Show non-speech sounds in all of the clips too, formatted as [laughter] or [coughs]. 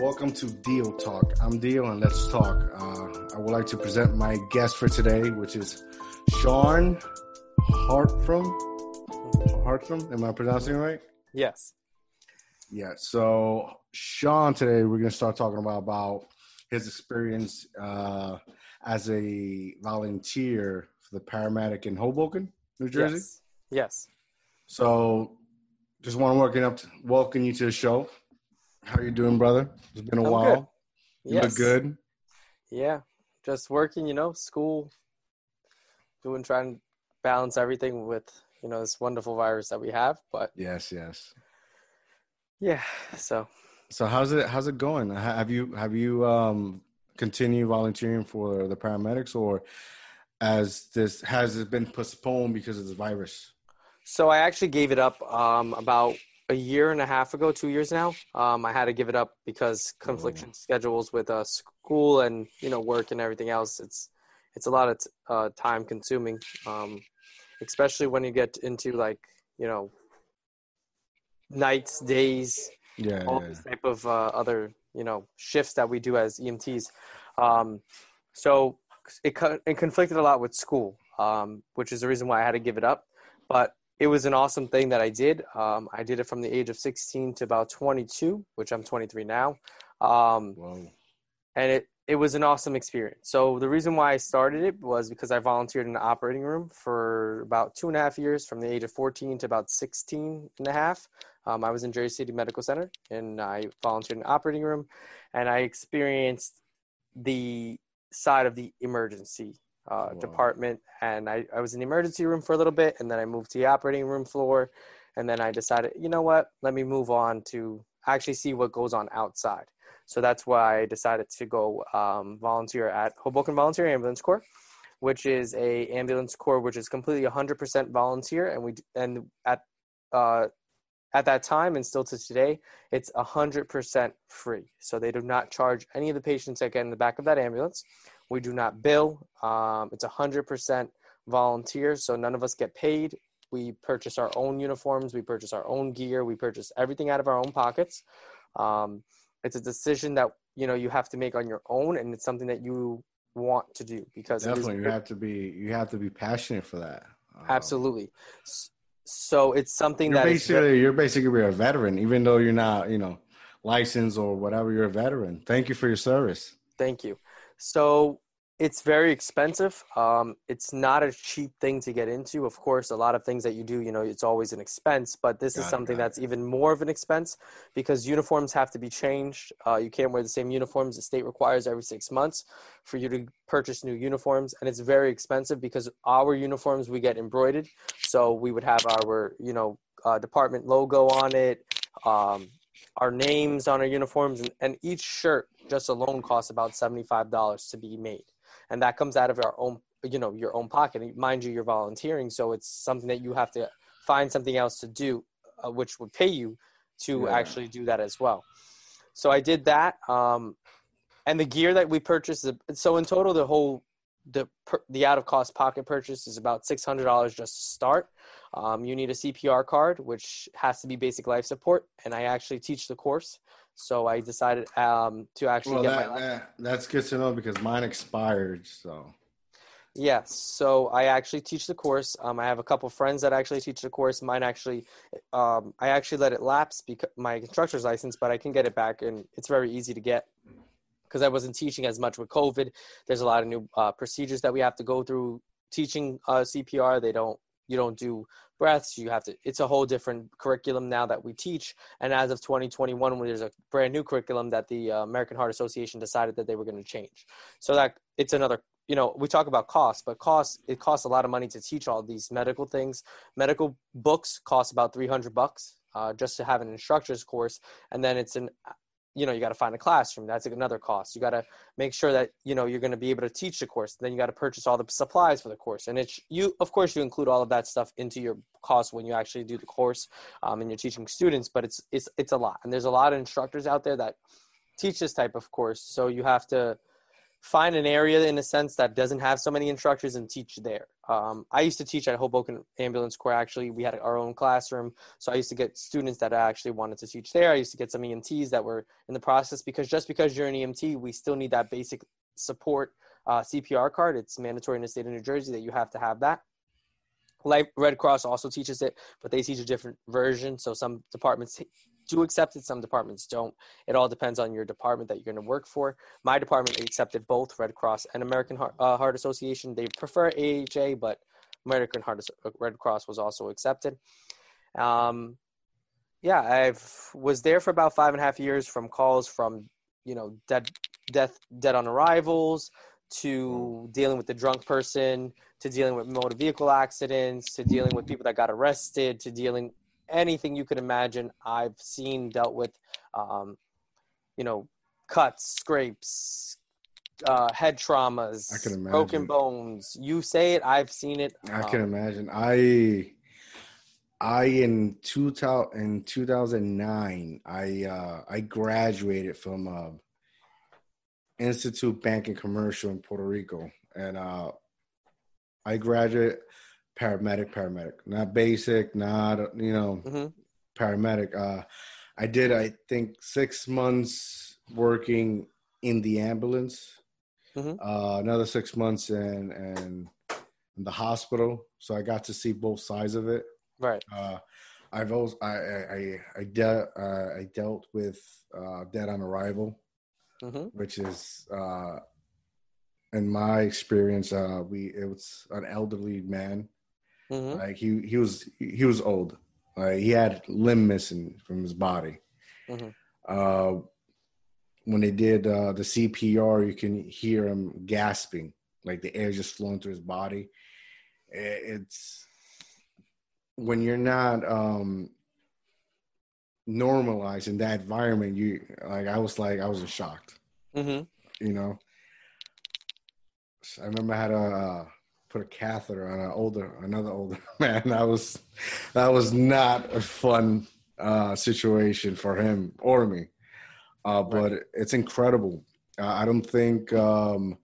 welcome to Deal Talk. I'm Deal, and let's talk. Uh, I would like to present my guest for today, which is Sean Hartram. Hartram, am I pronouncing it right? Yes. Yeah. So Sean, today we're going to start talking about about his experience uh, as a volunteer for the paramedic in Hoboken, New Jersey. Yes. yes. So, just want to welcome up, to, welcome you to the show. How you doing, brother? It's been a I'm while. good. You yes. look good. Yeah. Just working, you know, school, doing, trying to balance everything with, you know, this wonderful virus that we have. But Yes, yes. yeah, so So how's it how's it going? Have you have you um continued volunteering for the paramedics or as this has it been postponed because of the virus? So I actually gave it up um, about a year and a half ago, two years now. Um, I had to give it up because confliction schedules with uh, school and you know work and everything else. It's it's a lot of t- uh, time consuming, um, especially when you get into like you know nights, days, Yeah, all yeah. these type of uh, other you know shifts that we do as EMTs. Um, so it co- it conflicted a lot with school, um, which is the reason why I had to give it up. But it was an awesome thing that I did. Um, I did it from the age of 16 to about 22, which I'm 23 now, um, and it it was an awesome experience. So the reason why I started it was because I volunteered in the operating room for about two and a half years, from the age of 14 to about 16 and a half. Um, I was in Jersey City Medical Center and I volunteered in the operating room and I experienced the side of the emergency uh, Wow. department. And I, I was in the emergency room for a little bit and then I moved to the operating room floor. And then I decided, you know what, let me move on to actually see what goes on outside. So that's why I decided to go um, volunteer at Hoboken Volunteer Ambulance Corps, which is a ambulance corps which is completely 100% volunteer, and we and at uh, at that time and still to today, it's 100% free. So they do not charge any of the patients that get in the back of that ambulance. We do not bill. Um, it's 100% volunteer, so none of us get paid. We purchase our own uniforms, we purchase our own gear, we purchase everything out of our own pockets. Um, it's a decision that you know you have to make on your own, and it's something that you want to do because it is Definitely you have to be you have to be passionate for that. Um, absolutely. So it's something You're that is basically you're basically a veteran, even though you're not, you know, licensed or whatever, you're a veteran. Thank you for your service. Thank you. So it's very expensive. Um, it's not a cheap thing to get into. Of course, a lot of things that you do, you know, it's always an expense. But this Got is it, something that's even more of an expense because uniforms have to be changed. Uh, you can't wear the same uniforms. The state requires every six months for you to purchase new uniforms, and it's very expensive because our uniforms we get embroidered. So we would have our, you know, uh, department logo on it. Um, our names on our uniforms and, and each shirt just alone costs about $75 to be made. And that comes out of our own you know your own pocket. And mind you you're volunteering so it's something that you have to find something else to do uh, which would pay you to Yeah. actually do that as well. So i did that um, and the gear that we purchased so in total the whole the the out of cost pocket purchase is about $600 just to start. Um, you need a cpr card which has to be basic life support and i actually teach the course so i decided um, to actually Well, get that, my that that's good to know because mine expired. So Yes. So I actually teach the course. Um, I have a couple friends that actually teach the course. Mine actually, um, I actually let it lapse because my instructor's license, but I can get it back, and it's very easy to get because I wasn't teaching as much with COVID. There's a lot of new uh, procedures that we have to go through teaching uh, CPR. They don't, you don't do breaths. You have to. It's a whole different curriculum now that we teach. And as of 2021, when there's a brand new curriculum that the uh, American Heart Association decided that they were going to change. So that it's another you know we talk about cost but cost it costs a lot of money to teach all these medical things medical books cost about 300 bucks uh, just to have an instructor's course and then it's an you know you got to find a classroom that's another cost. You got to make sure that you know you're going to be able to teach the course then you got to purchase all the supplies for the course. And it's you of course you include all of that stuff into your cost when you actually do the course um, and you're teaching students but it's it's it's a lot. And there's a lot of instructors out there that teach this type of course so you have to find an area in a sense that doesn't have so many instructors and teach there. Um, I used to teach at Hoboken Ambulance Corps. Actually, we had our own classroom, so I used to get students that actually wanted to teach there. I used to get some EMTs that were in the process because just because you're an EMT, we still need that basic support uh, CPR card. It's mandatory in the state of New Jersey that you have to have that. Life, Red Cross also teaches it, but they teach a different version. So some departments do accept it, some departments don't. It all depends on your department that you're going to work for. My department accepted both Red Cross and American Heart, uh, Heart Association. They prefer AHA, but American Heart Red Cross was also accepted. Um, yeah, I've was there for about five and a half years from calls from you know dead, death, dead on arrivals to dealing with the drunk person to dealing with motor vehicle accidents to dealing with people that got arrested to dealing anything you could imagine i've seen dealt with um, you know cuts scrapes uh, head traumas I can imagine. broken bones you say it i've seen it I can Um, imagine. I I in 2000 in 2009 I uh I graduated from uh Institute Bank and Commercial in Puerto Rico and uh I graduated paramedic paramedic. Not basic not you know mhm, paramedic. Uh I did I think 6 months working in the ambulance. Mhm. uh another 6 months in in in the hospital. So I got to see both sides of it. Right. Uh, I've also I I I, I, de- uh, I dealt with uh, dead on arrival, hmm which is uh, in my experience, uh, we it was an elderly man. Hmm Like he he was he was old. Uh, he had limb missing from his body. Mhm. Uh, when they did uh, the CPR, you can hear him gasping, like the air just flowing through his body. It's when you're not um, normalized in that environment. You like I was like I was shocked hmm you know. I remember I had a uh, put a catheter on an older, another older [laughs] man. That was that was not a fun uh, situation for him or me. Uh, but it's incredible. Uh, I don't think um,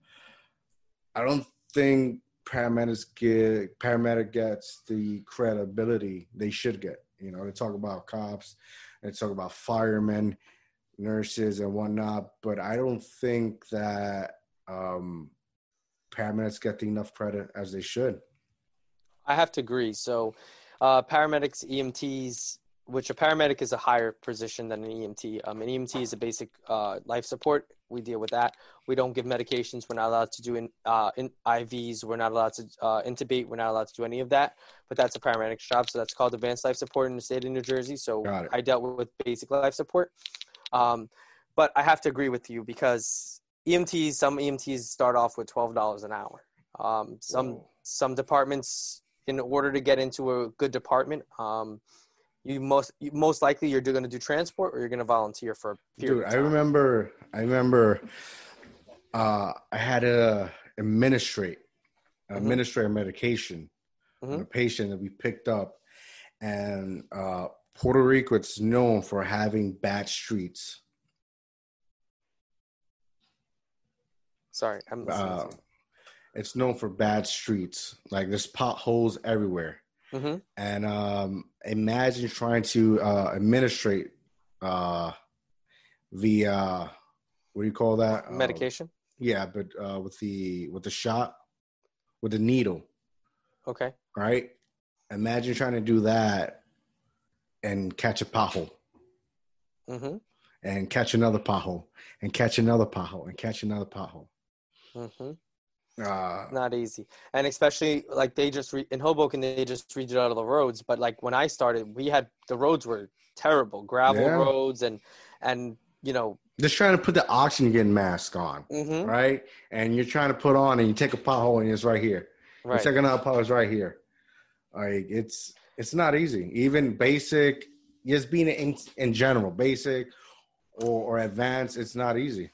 I don't think paramedics get paramedic gets the credibility they should get. You know, they talk about cops, they talk about firemen, nurses, and whatnot, but I don't think that um, paramedics get the enough credit as they should. I have to agree. So, uh, paramedics, EMTs, which a paramedic is a higher position than an EMT. Um, an EMT is a basic uh, life support. We deal with that. We don't give medications. We're not allowed to do in, uh, in IVs. We're not allowed to uh, intubate. We're not allowed to do any of that. But that's a paramedic's job. So that's called advanced life support in the state of New Jersey. So I dealt with basic life support. Um, but I have to agree with you because EMTs, some EMTs start off with twelve dollars an hour. Um, some Whoa. some departments, in order to get into a good department, um, you most you, most likely you're going to do transport or you're going to volunteer for a period. Dude, of I remember. I remember. Uh, I had to administrate Mhm. administrate medication on a patient that we picked up, and uh, Puerto Rico it's known for having bad streets. Sorry, I'm. Uh, it's known for bad streets. Like there's potholes everywhere. hmm And um, imagine trying to uh, administrate uh, the uh, what do you call that? Uh, Medication. yeah, but uh, with the with the shot, with the needle, Okay. right? Imagine trying to do that and catch a pothole, hmm and catch another pothole, and catch another pothole, and catch another pothole. Hmm Uh, Not easy, and especially like they just re- in Hoboken they just redid of the roads. But like when I started, we had the roads were terrible, gravel Yeah. roads, and and you know. just trying to put the oxygen mask on, hmm right? And you're trying to put on, and you take a pothole, and it's right here. Right. The second up is right here. Like it's it's not easy. Even basic, just being in in general, basic or, or advanced, it's not easy.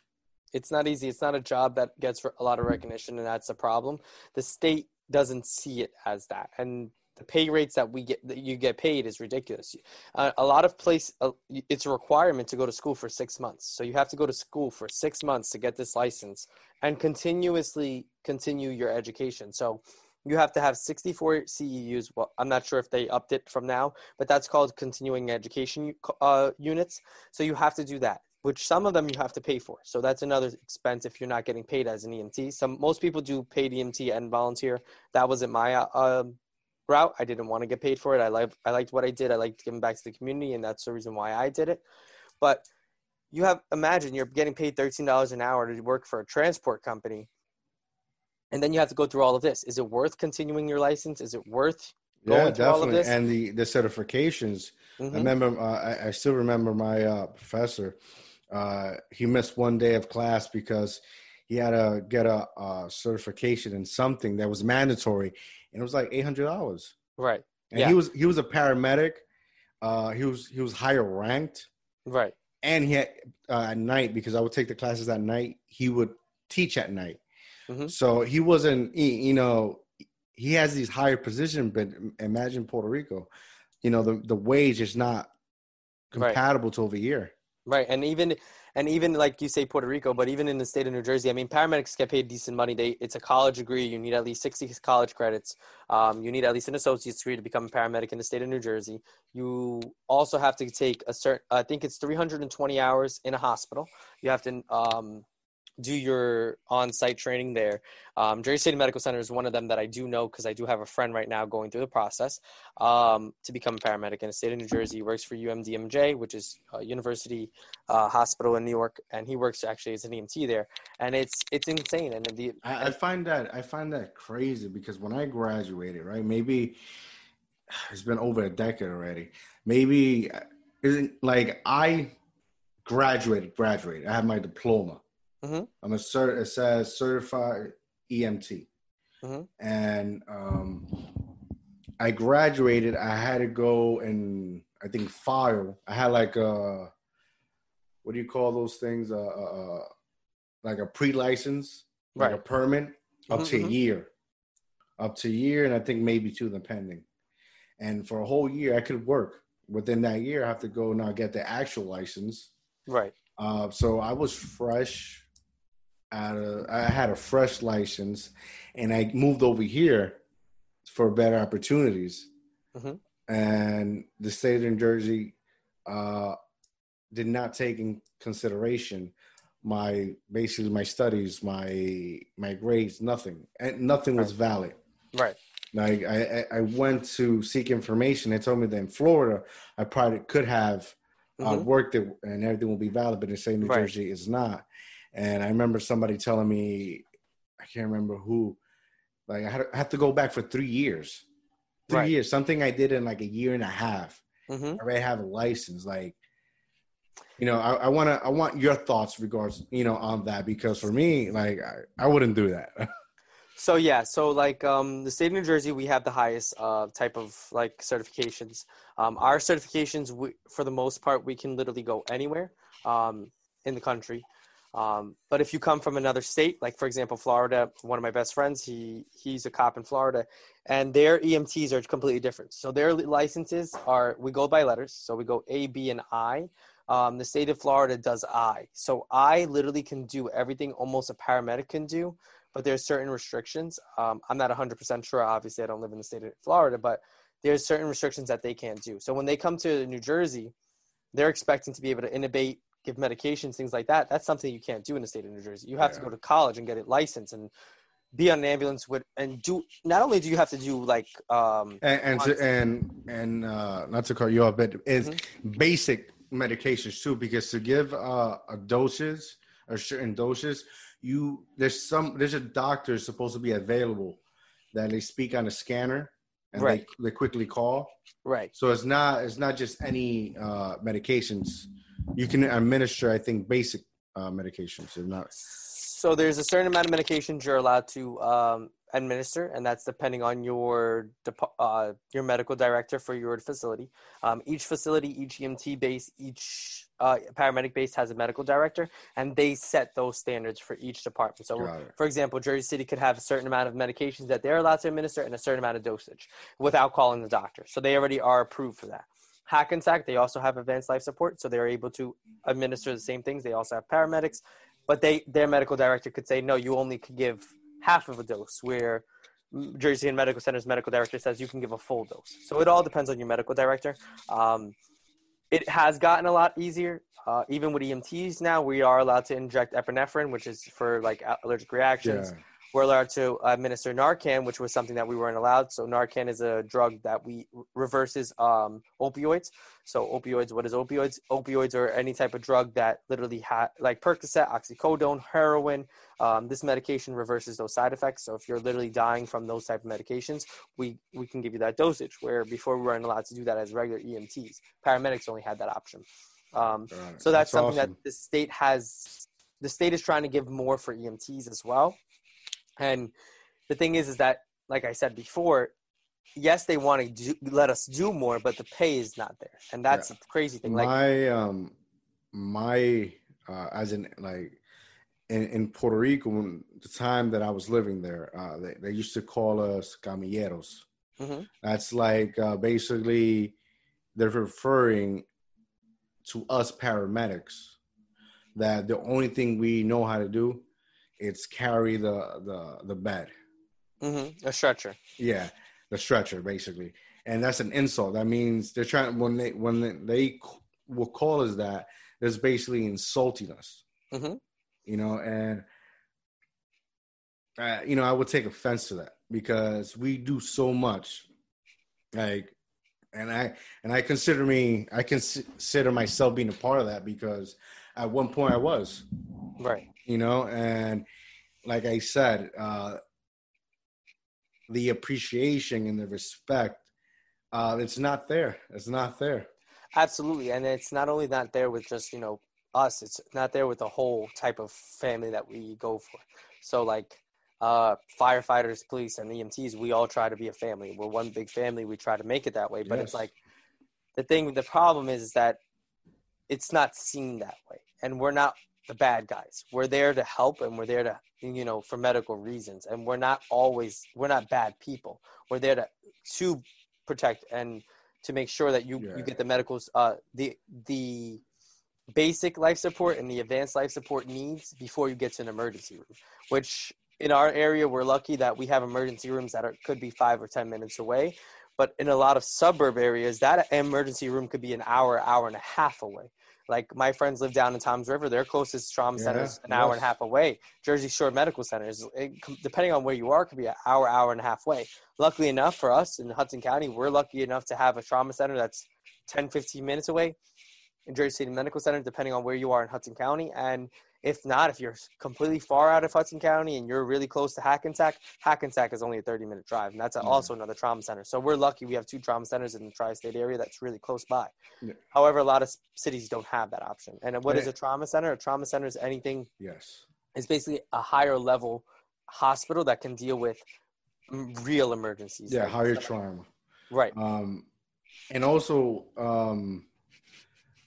It's not easy. It's not a job that gets a lot of recognition, and that's a problem. The state doesn't see it as that, and the pay rates that we get that you get paid is ridiculous. Uh, a lot of place uh, it's a requirement to go to school for six months, so you have to go to school for six months to get this license and continuously continue your education. So you have to have 64 CEUs. Well, I'm not sure if they upped it from now, but that's called continuing education uh, units. So you have to do that which some of them you have to pay for. So that's another expense if you're not getting paid as an EMT. Some most people do paid EMT and volunteer. That wasn't my uh, route. I didn't want to get paid for it. I like I liked what I did. I liked giving back to the community, and that's the reason why I did it. But you have imagine you're getting paid thirteen dollars an hour to work for a transport company, and then you have to go through all of this. Is it worth continuing your license? Is it worth yeah, definitely. And the the certifications. Mm-hmm. I remember. Uh, I, I, still remember my uh, professor uh, he missed one day of class because he had to get a, a, certification in something that was mandatory, and it was like eight hundred dollars. Right. And yeah. he was he was a paramedic. Uh, he was he was higher ranked. Right. And he had uh, at night because I would take the classes at night. He would teach at night. Mm-hmm. So he wasn't you know he has these higher position, but imagine Puerto Rico, you know the the wage is not compatible right. to over here. Right, and even and even like you say Puerto Rico, but even in the state of New Jersey, I mean, paramedics get paid decent money. They it's a college degree. You need at least sixty college credits. Um, you need at least an associate's degree to become a paramedic in the state of New Jersey. You also have to take a certain. I think it's three hundred and twenty hours in a hospital. You have to um, do your on-site training there. Um, Jersey City Medical Center is one of them that I do know because I do have a friend right now going through the process um, to become a paramedic in the state of New Jersey. He works for UMDNJ, which is a university uh, hospital in New York, and he works actually as an EMT there. And it's it's insane. And the I, I find that I find that crazy because when I graduated, right, maybe it's been over a decade already. Maybe isn't like I graduated, graduated. I have my diploma Mm-hmm. I'm a cert. It says certified EMT, mm-hmm. and um, I graduated. I had to go and I think file. I had like a what do you call those things? Uh, uh, uh like a pre-license, right. like a permit, up mm-hmm. to a mm-hmm. year, up to a year, and I think maybe two of them pending. And for a whole year, I could work. Within that year, I have to go now get the actual license. Right. Uh, so I was fresh out of I had a fresh license, and I moved over here for better opportunities. Mm-hmm. And the state of New Jersey uh, did not take in consideration my basically my studies, my my grades, nothing, and nothing was valid. Right. Like I, I went to seek information. They told me that in Florida, I probably could have uh, mm-hmm. uh, worked it and everything will be valid, but in state New right. Jersey is not. And I remember somebody telling me, I can't remember who, like I had, I had to go back for three years, three right. years, something I did in like a year and a half. Mm-hmm. I already have a license. Like, you know, I, I want to, I want your thoughts regards, you know, on that because for me, like, I, I wouldn't do that. [laughs] so yeah, so like um, the state of New Jersey, we have the highest uh, type of like certifications. Um, our certifications, we, for the most part, we can literally go anywhere um, in the country. Um, but if you come from another state, like for example, Florida, one of my best friends, he he's a cop in Florida, and their EMTs are completely different. So their licenses are we go by letters, so we go A, B, and I. Um, the state of Florida does I. So I literally can do everything almost a paramedic can do, but there's certain restrictions. Um, I'm not 100% sure. Obviously, I don't live in the state of Florida, but there's certain restrictions that they can't do. So when they come to New Jersey, they're expecting to be able to intubate give medications, things like that. That's something you can't do in the state of New Jersey. You have yeah. to go to college and get it licensed and be on an ambulance with and do. Not only do you have to do like um and and to, and, and uh, not to cut you off, but is mm-hmm. basic medications too. Because to give uh, a doses or certain doses, you there's some there's a doctor supposed to be available that they speak on a scanner and right. they, they quickly call. Right. So it's not it's not just any uh, medications you can administer, I think, basic uh, medications. If not, so there's a certain amount of medications you're allowed to um, administer, and that's depending on your uh, your medical director for your facility. Um, each facility, each EMT base, each uh, paramedic base has a medical director, and they set those standards for each department. So, for example, Jersey City could have a certain amount of medications that they're allowed to administer and a certain amount of dosage without calling the doctor. So they already are approved for that. Hackensack, they also have advanced life support, so they're able to administer the same things. They also have paramedics, but they their medical director could say, no, you only can give half of a dose, where Jersey and Medical Center's medical director says you can give a full dose. So it all depends on your medical director. Um, it has gotten a lot easier. Uh, even with EMTs now, we are allowed to inject epinephrine, which is for like allergic reactions. Yeah we're allowed to administer Narcan, which was something that we weren't allowed. So Narcan is a drug that we reverses um, opioids. So opioids, what is opioids? Opioids are any type of drug that literally ha- like Percocet, oxycodone, heroin. Um, this medication reverses those side effects. So if you're literally dying from those type of medications, we we can give you that dosage. Where before we weren't allowed to do that as regular EMTs. Paramedics only had that option. Um, so that's, that's something awesome. that the state has. The state is trying to give more for EMTs as well and the thing is, is that, like I said before, yes, they want to do, let us do more, but the pay is not there, and that's yeah. the crazy thing. Like my um, my uh, as in like in, in Puerto Rico, when the time that I was living there, uh, they, they used to call us camilleros. Mm-hmm. That's like uh, basically they're referring to us paramedics that the only thing we know how to do it's carry the the the bed. Mm-hmm. A stretcher. Yeah, the stretcher basically, and that's an insult. That means they're trying when they when they, they will call us that. There's basically insulting us. Mm-hmm. You know, and uh, you know I would take offense to that because we do so much, like, and I and I consider me I consider myself being a part of that because at one point I was right. you know and like i said uh the appreciation and the respect uh it's not there. It's not there. Absolutely. And it's not only not there with just you know us it's not there with the whole type of family that we go for. So like uh firefighters police and emts we all try to be a family. We're one big family. We try to make it that way. But yes. it's like the thing the problem is that it's not seen that way and we're not the bad guys. We're there to help and we're there to, you know, for medical reasons. And we're not always, we're not bad people. We're there to, to protect and to make sure that you, yeah. you get the medicals, uh, the, the basic life support and the advanced life support needs before you get to an emergency room, which in our area, we're lucky that we have emergency rooms that are, could be five or 10 minutes away. But in a lot of suburb areas, that emergency room could be an hour, hour and a half away. Like my friends live down in Toms River. Their closest trauma yeah, center is an yes. hour and a half away. Jersey Shore Medical Center is, it, depending on where you are, could be an hour, hour and a half away. Luckily enough for us in Hudson County, we're lucky enough to have a trauma center that's 10, 15 minutes away in Jersey City Medical Center, depending on where you are in Hudson County. And if not, if you're completely far out of Hudson County and you're really close to Hackensack, Hackensack is only a 30 minute drive, and that's a, also another trauma center. So we're lucky we have two trauma centers in the tri state area that's really close by. Yeah. However, a lot of cities don't have that option. And what yeah. is a trauma center? A trauma center is anything, yes, it's basically a higher level hospital that can deal with real emergencies. Yeah, like higher trauma. Right. Um, and also, um,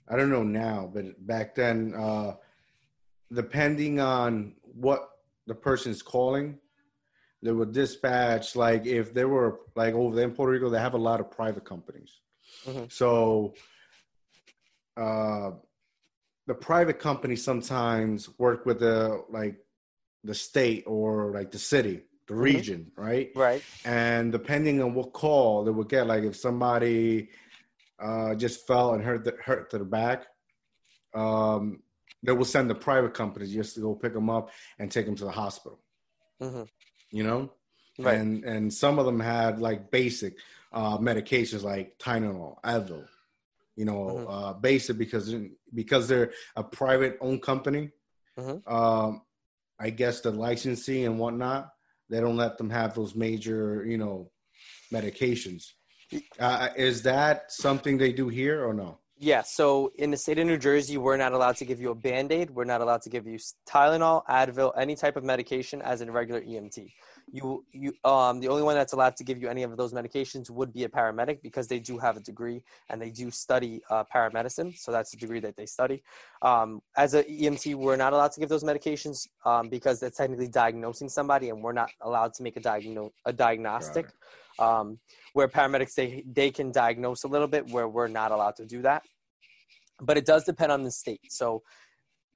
I don't know now, but back then, uh, depending on what the person is calling, they would dispatch like if they were like over there in Puerto Rico, they have a lot of private companies. Mm-hmm. So uh, the private companies sometimes work with the like the state or like the city, the mm-hmm. region, right? Right. And depending on what call they would get, like if somebody uh, just fell and hurt the, hurt to the back, um, they will send the private companies just to go pick them up and take them to the hospital. Mm-hmm. You know, right. and and some of them had like basic uh, medications like Tylenol, Advil. You know, mm-hmm. uh, basic because because they're a private owned company. Mm-hmm. Um, I guess the licensing and whatnot, they don't let them have those major, you know, medications. Uh, is that something they do here or no? Yeah, so in the state of New Jersey, we're not allowed to give you a band aid. We're not allowed to give you Tylenol, Advil, any type of medication as a regular EMT. You, you, um, the only one that's allowed to give you any of those medications would be a paramedic because they do have a degree and they do study uh, paramedicine. So that's the degree that they study. Um, as an EMT, we're not allowed to give those medications um, because that's technically diagnosing somebody, and we're not allowed to make a diagno- a diagnostic. Um, where paramedics they they can diagnose a little bit, where we're not allowed to do that. But it does depend on the state. So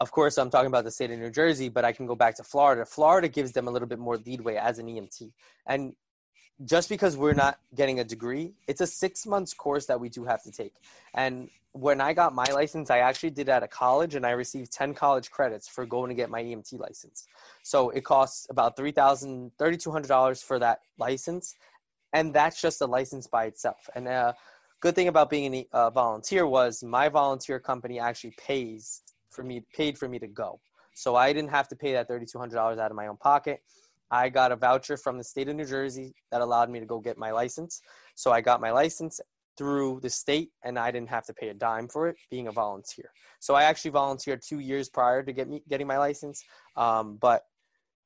of course, I'm talking about the state of New Jersey, but I can go back to Florida. Florida gives them a little bit more leadway as an EMT. And just because we're not getting a degree, it's a six months course that we do have to take. And when I got my license, I actually did at a college and I received 10 college credits for going to get my EMT license. So it costs about $3,000, $3,200 for that license. And that's just a license by itself. And a uh, good thing about being a uh, volunteer was my volunteer company actually pays for me paid for me to go. So I didn't have to pay that $3,200 out of my own pocket. I got a voucher from the state of New Jersey that allowed me to go get my license. So I got my license through the state and I didn't have to pay a dime for it being a volunteer. So I actually volunteered two years prior to get me getting my license. Um, but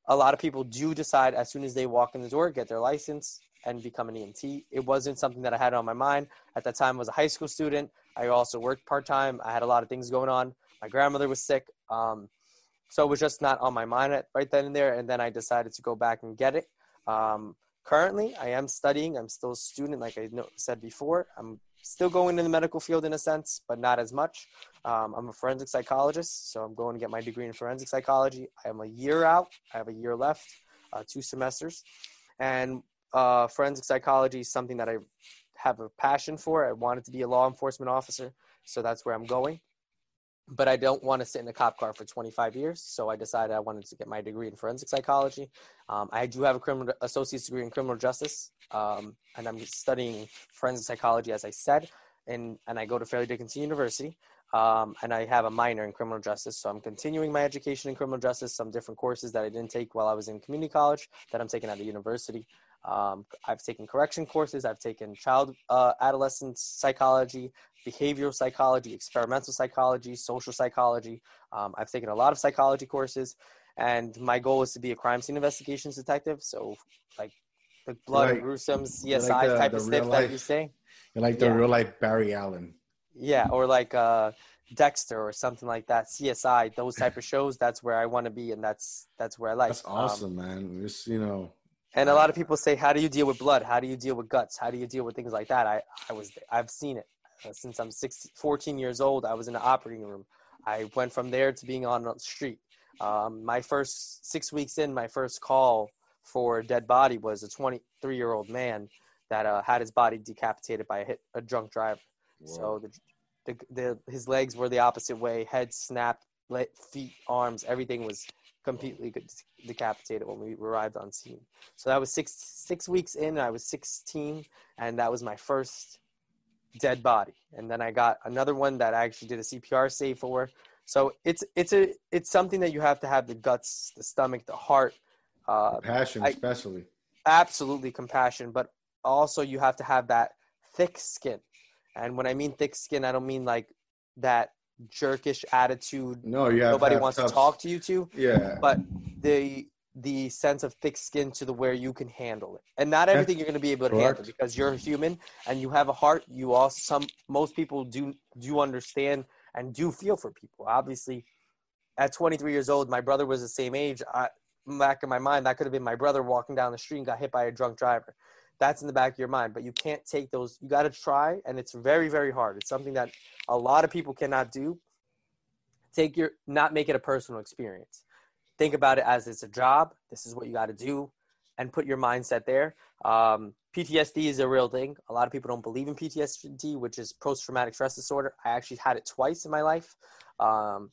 a lot of people do decide as soon as they walk in the door, get their license and become an EMT. It wasn't something that I had on my mind. At that time I was a high school student. I also worked part-time. I had a lot of things going on. My grandmother was sick. Um, so it was just not on my mind right then and there. And then I decided to go back and get it. Um, currently, I am studying. I'm still a student, like I said before. I'm still going in the medical field in a sense, but not as much. Um, I'm a forensic psychologist, so I'm going to get my degree in forensic psychology. I am a year out. I have a year left, uh, two semesters, and uh, forensic psychology is something that I have a passion for. I wanted to be a law enforcement officer, so that's where I'm going but I don't want to sit in a cop car for 25 years. So I decided I wanted to get my degree in forensic psychology. Um, I do have a criminal associate's degree in criminal justice, um, and I'm studying forensic psychology, as I said, and and I go to Fairleigh Dickinson University. Um, and I have a minor in criminal justice, so I'm continuing my education in criminal justice. Some different courses that I didn't take while I was in community college that I'm taking at the university. Um, I've taken correction courses. I've taken child uh, adolescent psychology, behavioral psychology, experimental psychology, social psychology. Um, I've taken a lot of psychology courses, and my goal is to be a crime scene investigations detective. So, like the blood like, gruesome CSI like the, type the of stuff that you say. You're like the yeah. real life Barry Allen. Yeah, or like uh, Dexter or something like that. CSI, those type of shows. That's where I want to be, and that's that's where I like. That's awesome, um, man. Just you know and a lot of people say, "How do you deal with blood? How do you deal with guts? How do you deal with things like that?" I, I was, I've seen it uh, since I'm 16, 14 years old. I was in the operating room. I went from there to being on the street. Um, my first six weeks in, my first call for a dead body was a 23 year old man that uh, had his body decapitated by a, hit, a drunk driver. Whoa. So the, the, the, his legs were the opposite way, head snapped, feet, arms, everything was completely decapitated when we arrived on scene. So that was six six weeks in. I was 16, and that was my first dead body. And then I got another one that I actually did a CPR save for. So it's it's a it's something that you have to have the guts, the stomach, the heart, uh, passion, especially. Absolutely compassion, but also you have to have that thick skin. And when I mean thick skin, I don't mean like that jerkish attitude. No, you nobody wants tough, to talk to you to. Yeah. But the the sense of thick skin to the where you can handle it, and not everything you're going to be able to Correct. handle because you're human and you have a heart. You all some most people do do understand and do feel for people. Obviously, at 23 years old, my brother was the same age. I, back in my mind, that could have been my brother walking down the street and got hit by a drunk driver that's in the back of your mind but you can't take those you got to try and it's very very hard. It's something that a lot of people cannot do. Take your not make it a personal experience. Think about it as it's a job. This is what you got to do and put your mindset there. Um, ptsd is a real thing. A lot of people don't believe in ptsd which is post-traumatic stress disorder. I actually had it twice in my life. Um,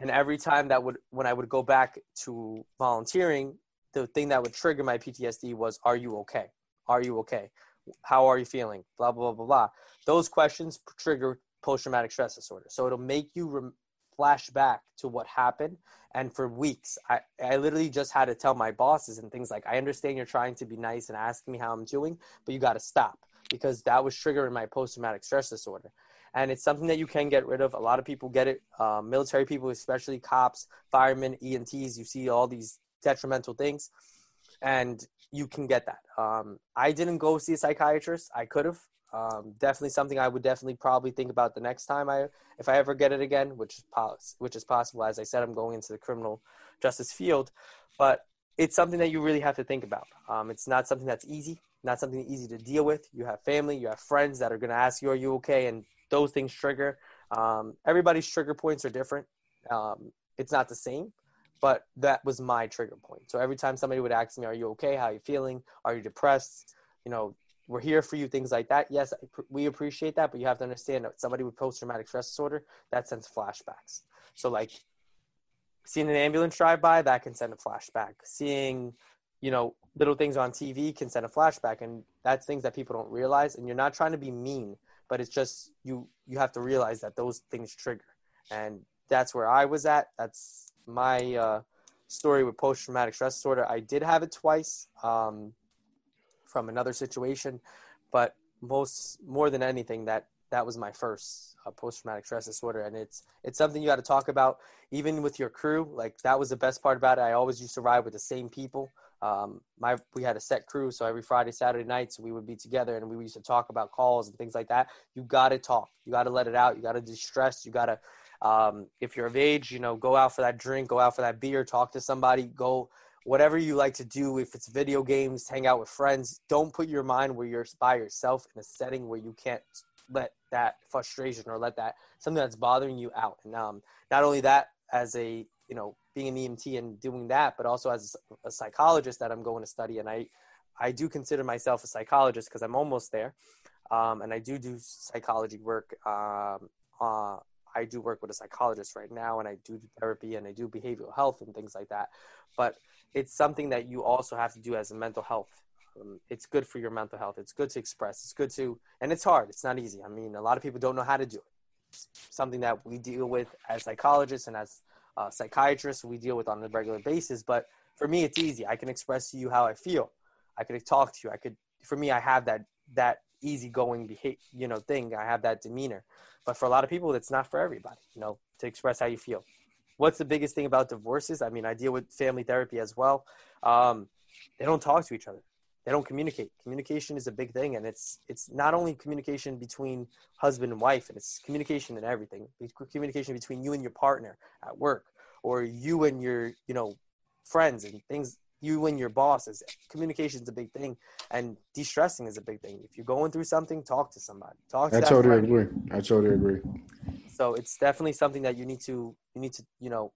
and every time that would when i would go back to volunteering the thing that would trigger my ptsd was are you okay are you okay? How are you feeling? Blah, blah, blah, blah. Those questions trigger post traumatic stress disorder. So it'll make you re- flash back to what happened. And for weeks, I, I literally just had to tell my bosses and things like, I understand you're trying to be nice and asking me how I'm doing, but you got to stop because that was triggering my post traumatic stress disorder. and it's something that you can get rid of. A lot of people get it. Um, military people, especially cops, firemen, EMTs, you see all these detrimental things, and you can get that. Um, I didn't go see a psychiatrist. I could have. Um, definitely something I would definitely probably think about the next time I, if I ever get it again, which is pos- which is possible. As I said, I'm going into the criminal justice field, but it's something that you really have to think about. Um, it's not something that's easy, not something easy to deal with. You have family, you have friends that are going to ask you, "Are you okay?" and those things trigger. Um, everybody's trigger points are different. Um, it's not the same, but that was my trigger point. So every time somebody would ask me, "Are you okay? How are you feeling? Are you depressed?" You know, we're here for you. Things like that. Yes, we appreciate that, but you have to understand that somebody with post-traumatic stress disorder that sends flashbacks. So like seeing an ambulance drive by that can send a flashback. Seeing you know little things on TV can send a flashback, and that's things that people don't realize. And you're not trying to be mean but it's just you you have to realize that those things trigger and that's where i was at that's my uh, story with post-traumatic stress disorder i did have it twice um, from another situation but most more than anything that that was my first uh, post-traumatic stress disorder and it's it's something you got to talk about even with your crew like that was the best part about it i always used to ride with the same people um, my we had a set crew, so every Friday, Saturday nights we would be together and we used to talk about calls and things like that. You got to talk. You got to let it out. You got to distress. You got to, um, if you're of age, you know, go out for that drink, go out for that beer, talk to somebody, go whatever you like to do. If it's video games, hang out with friends. Don't put your mind where you're by yourself in a setting where you can't let that frustration or let that something that's bothering you out. And um, not only that, as a you know being an EMT and doing that, but also as a, psychologist that I'm going to study. And I, I do consider myself a psychologist because I'm almost there. Um, and I do do psychology work. Um, uh, I do work with a psychologist right now, and I do therapy and I do behavioral health and things like that. But it's something that you also have to do as a mental health. Um, it's good for your mental health. It's good to express. It's good to, and it's hard. It's not easy. I mean, a lot of people don't know how to do it. It's something that we deal with as psychologists and as uh, psychiatrists we deal with on a regular basis. But for me, it's easy. I can express to you how I feel. I could talk to you. I could. For me, I have that that easygoing behavior, you know, thing. I have that demeanor. But for a lot of people, it's not for everybody. You know, to express how you feel. What's the biggest thing about divorces? I mean, I deal with family therapy as well. Um, they don't talk to each other they don't communicate communication is a big thing and it's it's not only communication between husband and wife and it's communication and everything communication between you and your partner at work or you and your you know friends and things you and your bosses communication is a big thing and de-stressing is a big thing if you're going through something talk to somebody talk to i totally friend. agree i totally agree so it's definitely something that you need to you need to you know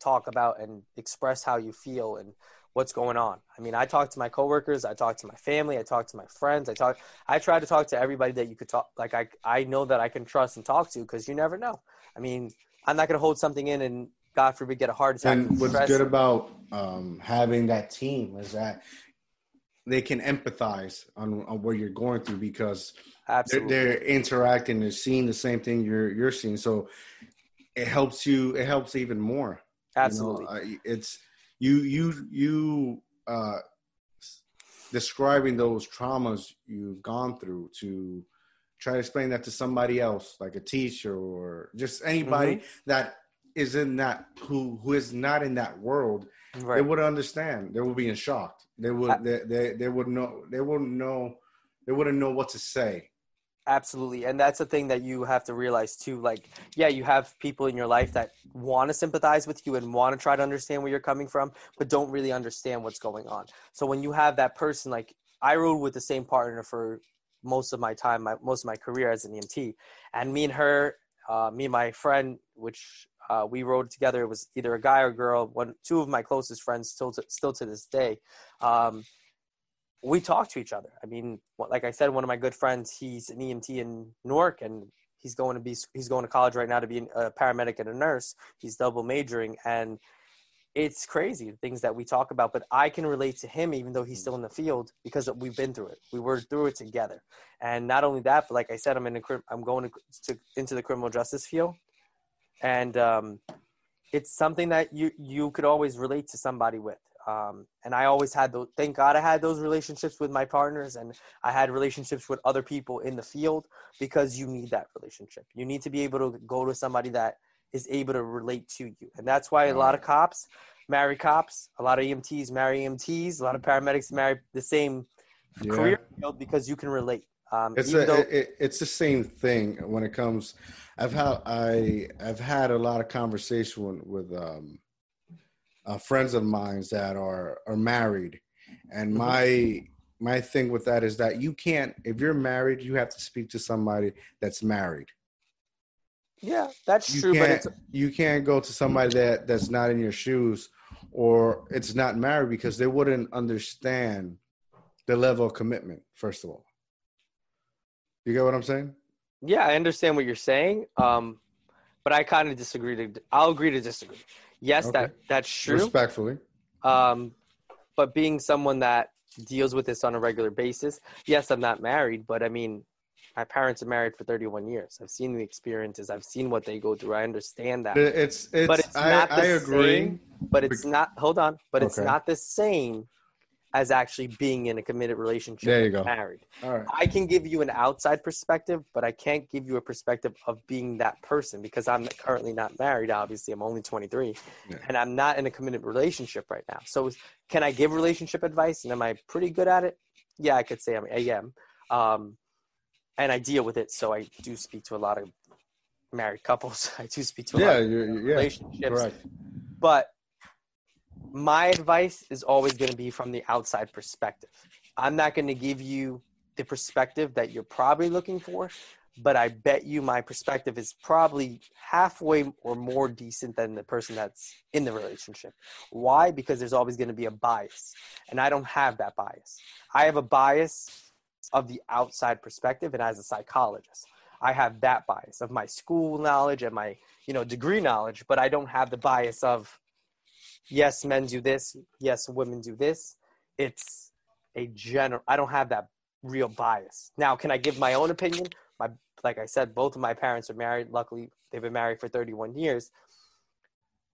talk about and express how you feel and what's going on. I mean, I talk to my coworkers, I talk to my family, I talk to my friends, I talk I try to talk to everybody that you could talk like I I know that I can trust and talk to because you never know. I mean, I'm not going to hold something in and God forbid get a heart attack. And what's good about um, having that team is that they can empathize on, on what you're going through because they're, interacting, they're, interacting and seeing the same thing you're you're seeing. So it helps you. It helps even more. Absolutely, you know, it's you you you uh, describing those traumas you've gone through to try to explain that to somebody else, like a teacher or just anybody mm-hmm. that is in that who who is not in that world. Right. They would understand. They would be in shock. They would they, they they would know. They wouldn't know. They wouldn't know what to say. Absolutely. And that's the thing that you have to realize too. Like, yeah, you have people in your life that want to sympathize with you and want to try to understand where you're coming from, but don't really understand what's going on. So when you have that person, like I rode with the same partner for most of my time, my, most of my career as an EMT. And me and her, uh, me and my friend, which uh, we rode together, it was either a guy or a girl, one, two of my closest friends still to, still to this day. Um, we talk to each other. I mean, like I said, one of my good friends, he's an EMT in Newark, and he's going to be he's going to college right now to be a paramedic and a nurse. He's double majoring, and it's crazy the things that we talk about. But I can relate to him, even though he's still in the field, because we've been through it. We were through it together, and not only that, but like I said, I'm in a, I'm going to, to into the criminal justice field, and um, it's something that you you could always relate to somebody with Um, and I always had those. Thank God I had those relationships with my partners, and I had relationships with other people in the field because you need that relationship. You need to be able to go to somebody that is able to relate to you, and that's why a lot of cops marry cops, a lot of EMTs marry EMTs, a lot of paramedics marry the same Yeah. career field because you can relate. Um, It's a, though- it, it's the same thing when it comes. I've had I I've had a lot of conversation with um, uh, friends of mine that are are married, and Mhm. my my thing with that is that you can't if you're married you have to speak to somebody that's married. yeah, that's You true, but it's you can't go to somebody that that's not in your shoes or it's not married because they wouldn't understand the level of commitment. First of all, you get what I'm saying? Yeah, I understand what you're saying. Um, but I kind of disagree. To, I'll agree to disagree. Yes, Okay. that that's true. Respectfully. Um, but being someone that deals with this on a regular basis, yes, I'm not married, but I mean, my parents are married for 31 years. I've seen the experiences. I've seen what they go through. I understand that. It's it's, But it's I, not the I agree. same. But it's not. Hold on. But it's not the same as actually being in a committed relationship. There you go. Married. All right. I can give you an outside perspective, but I can't give you a perspective of being that person because I'm currently not married. Obviously, I'm only 23, Yeah. and I'm not in a committed relationship right now. So, can I give relationship advice? And am I pretty good at it? Yeah, I could say I'm, I am, um, and I deal with it. So I do speak to a lot of married couples. [laughs] I do speak to a lot Yeah, of you're, you're- yeah. relationships, Correct. but my advice is always going to be from the outside perspective. I'm not going to give you the perspective that you're probably looking for, but I bet you my perspective is probably halfway or more decent than the person that's in the relationship. Why? Because there's always going to be a bias, and I don't have that bias. I have a bias of the outside perspective, and as a psychologist, I have that bias of my school knowledge and my you know degree knowledge, but I don't have the bias of yes, men do this, yes, women do this. It's a general. I don't have that real bias. Now, can I give my own opinion? My like I said, both of my parents are married. Luckily, they've been married for 31 years,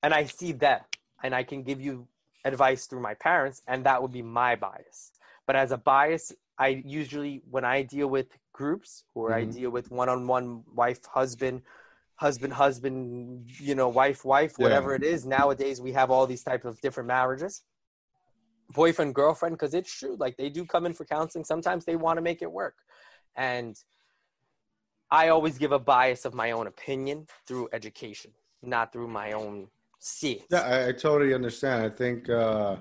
and I see that, and I can give you advice through my parents, and that would be my bias. But as a bias, I usually when I deal with groups or I Mhm. deal with one-on-one wife husband husband husband you know wife wife Yeah. whatever it is nowadays we have all these type of different marriages boyfriend girlfriend because it's true like they do come in for counseling sometimes they want to make it work and i always give a bias of my own opinion through education not through my own see Yeah, I, I totally understand. I think uh,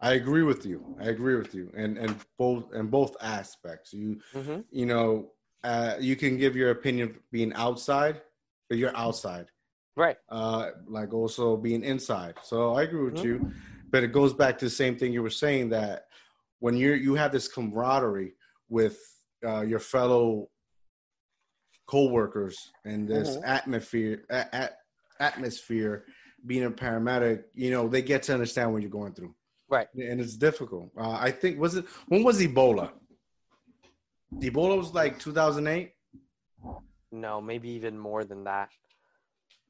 I agree with you. I agree with you, and and both in both aspects. You hmm you know uh, you can give your opinion being outside, you're outside. right uh, like also being inside. So I agree with Mhm. you, but it goes back to the same thing you were saying that when you you have this camaraderie with uh, your fellow co-workers and this Mhm. atmosphere a- a- atmosphere being a paramedic you know they get to understand what you're going through Right. and it's difficult uh, i think was it when was ebola ebola was like 2008 no maybe even more than that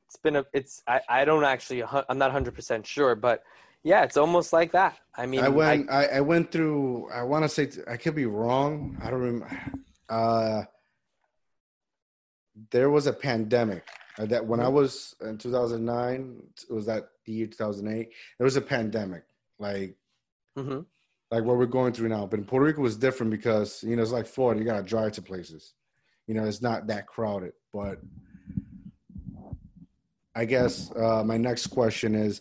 it's been a it's i, I don't actually i'm not 100% sure but yeah it's almost like that i mean I went. I, I went through. I want to say I could be wrong. I don't remember. Uh, there was a pandemic uh, that when I Mm-hmm. was in 2009. It was that the year 2008. There was a pandemic, like Mhm. like what we're going through now. But in Puerto Rico was different because you know it's like Florida. You gotta drive to places. You know, it's not that crowded. But I guess uh, my next question is,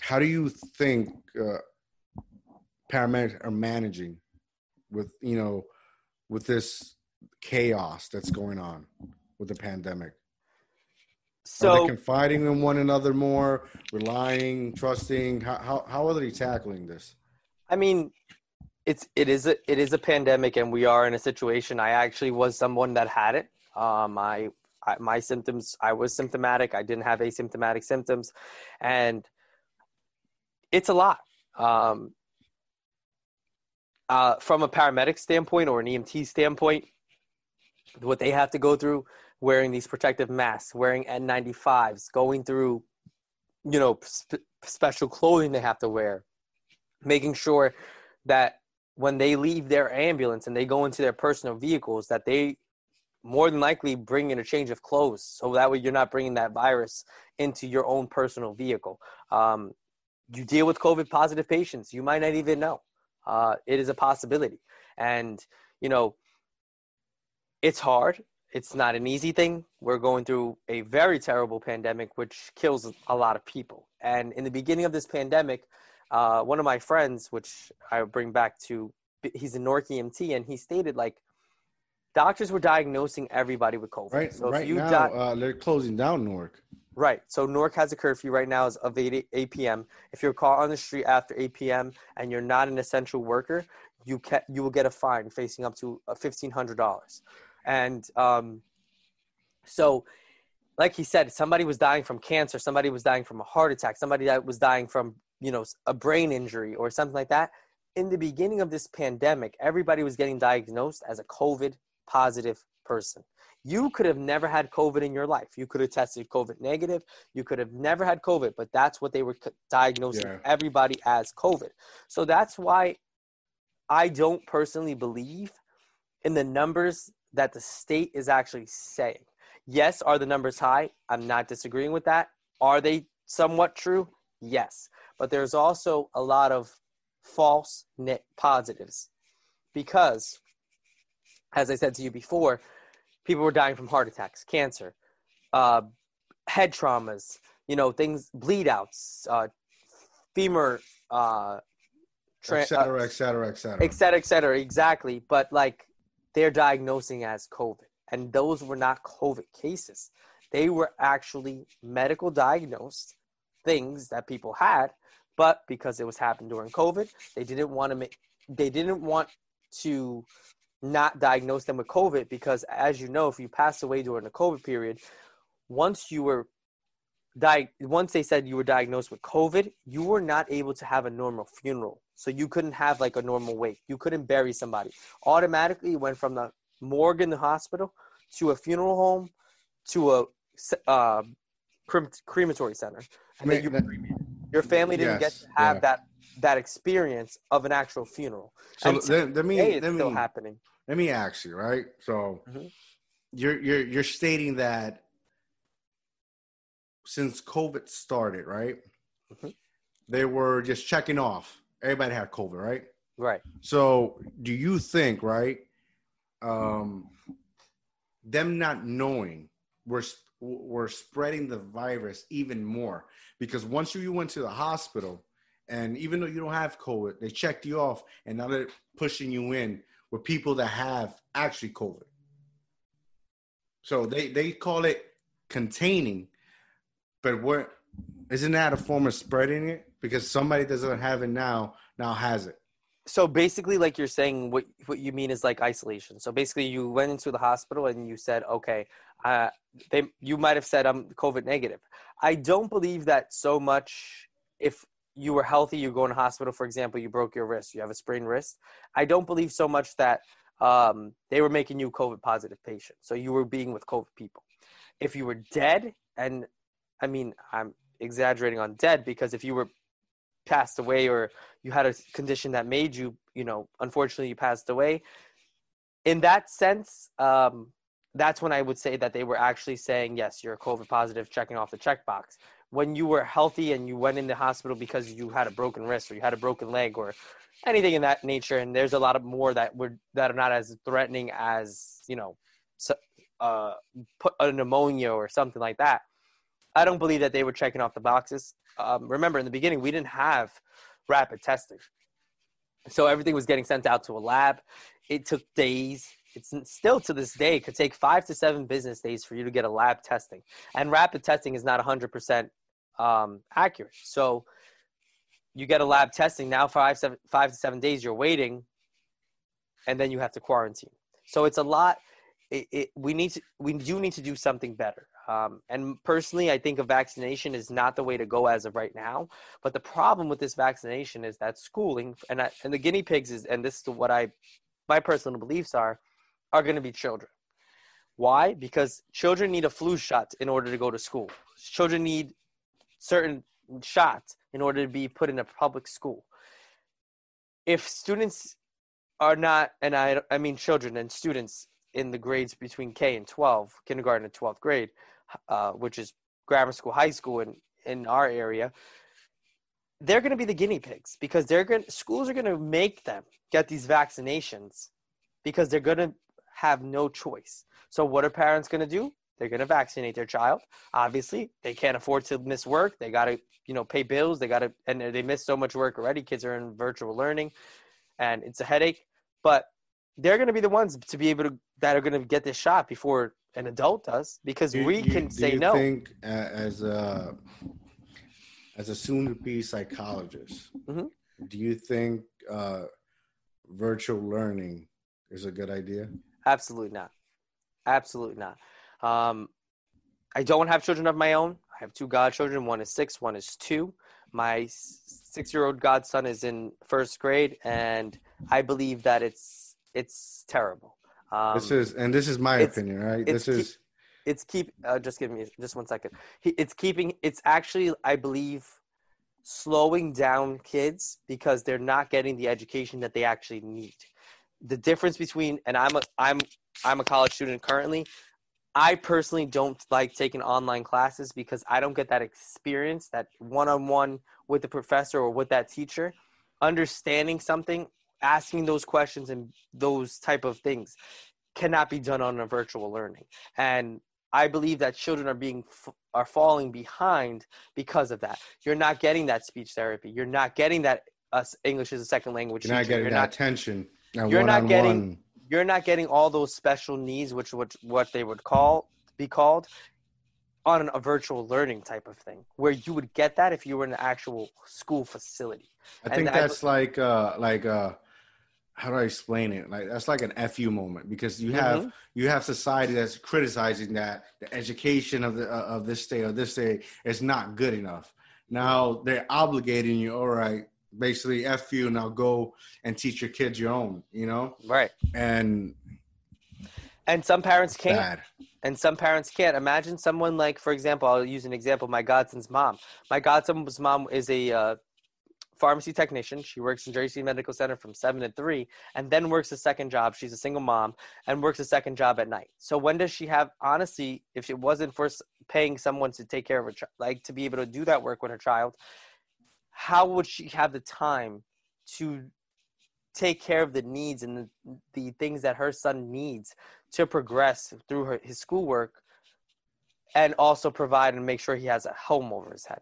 how do you think uh, paramedics are managing with you know with this chaos that's going on with the pandemic? are so they confiding in one another more, relying, trusting? How how, how are they tackling this? I mean, it's it is a it is a pandemic, and we are in a situation. I actually was someone that had it. Um, I, I my symptoms. I was symptomatic. I didn't have asymptomatic symptoms, and it's a lot. Um, uh, from a paramedic standpoint or an EMT standpoint, what they have to go through, wearing these protective masks, wearing N95s, going through, you know, sp- special clothing they have to wear, making sure that when they leave their ambulance and they go into their personal vehicles, that they more than likely bring in a change of clothes so that way you're not bringing that virus into your own personal vehicle. Um, you deal with COVID positive patients, you might not even know. Uh, it is a possibility. And, you know, it's hard. It's not an easy thing. We're going through a very terrible pandemic, which kills a lot of people. And in the beginning of this pandemic, uh, one of my friends, which I bring back to, he's a Newark EMT, and he stated like doctors were diagnosing everybody with COVID. Right, so right now di- uh, they're closing down Newark. Right. So Newark has a curfew right now is of 8, 8 p.m. If you're caught on the street after 8 p.m. and you're not an essential worker, you can you will get a fine facing up to uh, $1,500. And um, so, like he said, somebody was dying from cancer, somebody was dying from a heart attack, somebody that was dying from you know a brain injury or something like that. In the beginning of this pandemic, everybody was getting diagnosed as a COVID positive person. You could have never had COVID in your life. You could have tested COVID negative. You could have never had COVID, but that's what they were diagnosing yeah. everybody as COVID. So that's why I don't personally believe in the numbers that the state is actually saying. Yes, are the numbers high? I'm not disagreeing with that. Are they somewhat true? Yes. But there's also a lot of false net positives because as I said to you before, people were dying from heart attacks, cancer, uh, head traumas, you know, things, bleed outs, uh, femur, uh, tra- et cetera, et cetera, et cetera, et cetera, et cetera. Exactly. But like they're diagnosing as COVID, and those were not COVID cases. They were actually medical diagnosed things that people had, but because it was happening during COVID, they didn't want to make, they didn't want to not diagnose them with COVID because, as you know, if you passed away during the COVID period, once you were di- once they said you were diagnosed with COVID, you were not able to have a normal funeral. So you couldn't have like a normal wake. You couldn't bury somebody. Automatically went from the morgue in the hospital to a funeral home to a uh, crematory center, and then you your family didn't yes, get to have yeah. that that experience of an actual funeral. So let, let me it's let me, still happening. Let me ask you, right? So mm-hmm. you're you're you're stating that since COVID started, right? Mm-hmm. They were just checking off. Everybody had COVID, right? Right. So do you think, right? Um, them not knowing we're we're spreading the virus even more because once you went to the hospital and even though you don't have COVID, they checked you off, and now they're pushing you in with people that have actually COVID. So they they call it containing, but what isn't that a form of spreading it? Because somebody doesn't have it now, now has it. So basically, like you're saying, what what you mean is like isolation. So basically, you went into the hospital and you said, okay, uh, they you might have said I'm COVID negative. I don't believe that so much. If you were healthy, you go in hospital, for example, you broke your wrist, you have a sprained wrist. I don't believe so much that um, they were making you COVID positive patient. So you were being with COVID people. If you were dead, and I mean, I'm exaggerating on dead because if you were passed away or you had a condition that made you, you know, unfortunately you passed away, in that sense, um, that's when I would say that they were actually saying, yes, you're COVID positive, checking off the checkbox. When you were healthy and you went in the hospital because you had a broken wrist or you had a broken leg or anything in that nature and there's a lot of more that were that are not as threatening as you know uh, put a pneumonia or something like that i don't believe that they were checking off the boxes um, remember in the beginning we didn't have rapid testing so everything was getting sent out to a lab it took days it's still to this day could take five to seven business days for you to get a lab testing and rapid testing is not 100% um, accurate. So you get a lab testing now five seven five to seven days you're waiting, and then you have to quarantine. So it's a lot. It, it, we need to we do need to do something better. Um, and personally, I think a vaccination is not the way to go as of right now. But the problem with this vaccination is that schooling and I, and the guinea pigs is and this is what I my personal beliefs are are going to be children. Why? Because children need a flu shot in order to go to school. Children need certain shots in order to be put in a public school. If students are not, and I, I mean children and students in the grades between K and 12, kindergarten and 12th grade, uh, which is grammar school, high school in, in our area, they're going to be the guinea pigs because they're going schools are going to make them get these vaccinations because they're going to have no choice. So what are parents going to do? They're going to vaccinate their child. Obviously, they can't afford to miss work. They got to, you know, pay bills. They got to, and they miss so much work already. Kids are in virtual learning, and it's a headache. But they're going to be the ones to be able to that are going to get this shot before an adult does because Do- we do- can do say you no. Think uh, as a as a soon-to-be psychologist, Mhm. do you think uh, virtual learning is a good idea? Absolutely not. Absolutely not. Um, I don't have children of my own. I have two godchildren. One is six, one is two. My six year old godson is in first grade, and I believe that it's it's terrible. Um, this is and this is my opinion, right? This is it's keep uh, just give me just one second. It's keeping it's actually i believe slowing down kids because they're not getting the education that they actually need. The difference between and i'm a i'm i'm a college student currently i personally don't like taking online classes because i don't get that experience that one-on-one with the professor or with that teacher. Understanding something asking those questions and those type of things cannot be done on a virtual learning and I believe that children are being are falling behind because of that. You're not getting that speech therapy. You're not getting that uh, English as a second language. you're not teacher. getting you're that not attention. that you're not getting- you're not getting all those special needs, which would what they would call be called on a virtual learning type of thing, where you would get that if you were in an actual school facility. I and think I- that's like uh like uh how do I explain it? Like that's like an fu moment because you have Mhm. you have society that's criticizing that the education of the uh, of this state or this state is not good enough. Now they're obligating you. All right, basically f you. Now go and teach your kids your own. You know, Right. and And some parents can't. bad. and some parents can't imagine someone like for example i'll use an example my godson's mom my godson's mom is a uh, pharmacy technician. She works in jersey medical center from 7 to 3 and then works a second job. She's a single mom and works a second job at night. So when does she have honestly if it wasn't for paying someone to take care of her like to be able to do that work with her child how would she have the time to take care of the needs and the, the things that her son needs to progress through her, his schoolwork and also provide and make sure he has a home over his head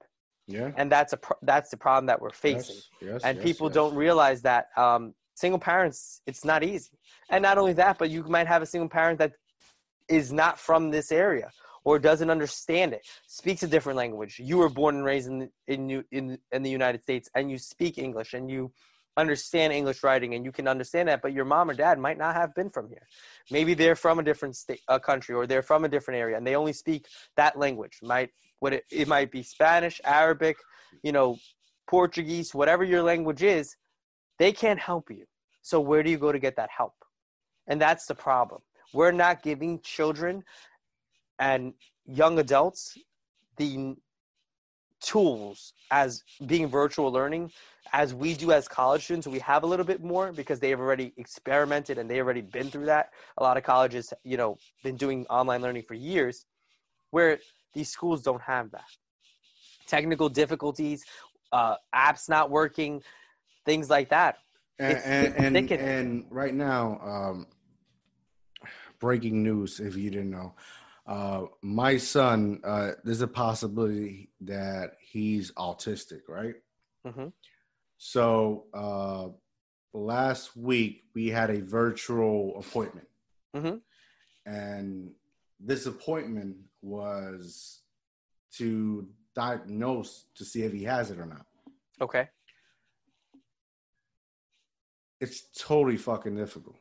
Yeah. and that's a pro- that's the problem that we're facing Yes, yes, and yes, people yes. don't realize that um, single parents it's not easy and not only that but you might have a single parent that is not from this area or doesn't understand it speaks a different language you were born and raised in in in, in the united states and you speak english and you understand english writing and you can understand that but your mom or dad might not have been from here maybe they're from a different state uh, country or they're from a different area and they only speak that language might what it, it might be spanish arabic you know portuguese whatever your language is they can't help you. So where do you go to get that help? And that's the problem. We're not giving children and young adults the tools as being virtual learning as we do as college students. We have a little bit more because they've already experimented and they already been through that. A lot of colleges you know been doing online learning for years where these schools don't have that. Technical difficulties uh, apps not working things like that. And It's- and, it's and, and right now um breaking news if you didn't know. Uh my son uh there's a possibility that he's autistic right? Mhm. so uh last week we had a virtual appointment. Mhm. and this appointment was to diagnose to see if he has it or not okay it's totally fucking difficult.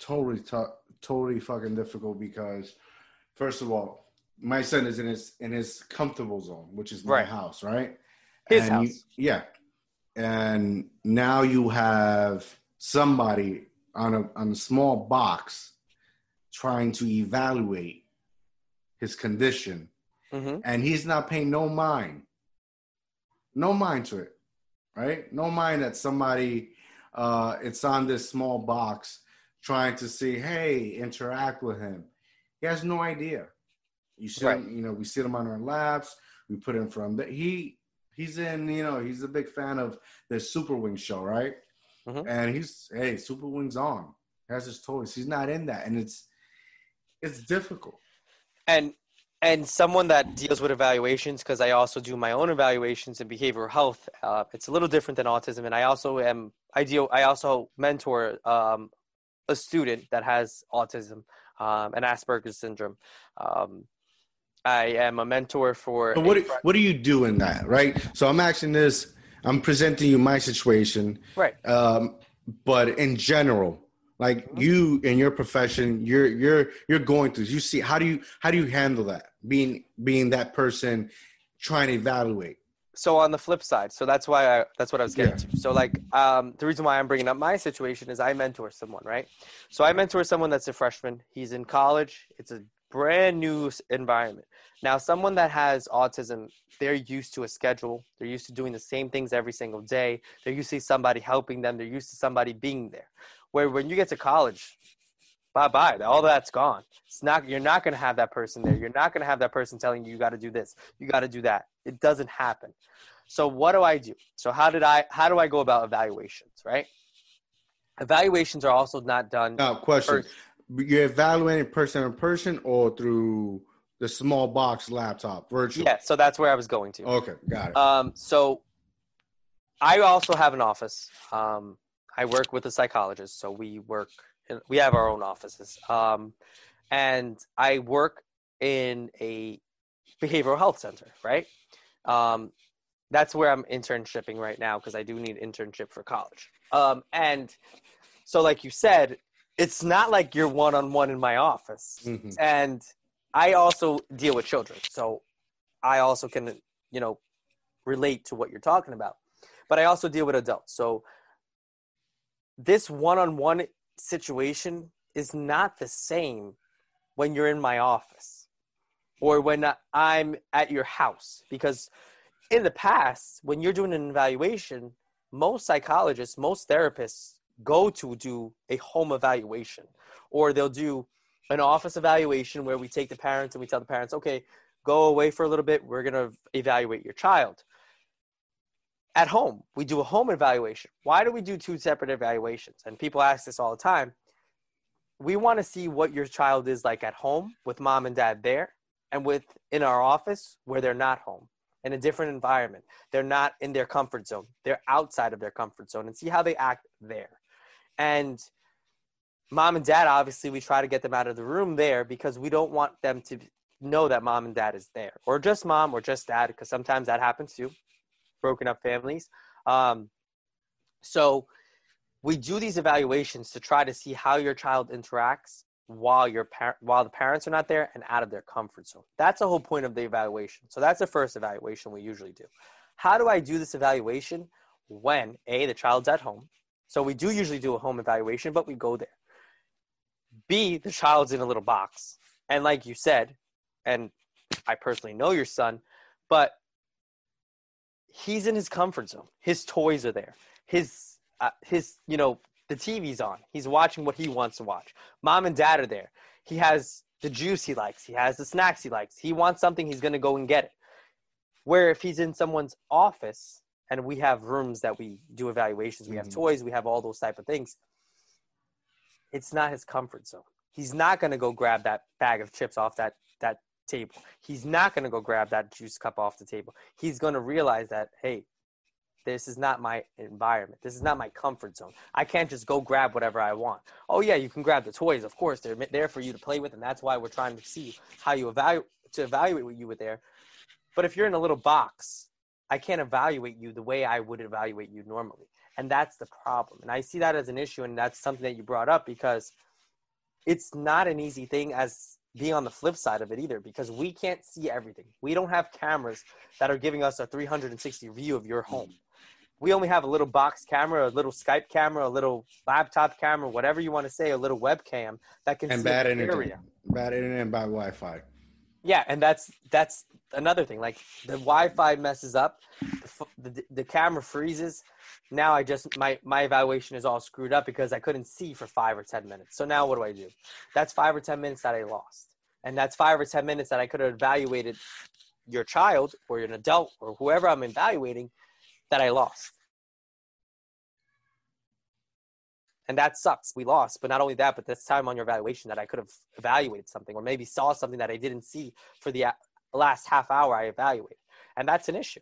Totally, to- totally fucking difficult because, first of all, my son is in his in his comfortable zone, which is my Right. house, right? His And you- house. yeah, and now you have somebody on a on a small box trying to evaluate his condition, hmm and he's not paying no mind no mind to it, right? No mind that somebody uh, it's on this small box trying to see, hey, interact with him. He has no idea. You see, right. you know, we sit him on our laps. We put him from the he. He's in, you know, he's a big fan of the Super Wings show, right? Mm-hmm. And he's, hey, Super Wings on. Has his toys. He's not in that, and it's it's difficult. And and someone that deals with evaluations because i also do my own evaluations in behavioral health uh, it's a little different than autism. And i also am i deal i also mentor um, a student that has autism um, and asperger's syndrome. Um, i am a mentor for what, do, what do you do in that right? So i'm asking this i'm presenting you my situation. Right. Um, but in general like you in your profession you're you're you're going through you see how do you how do you handle that? Being being that person trying to evaluate. So on the flip side so that's why i that's what i was getting yeah. to. So like um, the reason why i'm bringing up my situation is i mentor someone right? So i mentor someone that's a freshman. He's in college. It's a brand new environment. Now someone that has autism they're used to a schedule. They're used to doing the same things every single day. They're used to somebody helping them. They're used to somebody being there where when you get to college, bye bye, all that's gone. It's not you're not going to have that person there. You're not going to have that person telling you you got to do this, you got to do that. It doesn't happen. So what do I do? So how did I how do I go about evaluations, right? Evaluations are also not done. Now, question: You're evaluating person in person or through the small box laptop, virtual? Yeah, so that's where I was going to. Okay, got it. Um, so I also have an office. Um, I work with a psychologist, so we work. In, we have our own offices, um, and I work in a behavioral health center. Right, um, that's where I'm internshipping right now because I do need internship for college. Um, and so, like you said, it's not like you're one on one in my office, mm-hmm. and I also deal with children, so I also can you know relate to what you're talking about. But I also deal with adults, so this one-on-one situation is not the same when you're in my office or when I'm at your house. Because in the past when you're doing an evaluation most psychologists most therapists go to do a home evaluation or they'll do an office evaluation where we take the parents and we tell the parents okay go away for a little bit. We're going to evaluate your child at home. We do a home evaluation. Why do we do two separate evaluations? And people ask this all the time. We want to see what your child is like at home with mom and dad there and with in our office where they're not home in a different environment. They're not in their comfort zone. They're outside of their comfort zone and see how they act there. And mom and dad obviously we try to get them out of the room there because we don't want them to know that mom and dad is there or just mom or just dad because sometimes that happens too broken up families. Um, so we do these evaluations to try to see how your child interacts while your par- while the parents are not there and out of their comfort zone. That's the whole point of the evaluation. So that's the first evaluation we usually do. How do I do this evaluation when a the child's at home? So we do usually do a home evaluation, but we go there. B the child's in a little box, and like you said, and I personally know your son, but he's in his comfort zone. His toys are there. His uh, his you know the TV's on. He's watching what he wants to watch. Mom and dad are there. He has the juice he likes. He has the snacks he likes. He wants something, he's going to go and get it. Where if he's in someone's office and we have rooms that we do evaluations, we have mm-hmm. toys, we have all those type of things. It's not his comfort zone. He's not going to go grab that bag of chips off that that table. He's not going to go grab that juice cup off the table. He's going to realize that, hey, this is not my environment. This is not my comfort zone. I can't just go grab whatever I want. Oh yeah, you can grab the toys. Of course, they're there for you to play with, and that's why we're trying to see how you evaluate to evaluate what you were there. But if you're in a little box, I can't evaluate you the way I would evaluate you normally, and that's the problem. And I see that as an issue, and that's something that you brought up because it's not an easy thing as being on the flip side of it either because we can't see everything. We don't have cameras that are giving us a 360 view of your home. We only have a little box camera, a little Skype camera, a little laptop camera, whatever you want to say, a little webcam that can and see bad internet, area. bad internet and bad Wi-Fi. Yeah, and that's that's another thing. Like the Wi-Fi messes up, the, the, the camera freezes. Now I just my my evaluation is all screwed up because I couldn't see for five or ten minutes. So now what do I do? That's five or ten minutes that I lost, and that's five or ten minutes that I could have evaluated your child or an adult or whoever I'm evaluating that I lost. And that sucks. We lost. But not only that, but this time on your evaluation that I could have evaluated something or maybe saw something that I didn't see for the last half hour I evaluated. And that's an issue.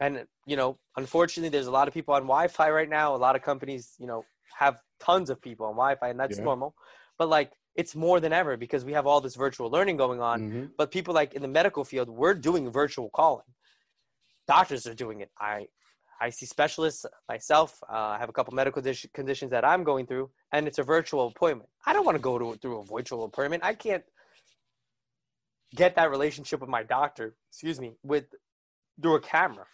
And, you know, unfortunately, there's a lot of people on Wi Fi right now. A lot of companies, you know, have tons of people on Wi Fi, and that's yeah. normal. But like, it's more than ever because we have all this virtual learning going on. Mm-hmm. But people like in the medical field, we're doing virtual calling. Doctors are doing it. I I see specialists myself. Uh, I have a couple medical conditions that I'm going through, and it's a virtual appointment. I don't want to go to through a virtual appointment. I can't get that relationship with my doctor. Excuse me, with through a camera.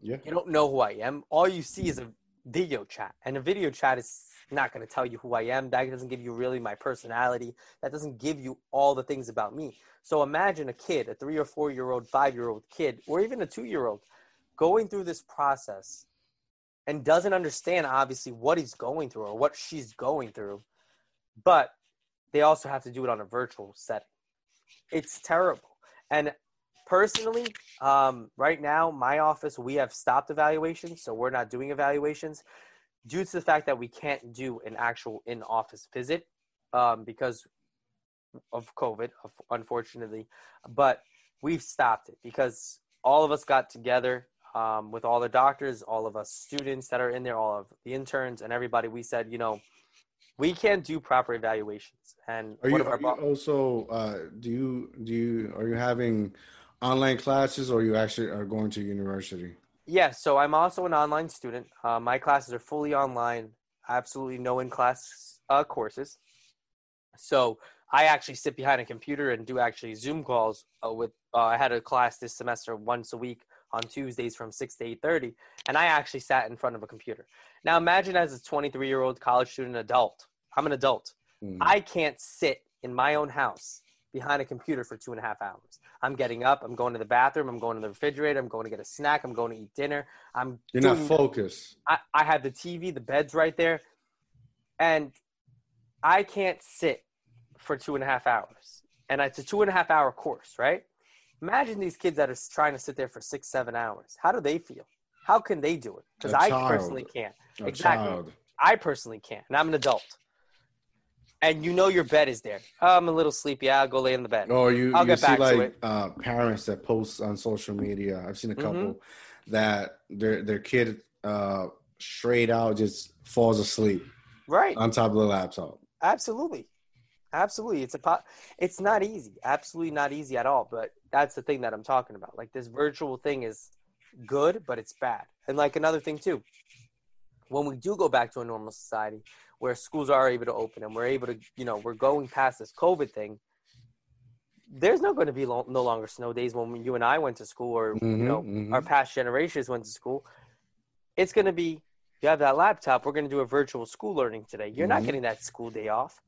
Yeah. You don't know who I am. All you see is a video chat, and a video chat is not going to tell you who I am. That doesn't give you really my personality. That doesn't give you all the things about me. So imagine a kid, a three or four year old, five year old kid, or even a two year old going through this process and doesn't understand obviously what he's going through or what she's going through but they also have to do it on a virtual setting it's terrible and personally um, right now my office we have stopped evaluations so we're not doing evaluations due to the fact that we can't do an actual in-office visit um, because of covid unfortunately but we've stopped it because all of us got together um, with all the doctors, all of us students that are in there, all of the interns and everybody, we said, you know, we can't do proper evaluations. And are you, are you also uh, do you do you are you having online classes or you actually are going to university? Yes, yeah, so I'm also an online student. Uh, my classes are fully online, absolutely no in class uh, courses. So I actually sit behind a computer and do actually Zoom calls uh, with. Uh, I had a class this semester once a week on Tuesdays from 6 to 8:30 and I actually sat in front of a computer. Now imagine as a 23-year-old college student adult. I'm an adult. Mm. I can't sit in my own house behind a computer for two and a half hours. I'm getting up, I'm going to the bathroom, I'm going to the refrigerator, I'm going to get a snack, I'm going to eat dinner. I'm You're doing, not focused. I, I have the TV, the bed's right there. And I can't sit for two and a half hours. And it's a two and a half hour course, right? Imagine these kids that are trying to sit there for six, seven hours. How do they feel? How can they do it? Because I personally can't. A exactly. Child. I personally can't, and I'm an adult. And you know your bed is there. Oh, I'm a little sleepy. I'll go lay in the bed. Oh, you, I'll you get see back like to it. Uh, parents that post on social media. I've seen a mm-hmm. couple mm-hmm. that their their kid uh, straight out just falls asleep right on top of the laptop. Absolutely, absolutely. It's a po- it's not easy. Absolutely not easy at all. But that's the thing that I'm talking about. Like this virtual thing is good, but it's bad. And like another thing too, when we do go back to a normal society where schools are able to open and we're able to, you know, we're going past this COVID thing, there's not going to be lo- no longer snow days when you and I went to school or, mm-hmm, you know, mm-hmm. our past generations went to school. It's going to be, you have that laptop, we're going to do a virtual school learning today. You're mm-hmm. not getting that school day off.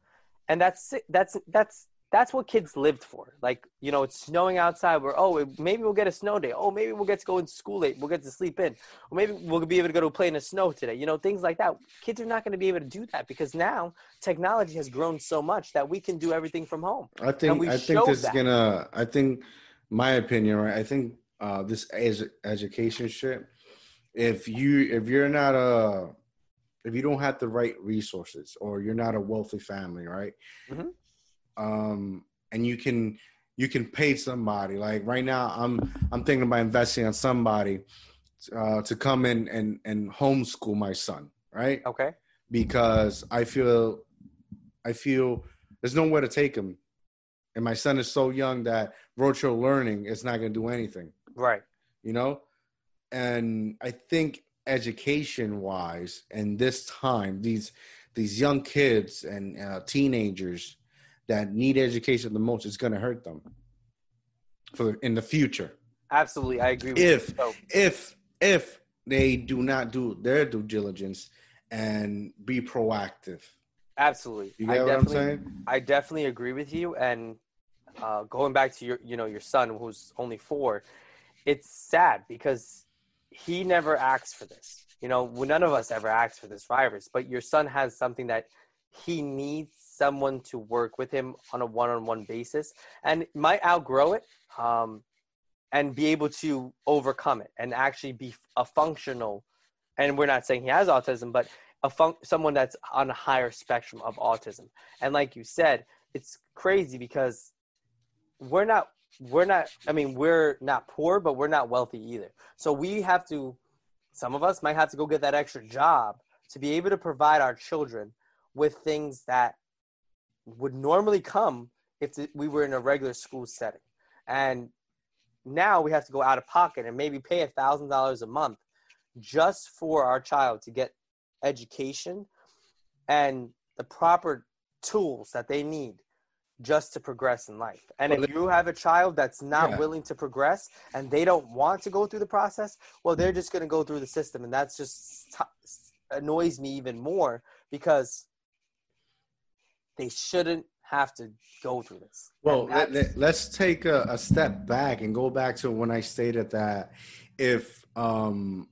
And that's, that's, that's, that's what kids lived for. Like, you know, it's snowing outside. Where oh, maybe we'll get a snow day. Oh, maybe we'll get to go in school late. We'll get to sleep in. Or maybe we'll be able to go to play in the snow today. You know, things like that. Kids are not going to be able to do that because now technology has grown so much that we can do everything from home. I think. I think this that. is gonna. I think, my opinion, right? I think uh, this education shit. If you if you're not a if you don't have the right resources or you're not a wealthy family, right? Mm-hmm um, and you can you can pay somebody. Like right now, I'm I'm thinking about investing on somebody uh, to come in and and homeschool my son. Right. Okay. Because I feel I feel there's nowhere to take him, and my son is so young that virtual learning is not going to do anything. Right. You know, and I think education wise, and this time these these young kids and uh, teenagers that need education the most is going to hurt them for in the future. Absolutely, I agree. if you. if if they do not do their due diligence and be proactive. Absolutely, you get I what I'm saying? I definitely agree with you, and uh, going back to your you know your son who's only four, it's sad because he never asked for this. You know, none of us ever asked for this virus, but your son has something that he needs someone to work with him on a one-on-one basis and might outgrow it um, and be able to overcome it and actually be a functional and we're not saying he has autism but a fun- someone that's on a higher spectrum of autism. And like you said it's crazy because we're not we're not i mean we're not poor but we're not wealthy either. So we have to some of us might have to go get that extra job to be able to provide our children with things that would normally come if we were in a regular school setting and now we have to go out of pocket and maybe pay a thousand dollars a month just for our child to get education and the proper tools that they need just to progress in life. And if you have a child that's not yeah. willing to progress and they don't want to go through the process, well, they're just going to go through the system. And that's just t- annoys me even more because they shouldn't have to go through this. Well, let, us let, take a, a, step back and go back to when I stated that if um,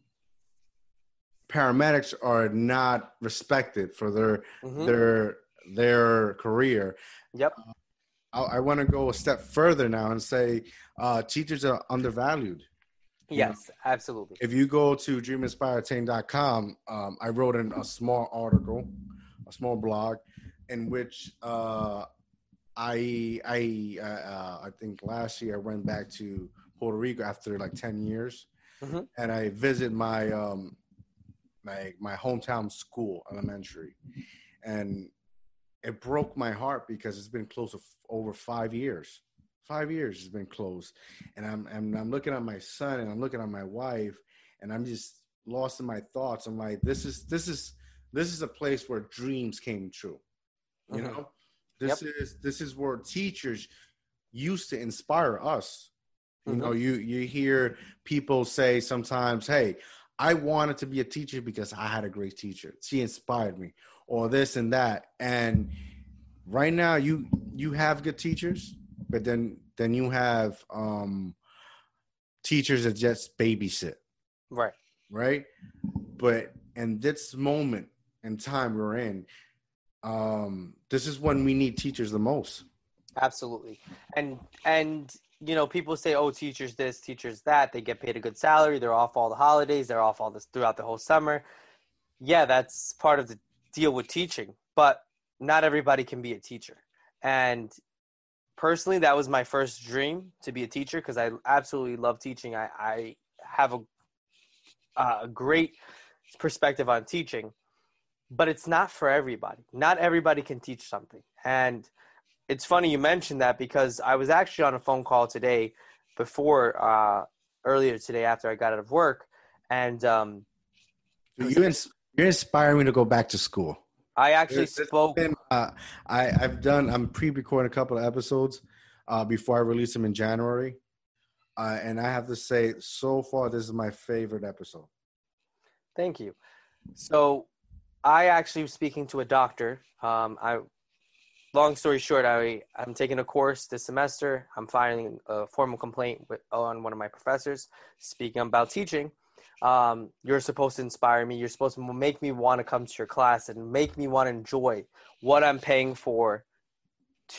paramedics are not respected for their mm-hmm. their their career. Yep. Uh, I, I want to go a step further now and say uh, teachers are undervalued. Yes, know? absolutely. If you go to dreaminspireattain.com, um, I wrote in a small article, a small blog, in which uh, I I uh, I think last year I went back to Puerto Rico after like ten years, mm-hmm. and I visit my um, my my hometown school, elementary, and it broke my heart because it's been closed over five years. Five years it's been closed, and I'm and I'm looking at my son and I'm looking at my wife, and I'm just lost in my thoughts. I'm like, this is this is this is a place where dreams came true. You mm-hmm. know, this yep. is this is where teachers used to inspire us. You mm-hmm. know, you you hear people say sometimes, "Hey, I wanted to be a teacher because I had a great teacher. She inspired me, or this and that." And right now, you you have good teachers, but then then you have um, teachers that just babysit. Right. Right. But in this moment and time we're in, um, this is when we need teachers the most. Absolutely. And and you know, people say, "Oh, teachers this, teachers that." They get paid a good salary. They're off all the holidays. They're off all this throughout the whole summer. Yeah, that's part of the deal with teaching. But not everybody can be a teacher. And personally, that was my first dream to be a teacher because I absolutely love teaching. I, I have a a great perspective on teaching, but it's not for everybody. Not everybody can teach something. And it's funny you mentioned that because I was actually on a phone call today before uh, earlier today after I got out of work, and um, you ins- you're inspiring me to go back to school. I actually spoke. Been, uh, I I've done. I'm pre-recording a couple of episodes uh, before I release them in January, uh, and I have to say, so far, this is my favorite episode. Thank you. So, I actually was speaking to a doctor. Um, I long story short, I I'm taking a course this semester. I'm filing a formal complaint with, on one of my professors, speaking about teaching. Um, you're supposed to inspire me. You're supposed to make me want to come to your class and make me want to enjoy what I'm paying for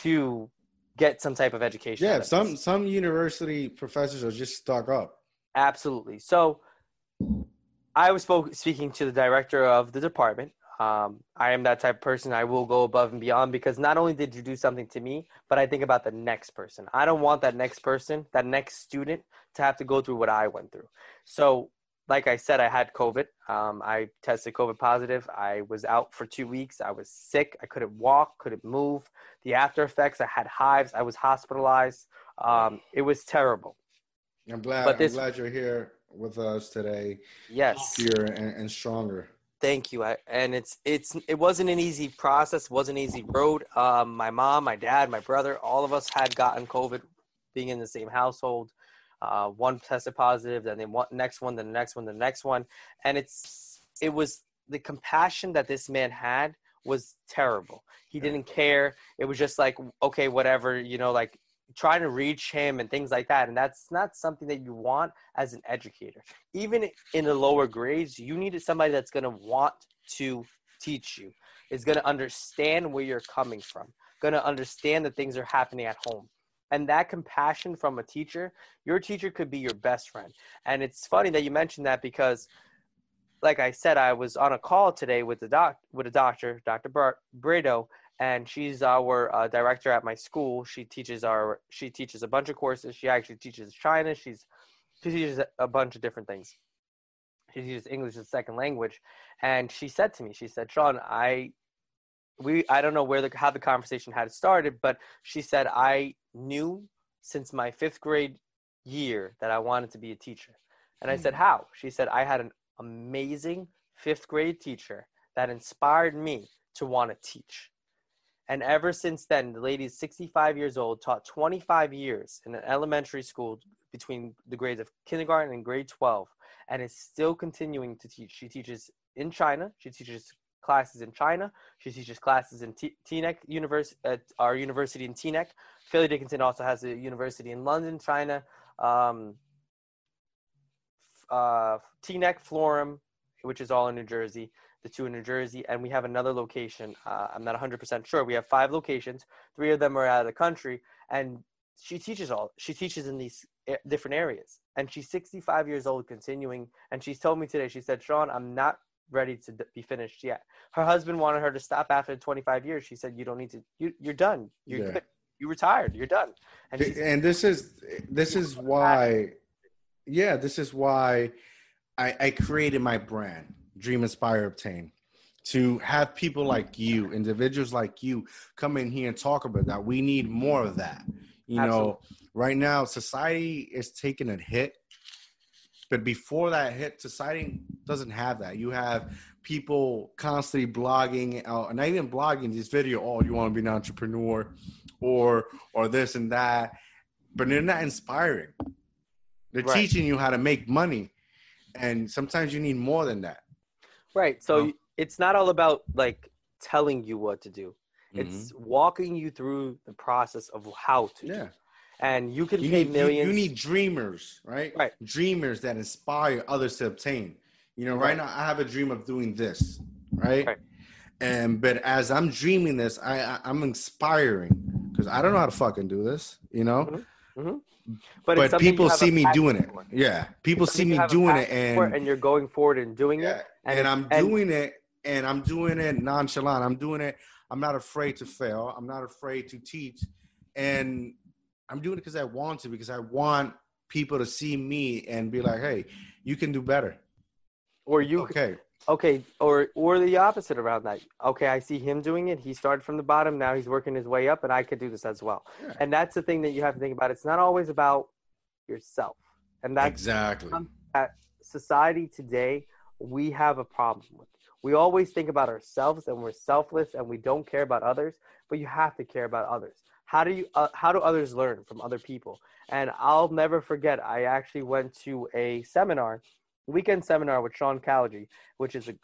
to get some type of education. Yeah, some some university professors are just stuck up. Absolutely. So I was spoke, speaking to the director of the department, um, I am that type of person. I will go above and beyond because not only did you do something to me, but I think about the next person. I don't want that next person, that next student, to have to go through what I went through. So, like I said, I had COVID. Um, I tested COVID positive. I was out for two weeks. I was sick. I couldn't walk, couldn't move. The after effects, I had hives. I was hospitalized. Um, it was terrible. I'm glad. But this, I'm glad you're here with us today. Yes. Here and, and stronger. Thank you. I, and it's it's it wasn't an easy process. wasn't an easy road. Um, my mom, my dad, my brother, all of us had gotten COVID, being in the same household. Uh, one tested positive, then the one, next one, then the next one, the next one, and it's it was the compassion that this man had was terrible. He didn't care. It was just like okay, whatever, you know, like trying to reach him and things like that and that's not something that you want as an educator. Even in the lower grades you needed somebody that's going to want to teach you is going to understand where you're coming from going to understand that things are happening at home. And that compassion from a teacher your teacher could be your best friend. And it's funny that you mentioned that because like i said i was on a call today with the doc with a doctor dr Bar- brado and she's our uh, director at my school. She teaches our she teaches a bunch of courses. She actually teaches china. She's she teaches a bunch of different things. She teaches english as a second language. And she said to me she said sean i we i don't know where the how the conversation had started but she said i knew since my fifth grade year that i wanted to be a teacher. And i said Hmm. how? She said i had an amazing fifth grade teacher that inspired me to want to teach and ever since then the lady is 65 years old taught 25 years in an elementary school between the grades of kindergarten and grade 12 and is still continuing to teach she teaches in china she teaches classes in China. She teaches classes in T- Teaneck University, at our university in Teaneck. Fairleigh Dickinson also has a university in London, China. Um, uh, Teaneck Florham, which is all in New Jersey, the two in New Jersey, and we have another location. Uh, I'm not 100% sure. We have five locations. Three of them are out of the country, and she teaches all. She teaches in these different areas, and she's 65 years old, continuing. And she's told me today. She said, "Sean, I'm not ready to be finished yet." Her husband wanted her to stop after 25 years. She said, "You don't need to. You, you're done. You're Yeah. good. You retired. You're done." And and this is this is [laughs] why yeah this is why I, I created my brand dream inspire obtain. To have people like you individuals like you come in here and talk about that. We need more of that you know? Right now society is taking a hit but before that hit society doesn't have that. You have people constantly blogging uh, not even blogging this video oh you want to be an entrepreneur or or this and that but they're not inspiring. They're Right. teaching you how to make money and sometimes you need more than that Right. So it's not all about like telling you what to do. Mm-hmm. It's walking you through the process of how to. do. yeah And you can you pay need, you, millions. you need dreamers right Right. dreamers that inspire others to obtain you know right, Right. now i have a dream of doing this right, Right. and but as i'm dreaming this i, I i'm inspiring because i don't know how to fucking do this you know but, but, it's something you people see me doing it for. yeah people see me doing it and and you're going forward and doing yeah, it. And, and- I'm and- doing it, and I'm doing it nonchalant. I'm doing it. I'm not afraid to fail. I'm not afraid to teach, and I'm doing it because I want to. Because I want people to see me and be like, "Hey, you can do better." Or you Okay, okay, or or the opposite around that. Okay, I see him doing it. He started from the bottom. Now he's working his way up, and I could do this as well. Yeah. And that's the thing that you have to think about. It's not always about yourself, and that's exactly. Um, society today we have a problem with. We always think about ourselves and we're selfless and we don't care about others, but you have to care about others. How do you uh, how do others learn from other people? And I'll never forget I actually went to a seminar, weekend seminar with Sean Callagy, which is a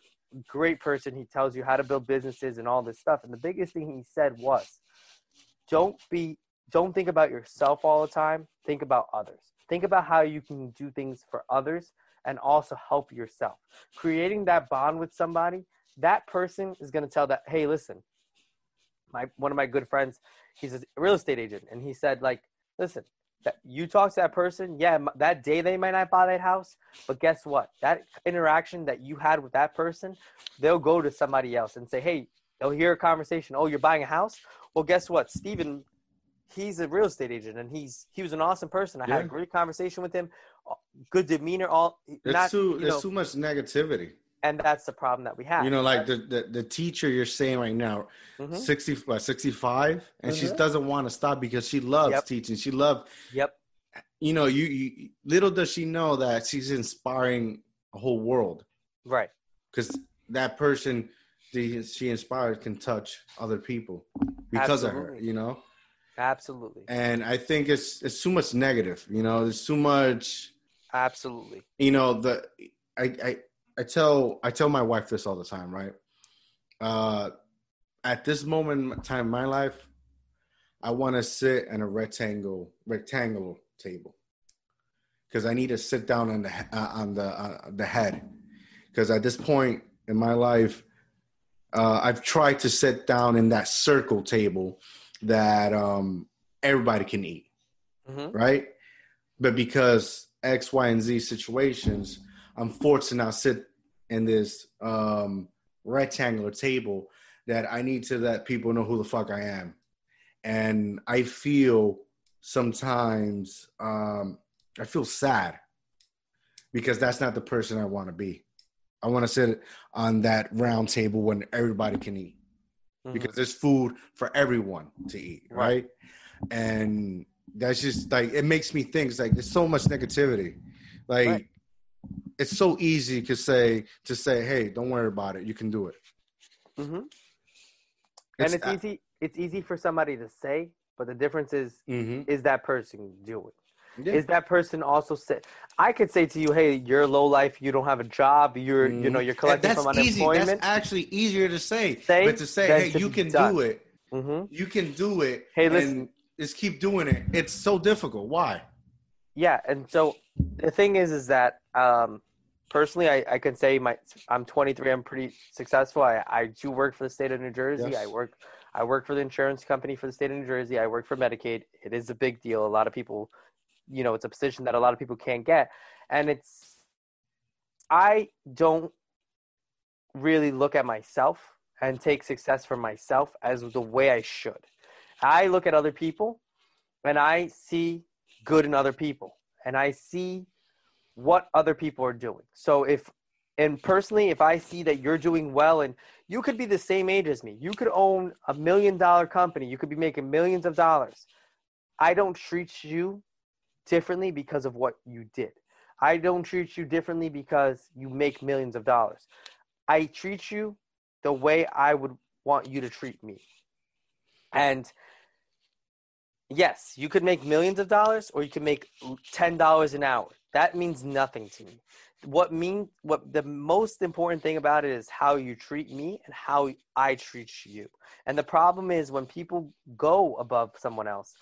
great person. He tells you how to build businesses and all this stuff. And the biggest thing he said was don't be don't think about yourself all the time. Think about others. Think about how you can do things for others and also help yourself. Creating that bond with somebody, that person is going to tell that, hey, listen, my one of my good friends, he's a real estate agent, and he said, like, listen, that you talk to that person, yeah, that day they might not buy that house, but guess what? That interaction that you had with that person, they'll go to somebody else and say, hey, they'll hear a conversation. Oh, you're buying a house? Well, guess what? Steven, he's a real estate agent, and he's he was an awesome person. I had a great conversation with him, good demeanor. All It's not, too. There's know, too much negativity. and that's the problem that we have. You know, like the, the the teacher you're saying right now, Mhm. sixty what sixty five, and she Mhm. doesn't want to stop because she loves Yep. teaching. She loves Yep. you know, you, you little does she know that she's inspiring a whole world Right. because that person she inspired can touch other people because of her, you know. Absolutely. And I think it's it's too much negative, you know. There's too much, Absolutely. you know. The I I I tell I tell my wife this all the time, right? Uh, at this moment in time in my life, I want to sit in a rectangle rectangular table because I need to sit down on the uh, on the uh, the head because at this point in my life, uh, I've tried to sit down in that circle table that um, everybody can eat, Mm-hmm. right? But because X, Y, and Z situations, I'm forced to now sit in this um, rectangular table that I need to let people know who the fuck I am. And I feel sometimes um, I feel sad because that's not the person I want to be. I want to sit on that round table when everybody can eat Mhm. because there's food for everyone to eat, right? Right. And that's just like it makes me think it's like there's so much negativity. Like Right. it's so easy to say to say, hey, don't worry about it, you can do it. Mm-hmm. It's- and it's easy. It's easy for somebody to say, but the difference is, Mhm. is that person doing? Yeah. Is that person also say? I could say to you, "Hey, you're low life. You don't have a job. You're, you know, Mhm. you're collecting that's from easy. unemployment." That's actually easier to say, Say but to say, hey, to you can done. do it. hmm You can do it. Hey, and listen. just keep doing it. It's so difficult. Why? Yeah, and so the thing is, is that um, personally, I, I can say my I'm 23. I'm pretty successful. I, I do work for the state of New Jersey. Yes. I work I work for the insurance company for the state of New Jersey. I work for Medicaid. It is a big deal. A lot of people, you know, it's a position that a lot of people can't get, and it's I don't really look at myself and take success for myself as the way I should. I look at other people and I see good in other people and I see what other people are doing. So if and personally if I see that you're doing well and you could be the same age as me. You could own a million dollar company. You could be making millions of dollars. I don't treat you differently because of what you did. I don't treat you differently because you make millions of dollars. I treat you the way I would want you to treat me. And yes, you could make millions of dollars or you could make $10 an hour. That means nothing to me. What mean what the most important thing about it is how you treat me and how I treat you. And the problem is when people go above someone else,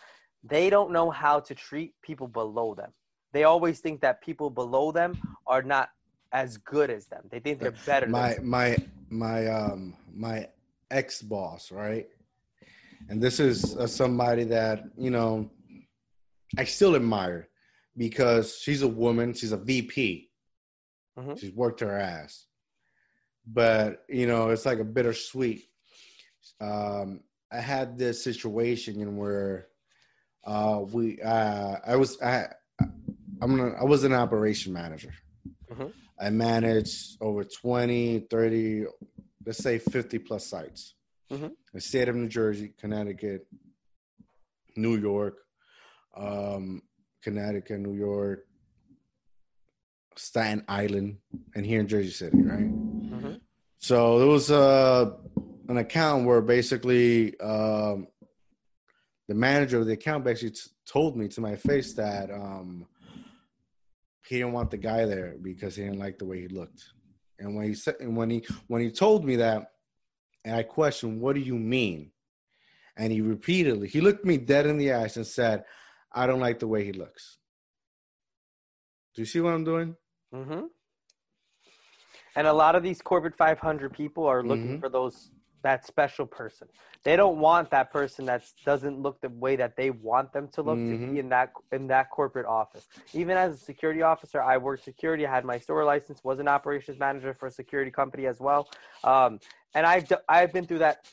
they don't know how to treat people below them. They always think that people below them are not as good as them. They think they're better. my than my my um my ex boss right and this is uh, somebody that you know i still admire because she's a woman she's a vp Mhm. she's worked her ass but you know it's like a bittersweet um i had this situation in where uh we uh i was i i'm gonna i was an operation manager Mhm. I managed over 20, 30, let's say 50 plus sites. Mhm. The state of New Jersey, Connecticut, New York, um, Connecticut, New York, Staten Island, and here in Jersey City, right? Mhm. So there was uh, an account where basically um, the manager of the account basically t- told me to my face that um, he didn't want the guy there because he didn't like the way he looked. And when he said, and when he when he told me that, and I questioned, "What do you mean?" And he repeatedly he looked me dead in the eyes and said, "I don't like the way he looks." Do you see what I'm doing? Mm-hmm. And a lot of these corporate 500 people are looking Mhm. for those that special person. They don't want that person that doesn't look the way that they want them to look to Mhm. be in that in that corporate office. Even as a security officer, I worked security. I had my store license. Was an operations manager for a security company as well. Um, and I've I've been through that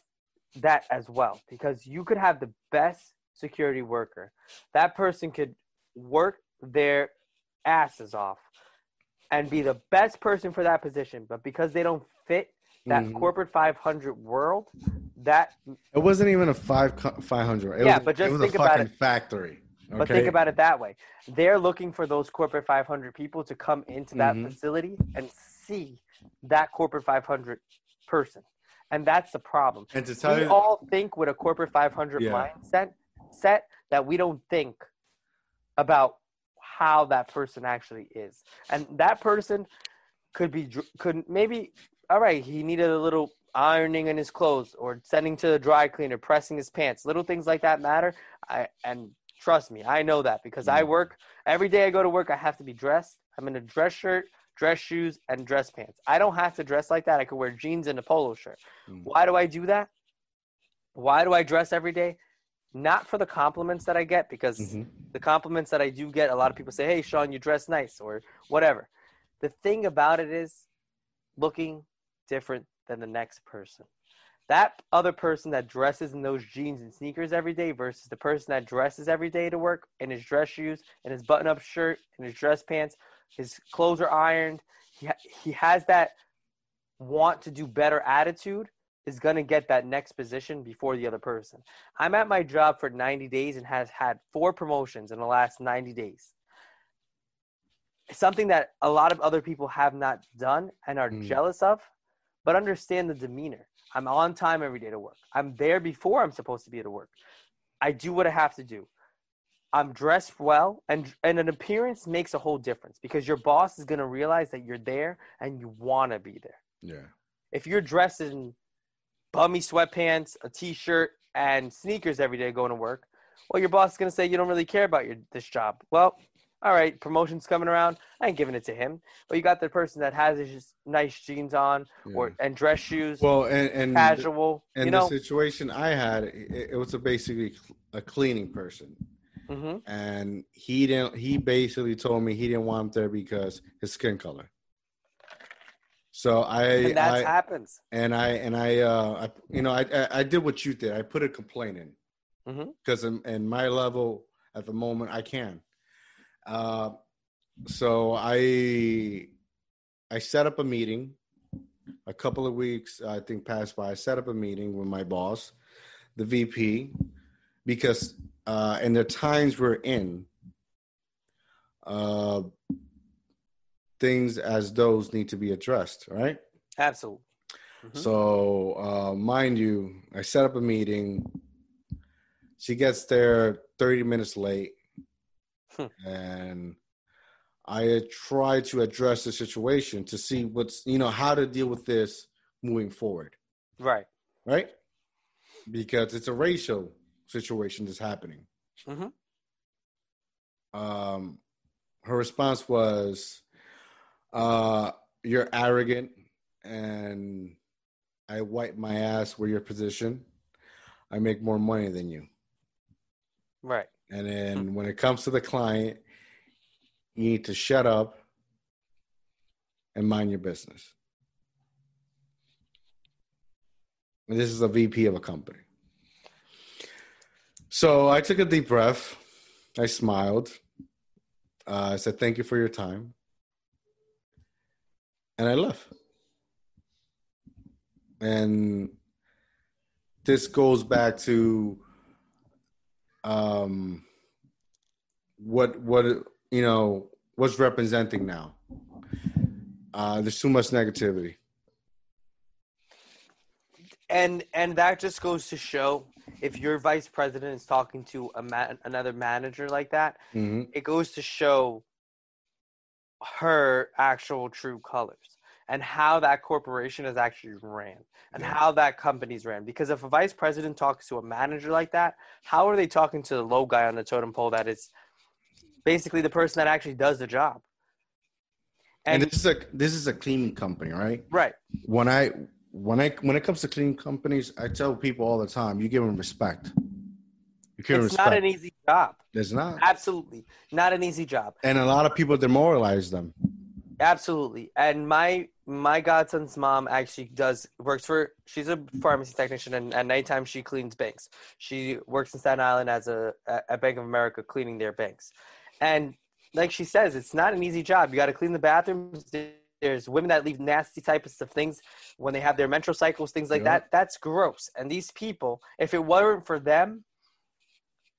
that as well because you could have the best security worker. That person could work their asses off and be the best person for that position, but because they don't fit that Mhm. corporate 500 world, that It wasn't even a five five hundred. It Yeah, was, but just it was think a about fucking it. factory. but think about it that way. They're looking for those corporate 500 people to come into that Mhm. facility and see that corporate 500 person. And that's the problem. And to tell we you, all think with a corporate 500 Yeah. mindset set that we don't think about how that person actually is and that person could be could maybe all right he needed a little ironing in his clothes or sending to the dry cleaner, pressing his pants. Little things like that matter. I and trust me, I know that because I Mm. work every day I go to work, I have to be dressed. I'm in a dress shirt, dress shoes, and dress pants. I don't have to dress like that. I could wear jeans and a polo shirt. Mm. Why do I do that? Why do I dress every day? Not for the compliments that I get, because Mhm. the compliments that I do get, a lot of people say, "Hey, Sean, you dress nice," or whatever. The thing about it is looking different than the next person. That other person that dresses in those jeans and sneakers every day versus the person that dresses every day to work in his dress shoes and his button-up shirt and his dress pants, his clothes are ironed. He ha- he has that want to do better attitude is going to get that next position before the other person. I'm at my job for 90 days and has had four promotions in the last 90 days. Something that a lot of other people have not done and are Mm. jealous of, but understand the demeanor. I'm on time every day to work. I'm there before I'm supposed to be at work. I do what I have to do. I'm dressed well, and and an appearance makes a whole difference because your boss is gonna realize that you're there and you want to be there Yeah. if you're dressed in bummy sweatpants, a t-shirt, and sneakers every day going to work, well, your boss is gonna say you don't really care about your this job. Well, all right, promotion's coming around. I ain't giving it to him. But you got the person that has his nice jeans on or and dress shoes, well, and and casual. and you the situation I had, it, it was a basically a cleaning person, hmm and he didn't. He basically told me he didn't want him there because his skin color. So I, and that I happens. and I and I, uh, I you know, I, I I did what you did. I put a complaint in Mhm. because in, in my level at the moment I can. Uh, so I I set up a meeting. A couple of weeks I think passed by. I set up a meeting with my boss, the VP, because uh, in the times we're in, uh, things as those need to be addressed, right? Absolutely. Mhm. So, uh, mind you, I set up a meeting. She gets there 30 minutes late. Hmm. and I try to address the situation to see what's, you know, how to deal with this moving forward, Right. right? Because it's a racial situation that's happening. Mhm. Um, her response was, uh, You're arrogant, and I wipe my ass with your position. I make more money than you. Right. And then when it comes to the client, you need to shut up and mind your business. And this is a VP of a company. So I took a deep breath. I smiled. Uh, I said, Thank you for your time. And I left. And this goes back to um, what what you know what's representing now. Uh, there's too much negativity. and and that just goes to show if your vice president is talking to a man, another manager like that hmm it goes to show her actual true colors and how that corporation is actually ran and Yeah. how that company's ran because if a vice president talks to a manager like that how are they talking to the low guy on the totem pole that is basically the person that actually does the job And, and, this is a this is a cleaning company, right? right When I when I when it comes to cleaning companies, I tell people all the time, you give them respect. You give it's respect. not an easy job It's not, absolutely not an easy job and a lot of people demoralize them. Absolutely. And my my godson's mom actually does works for she's a pharmacy technician and at nighttime she cleans banks. She works in Staten Island as a at Bank of America cleaning their banks. And like she says, it's not an easy job. You got to clean the bathrooms. There's women that leave nasty types of things when they have their menstrual cycles, things like that. That's gross. And these people, if it weren't for them,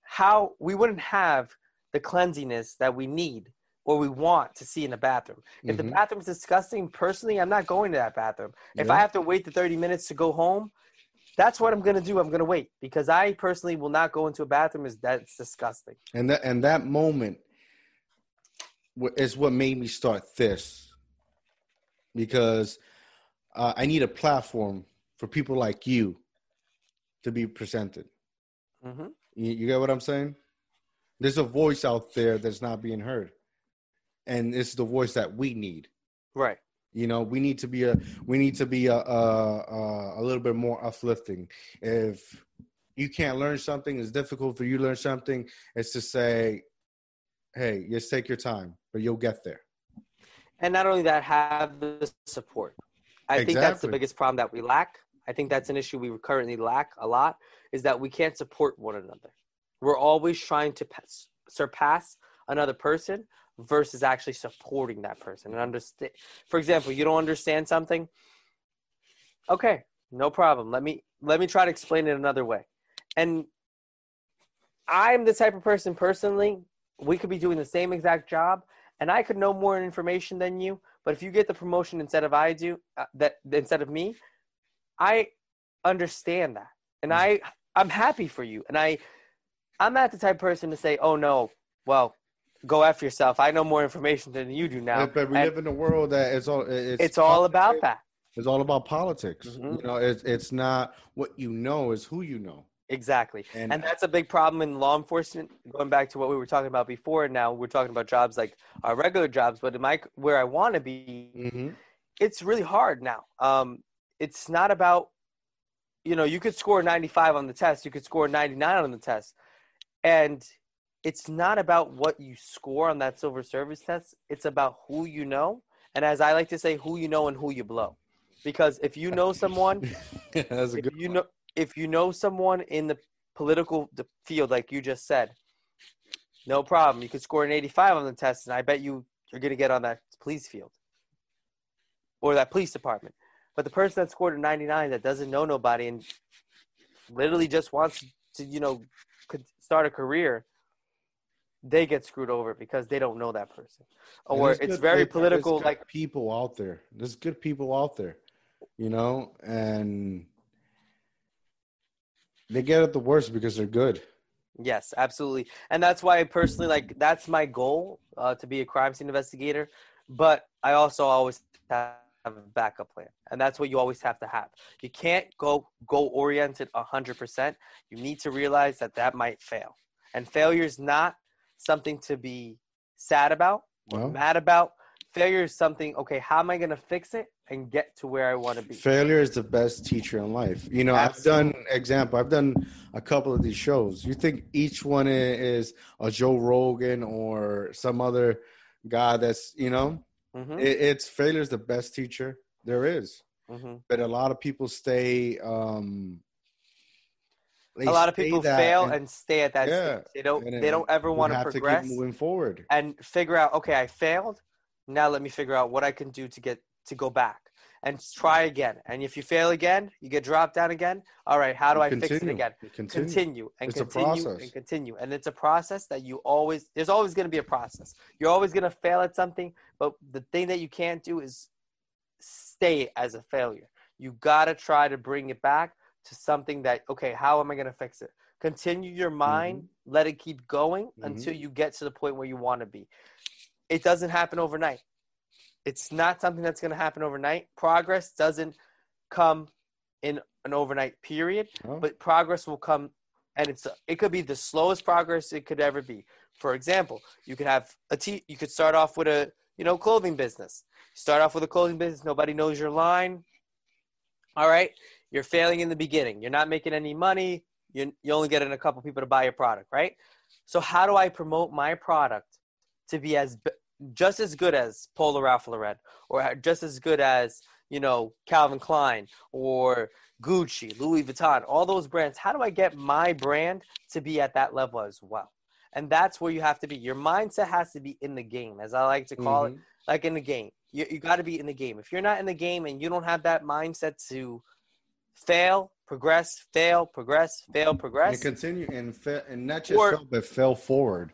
how we wouldn't have the cleanliness that we need or we want to see in the bathroom. If the Mhm. bathroom's disgusting, personally, I'm not going to that bathroom. If Yeah. I have to wait the 30 minutes to go home, that's what I'm going to do. I'm going to wait because I personally will not go into a bathroom is that's disgusting. and that and that moment is what made me start this because uh, I need a platform for people like you to be presented. hmm You, you get what I'm saying? There's a voice out there that's not being heard, and it's the voice that we need. Right. You know, we need to be a we need to be a a, a, a little bit more uplifting. If you can't learn something, it's difficult for you to learn something. It's to say, hey, just take your time, but you'll get there. And not only that, have the support. I think that's the biggest problem that we lack. I think that's an issue we currently lack a lot is that we can't support one another. We're always trying to surpass another person versus actually supporting that person and understand. For example, you don't understand something. Okay, no problem. Let me let me try to explain it another way. And I'm the type of person personally. We could be doing the same exact job, and I could know more information than you. But if you get the promotion instead of I do, uh, that instead of me, I understand that, and I I'm happy for you. And I I'm not the type of person to say, oh no, well, go after yourself. I know more information than you do now. but we And live in a world that it's all it's, it's all about that. It's all about politics. Mhm. You know, it's it's not what you know, it's who you know. Exactly. And, And that's a big problem in law enforcement. Going back to what we were talking about before, And now we're talking about jobs like our regular jobs. But in my where I want to be, Mhm. it's really hard now. Um, it's not about, you know, you could score 95 on the test, you could score 99 on the test, and it's not about what you score on that civil service test. It's about who you know, and as I like to say, who you know and who you blow. Because if you know someone [laughs] that's a if you know if you know someone in the political field like you just said no problem you could score an 85 on the test and i bet you you're going to get on that police field or that police department but the person that scored a 99 that doesn't know nobody and literally just wants to you know could start a career they get screwed over because they don't know that person or it's good- very political like people out there. There's good people out there, you know, and they get it the worst because they're good. Yes, absolutely. And that's why I personally like that's my goal uh, to be a crime scene investigator. But I also always have a backup plan, and that's what you always have to have. You can't go go oriented hundred percent. You need to realize that that might fail, and failure is not something to be sad about or No. mad about. Failure is something. Okay, how am I going to fix it and get to where I want to be? Failure is the best teacher in life. You know, I've done example. I've done a couple of these shows. You think each one is a Joe Rogan or some other guy that's you know, hmm it, it's failure is the best teacher there is. hmm But a lot of people stay. um they A lot of people fail and and stay at that Yeah, stage. They don't. They don't ever want to progress. moving forward. and figure out okay i failed now let me figure out what i can do to get to go back and try again and if you fail again you get dropped down again all right how do i fix it again Continue. continue and It's continue and continue and it's a process that you always there's always going to be a process you're always going to fail at something but the thing that you can't do is stay as a failure you got to try to bring it back to something that okay how am i going to fix it? Continue your mind let it keep going Mhm. until you get to the point where you want to be. It doesn't happen overnight. It's not something that's going to happen overnight. Progress doesn't come in an overnight period Oh, but progress will come and it's it could be the slowest progress it could ever be. For example you could have a t you could start off with a you know clothing business. Start off with a clothing business. Nobody knows your line. All right you're failing in the beginning you're not making any money you you only getting a couple people to buy your product right so how do i promote my product to be as just as good as Polo Ralph Lauren or just as good as you know Calvin Klein or Gucci, Louis Vuitton, all those brands. How do I get my brand to be at that level as well? And that's where you have to be. Your mindset has to be in the game, as I like to call it, mhm. like in the game. You, you got to be in the game. If you're not in the game and you don't have that mindset to fail, progress, fail, progress, fail, progress, and continue and fa- and not just Or- fail, but fell forward.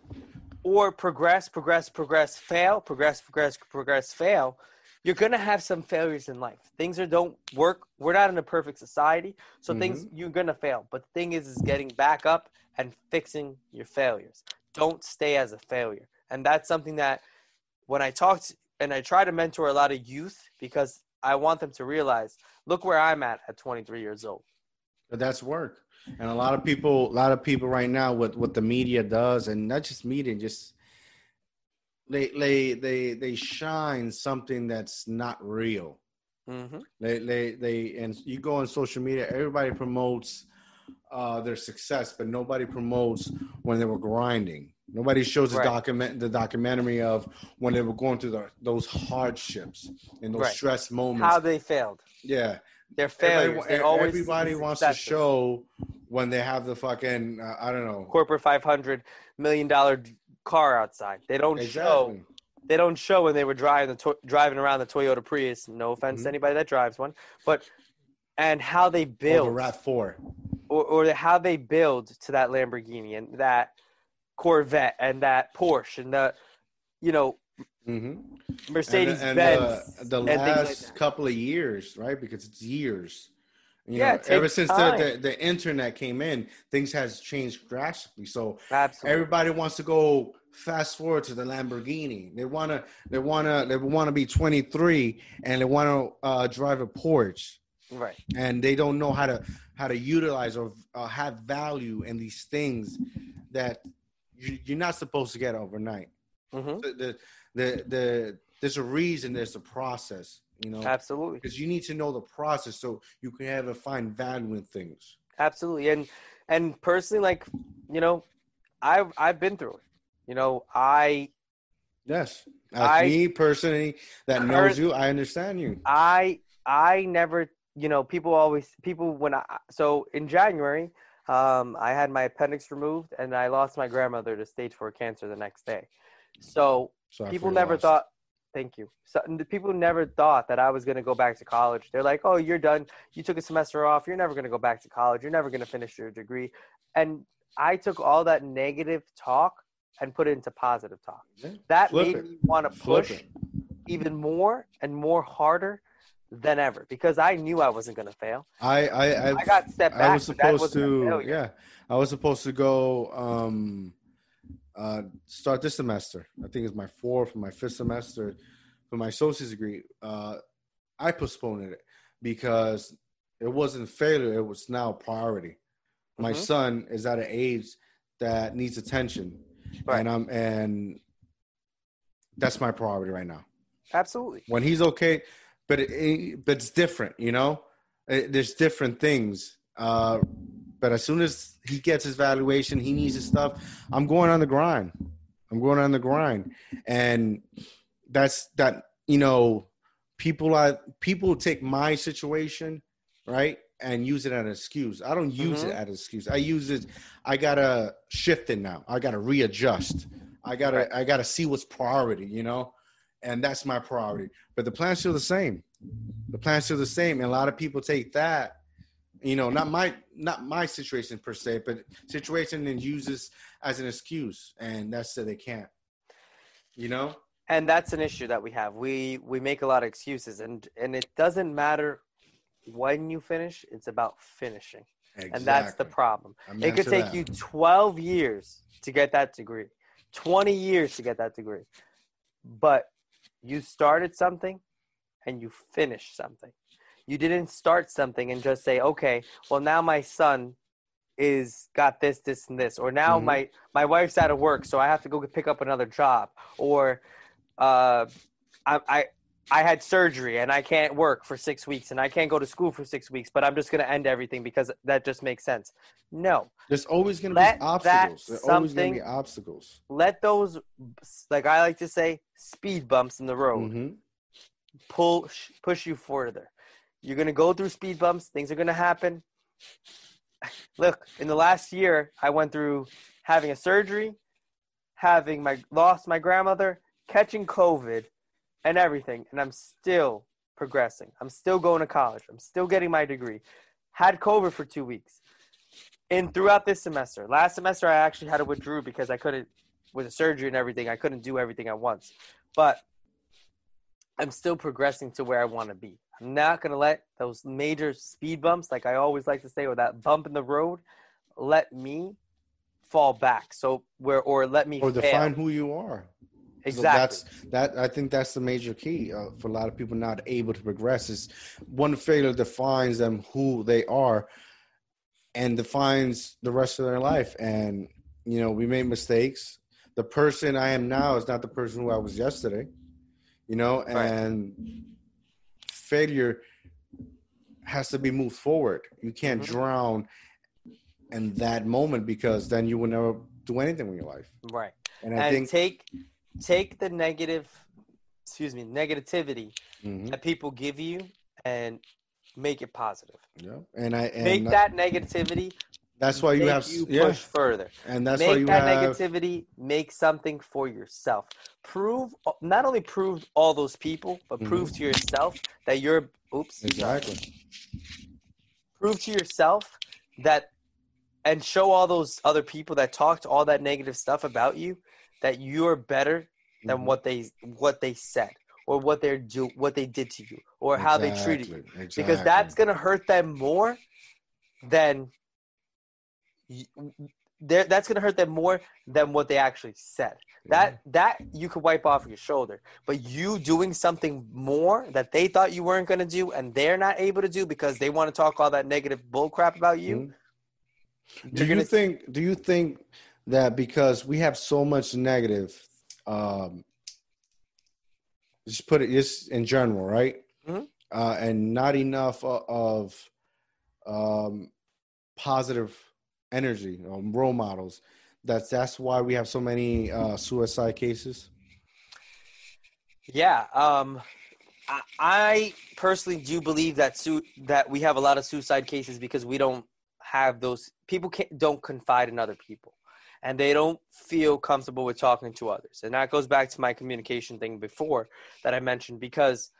or progress, progress, progress, fail, progress, progress, progress, fail, you're gonna have some failures in life. Things are don't work. We're not in a perfect society, so mm-hmm. things you're gonna fail. But the thing is, is getting back up and fixing your failures. Don't stay as a failure, and that's something that when I talk and I try to mentor a lot of youth because I want them to realize Look where I'm at at 23 years old. But that's work. And a lot of people, a lot of people right now, what what the media does, and not just media, just they they they they shine something that's not real. Mm-hmm. They they they and you go on social media, everybody promotes uh, their success, but nobody promotes when they were grinding. Nobody shows the Right. document the documentary of when they were going through the, those hardships and those Right. stress moments. How they failed. yeah, They're Everybody- They always everybody wants to show when they have the fucking uh, I don't know corporate 500 million dollar car outside. They don't show. They don't show when they were driving the to- driving around the Toyota Prius. No offense Mhm. to anybody that drives one, but and how they Or build the RAV4. or, or how they build to that Lamborghini and that Corvette and that Porsche and the you know Mm-hmm. Mercedes and, Benz and, uh, the things like last couple of years, right? Because it's years. You Yeah, know, ever since the, the the internet came in, things has changed drastically. So Absolutely. everybody wants to go fast forward to the Lamborghini. They wanna they wanna they wanna be 23 and they wanna uh, drive a Porsche. right. and they don't know how to how to utilize or uh, have value in these things that you, you're not supposed to get overnight. hmm The, the the the there's a reason. There's a process. You know, Absolutely. because you need to know the process so you can have a find value in things. Absolutely. And and personally, like you know, I've I've been through it. You know, I Yes, as I- me personally that knows you, I understand you. I I never you know people always people when I so in January um, I had my appendix removed and I lost my grandmother to stage four cancer the next day. So Sorry people never loss. thought. Thank you. So the people never thought that I was going to go back to college. They're like, "Oh, you're done. You took a semester off. You're never going to go back to college. You're never going to finish your degree." And I took all that negative talk and put it into positive talk. That Flip made it. me want to push even more and more harder than ever because I knew I wasn't going to fail. I I I, I got stepped back. I was supposed to, yeah, I was supposed to go um, uh, start this semester. I think it's my fourth or my fifth semester for my associate's degree. Uh, I postponed it because it wasn't failure; it was now a priority. My Mhm. son is at an age that needs attention, Right. and I'm and that's my priority right now Absolutely. when he's okay but it, it- but it's different you know? It- there's different things uh but as soon as he gets his valuation he needs his stuff i'm going on the grind. I'm going on the grind. And that's that you know people are people take my situation right and use it as an excuse. I don't use it Mhm. as an excuse. I use it i gotta shift it now. I gotta readjust. I gotta i gotta see what's priority you know and that's my priority. But the plan's still the same. The plan's still the same. And a lot of people take that you know not my not my situation per se but situation and use this as an excuse. And that's so they can't you know? And that's an issue that we have. We we make a lot of excuses. And and it doesn't matter when you finish it's about finishing. And that's the problem. I'm it could take that. you 12 years to get that degree 20 years to get that degree. But you started something and you finished something you didn't start something and just say okay well now my son is got this this and this or now Mhm. my my wife's out of work so i have to go pick up another job or uh i i I had surgery and I can't work for six weeks and I can't go to school for six weeks, but I'm just going to end everything because that just makes sense. No, there's always going to be obstacles there's always going to be obstacles let those, like I like to say, speed bumps in the road Mhm. pull push you further. You're gonna go through speed bumps. Things are gonna happen. [laughs] Look, in the last year, I went through having a surgery, having my lost my grandmother, catching COVID, and everything, and I'm still progressing. I'm still going to college. I'm still getting my degree. Had COVID for two weeks. And throughout this semester, last semester I actually had to withdraw because I couldn't, with the surgery and everything, I couldn't do everything at once. But I'm still progressing to where I want to be. I'm not going to let those major speed bumps, like I always like to say, or that bump in the road, let me fall back. So where, or let me or fail. define who you are Exactly. So that's that. I think that's the major key uh, for a lot of people not able to progress. Is one failure defines them who they are, and defines the rest of their life. And you know, we made mistakes. The person I am now is not the person who I was yesterday. You know, and right. failure has to be moved forward. You can't mm-hmm. drown in that moment because then you will never do anything with your life. Right. And I and think take take the negative, excuse me, negativity mm-hmm. that people give you and make it positive. Yeah. And I and make that negativity that's why you have you yeah. push further, and that's make why you that have... negativity make something for yourself. Prove not only prove all those people, but mm-hmm. prove to yourself that you're. Oops. Exactly. Prove to yourself that, and show all those other people that talked all that negative stuff about you that you're better than mm-hmm. what they what they said or what they're do what they did to you or exactly. how they treated you exactly. because that's gonna hurt them more than that's going to hurt them more than what they actually said. That that you could wipe off your shoulder, but you doing something more that they thought you weren't going to do, and they're not able to do because they want to talk all that negative bullcrap about you. Mm-hmm. Do you gonna... think? Do you think that because we have so much negative, um, just put it just in general, right? Mm-hmm. Uh, and not enough of um, positive energy, um, role models. That's that's why we have so many uh, suicide cases. Yeah, um, I, I personally do believe that su- that we have a lot of suicide cases because we don't have those people can't, don't confide in other people and they don't feel comfortable with talking to others and that goes back to my communication thing before that i mentioned because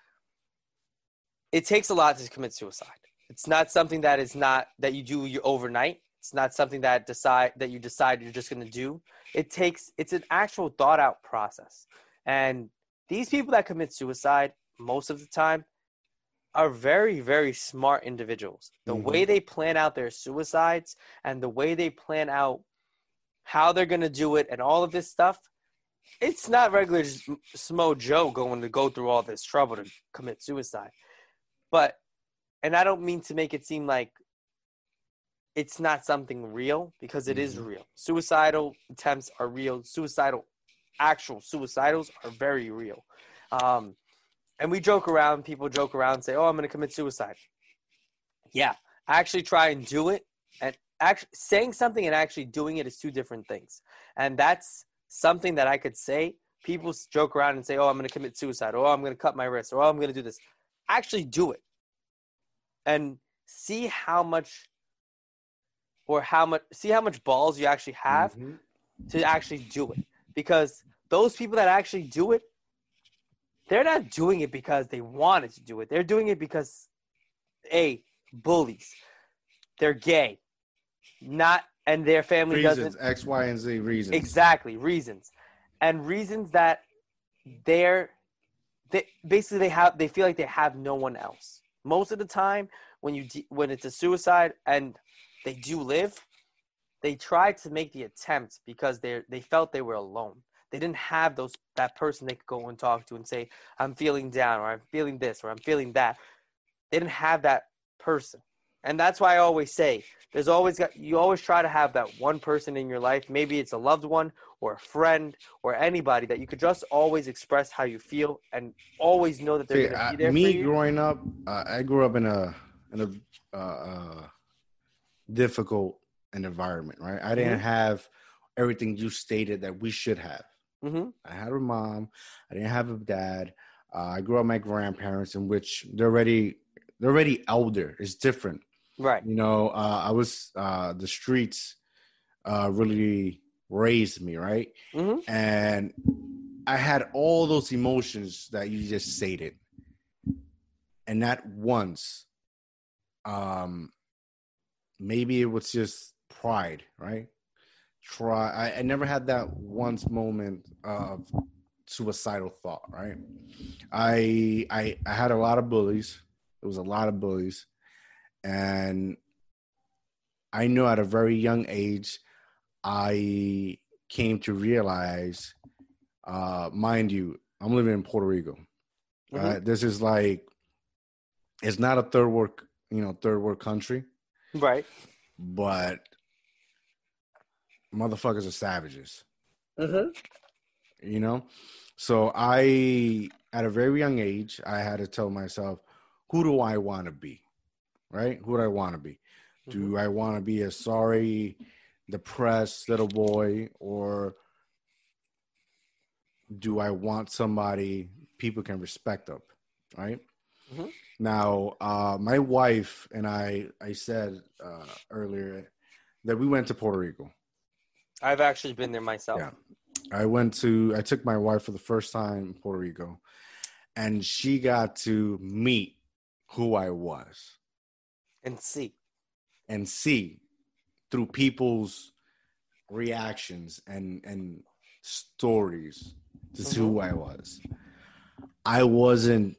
it takes a lot to commit suicide it's not something that is not that you do overnight it's not something that decide that you decide you're just going to do. It takes it's an actual thought out process. And these people that commit suicide most of the time are very very smart individuals. The mm-hmm. way they plan out their suicides and the way they plan out how they're going to do it and all of this stuff it's not regular Smo Joe going to go through all this trouble to commit suicide. But, and I don't mean to make it seem like it's not something real because it is mm-hmm. real. Suicidal attempts are real. Suicidal, actual suicidals are very real. Um, and we joke around. People joke around and say, "Oh, I'm going to commit suicide." Yeah, I actually try and do it, and actually saying something and actually doing it is two different things. And that's something that I could say. People joke around and say, "Oh, I'm going to commit suicide," or "Oh, I'm going to cut my wrist," or "Oh, I'm going to do this." Actually, do it, and see how much or how much see how much balls you actually have mm-hmm. to actually do it because those people that actually do it they're not doing it because they wanted to do it they're doing it because a bullies they're gay not and their family reasons, doesn't x y and z reasons exactly reasons and reasons that they're they basically they have they feel like they have no one else most of the time when you when it's a suicide and they do live, they tried to make the attempt because they they felt they were alone. They didn't have those that person they could go and talk to and say, "I'm feeling down," or "I'm feeling this," or "I'm feeling that." They didn't have that person, and that's why I always say, "There's always got you always try to have that one person in your life. Maybe it's a loved one or a friend or anybody that you could just always express how you feel and always know that they're going to be there." Me growing up, uh, I grew up in a in a uh, uh difficult environment, right? I didn't mm-hmm. have everything you stated that we should have. Mm-hmm. I had a mom. I didn't have a dad. Uh, I grew up with my grandparents, in which they're already they're already elder. It's different, right? You know, uh, I was uh, the streets uh, really raised me, right? Mm-hmm. And I had all those emotions that you just stated, and not once um, maybe it was just pride, right? Try. I, I never had that once moment of suicidal thought, right? I I I had a lot of bullies. It was a lot of bullies, and I know at a very young age, I came to realize Uh, mind you, I'm living in Puerto Rico. Mhm. Uh, this is like, it's not a third world, you know, third world country, Right. but motherfuckers are savages. Mm-hmm. you know so i at a very young age i had to tell myself who do i want to be right who do i want to be do i want to be a sorry depressed little boy or do i want somebody people can respect up right Mhm. now uh my wife and i i said uh earlier that we went to puerto rico I've actually been there myself. Yeah. I went to I took my wife for the first time in Puerto Rico and she got to meet who I was And see. and see through people's reactions and and stories to see who I was. I wasn't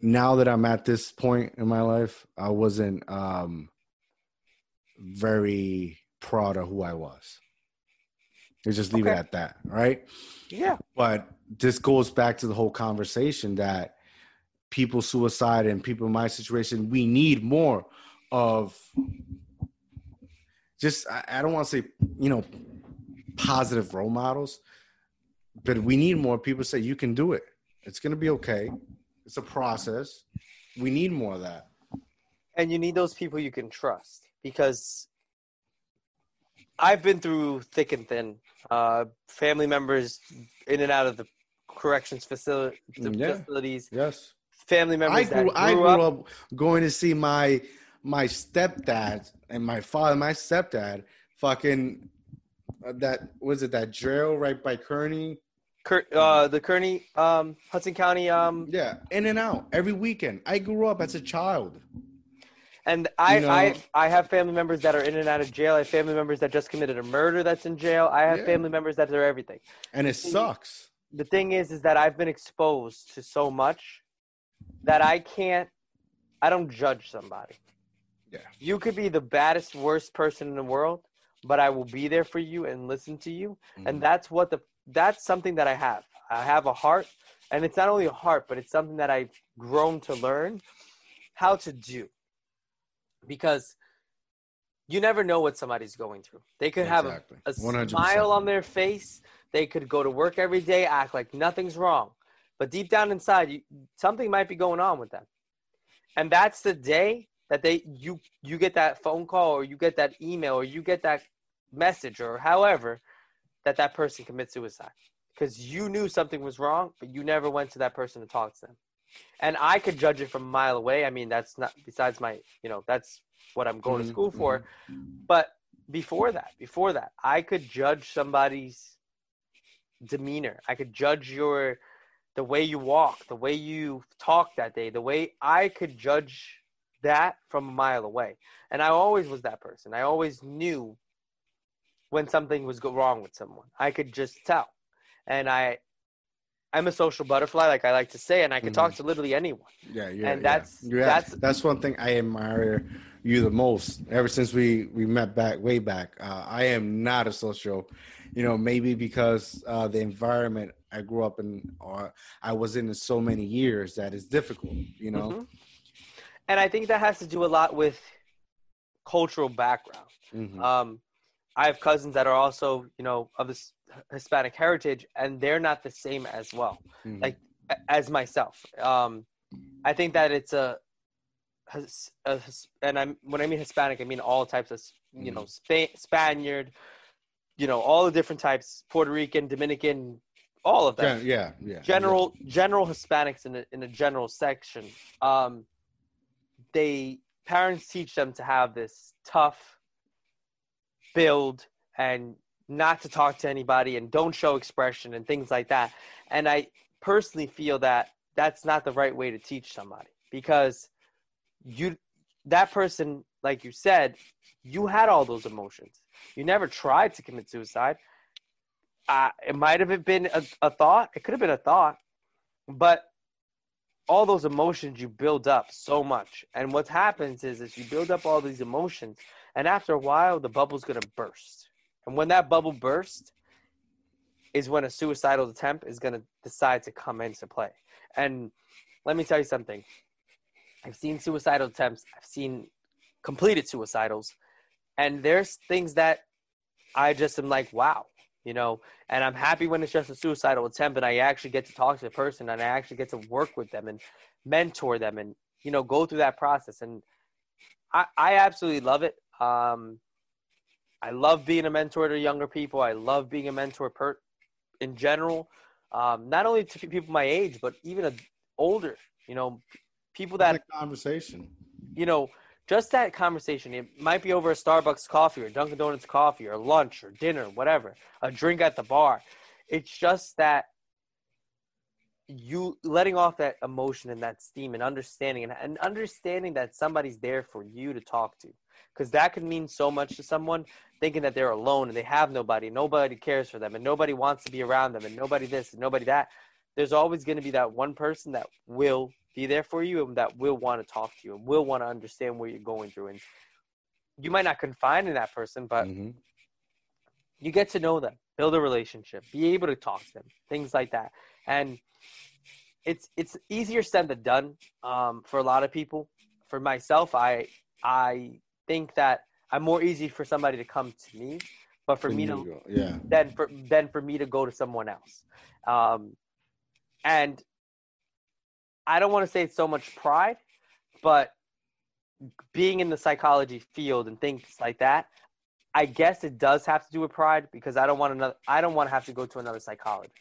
now that I'm at this point in my life, I wasn't um very proud of who I was. Let's just leave it at that, right? Yeah. But this goes back to the whole conversation that people suicide and people in my situation, we need more of just I, I don't want to say, you know, positive role models, but we need more people say you can do it. It's gonna be okay. It's a process. We need more of that. and you need those people you can trust because I've been through thick and thin. Uh, family members in and out of the corrections facility Mm, yeah. facilities. Yes. Family members I that grew, grew, I grew up. up going to see my my stepdad and my father, my stepdad, fucking uh, that was it that jail right by Kearny? Cur- uh, the Kearny, um, Hudson County, um, Yeah, in and out every weekend. I grew up as a child. and I, know- I, I have family members that are in and out of jail. I have family members that just committed a murder that's in jail. I have Yeah. family members that are everything. And it sucks. the thing is is that I've been exposed to so much that I can't I don't judge somebody. Yeah. You could be the baddest worst person in the world, but I will be there for you and listen to you. Mhm. And that's what the that's something that I have. I have a heart and it's not only a heart, but it's something that I've grown to learn how to do. Because you never know what somebody's going through. They could have a a smile on their face. They could go to work every day, act like nothing's wrong. But deep down inside, you, something might be going on with them. And that's the day that they you you get that phone call or you get that email or you get that message or however that that person commits suicide because you knew something was wrong, but you never went to that person to talk to them. And I could judge it from a mile away. I mean, that's not besides my, you know, that's what I'm going Mhm, to school for. But before that, before that, I could judge somebody's demeanor. I could judge your the way you walk, the way you talk that day, the way I could judge that from a mile away. And I always was that person. I always knew when something was go wrong with someone. I could just tell. And I I'm a social butterfly, like I like to say, and I can talk to literally anyone. Yeah, yeah. And yeah. that's- yeah. that's- that's one thing I admire you the most. Ever since we we met back way back, uh, I am not a social. You know, maybe because uh, the environment I grew up in, or I was in so many years that is difficult. You know, Mhm. And I think that has to do a lot with cultural background. Mhm. Um, I have cousins that are also, you know, of this Hispanic heritage, and they're not the same as well Mhm. like- as myself. Um, I think that it's a, and I'm when I mean Hispanic, I mean all types of, you know, Spa- Spaniard, you know, all the different types, Puerto Rican, Dominican, all of them yeah, yeah, yeah. general general Hispanics in a, in a general section, um, they parents teach them to have this tough build and not to talk to anybody and don't show expression and things like that. And I personally feel that that's not the right way to teach somebody because you that person like you said you had all those emotions you never tried to commit suicide uh, it might have been a, a thought it could have been a thought but all those emotions you build up so much and what happens is is you build up all these emotions and after a while the bubble's going to burst and when that bubble bursts is when a suicidal attempt is going to decide to come into play. And let me tell you something. I've seen suicidal attempts. I've seen completed suicidals, and there's things that I just am like, wow, you know. And I'm happy when it's just a suicidal attempt, and I actually get to talk to the person, and I actually get to work with them and mentor them, and you know, go through that process. And I, I absolutely love it. Um, I love being a mentor to younger people. I love being a mentor per, in general, um, not only to people my age, but even a, older. You know, people that conversation. You know, just that conversation. It might be over a Starbucks coffee or Dunkin' Donuts coffee or lunch or dinner, whatever, a drink at the bar. It's just that you letting off that emotion and that steam and understanding and, and understanding that somebody's there for you to talk to because that could mean so much to someone thinking that they're alone and they have nobody nobody cares for them and nobody wants to be around them and nobody this and nobody that there's always going to be that one person that will be there for you and that will want to talk to you and will want to understand what you're going through and you might not confide in that person but mm-hmm. you get to know them build a relationship be able to talk to them things like that and it's it's easier said than done um, for a lot of people. For myself, I I think that I'm more easy for somebody to come to me, but for me to yeah then for then for me to go to someone else, um, and I don't want to say it's so much pride, but being in the psychology field and things like that, I guess it does have to do with pride because I don't want another I don't want to have to go to another psychologist.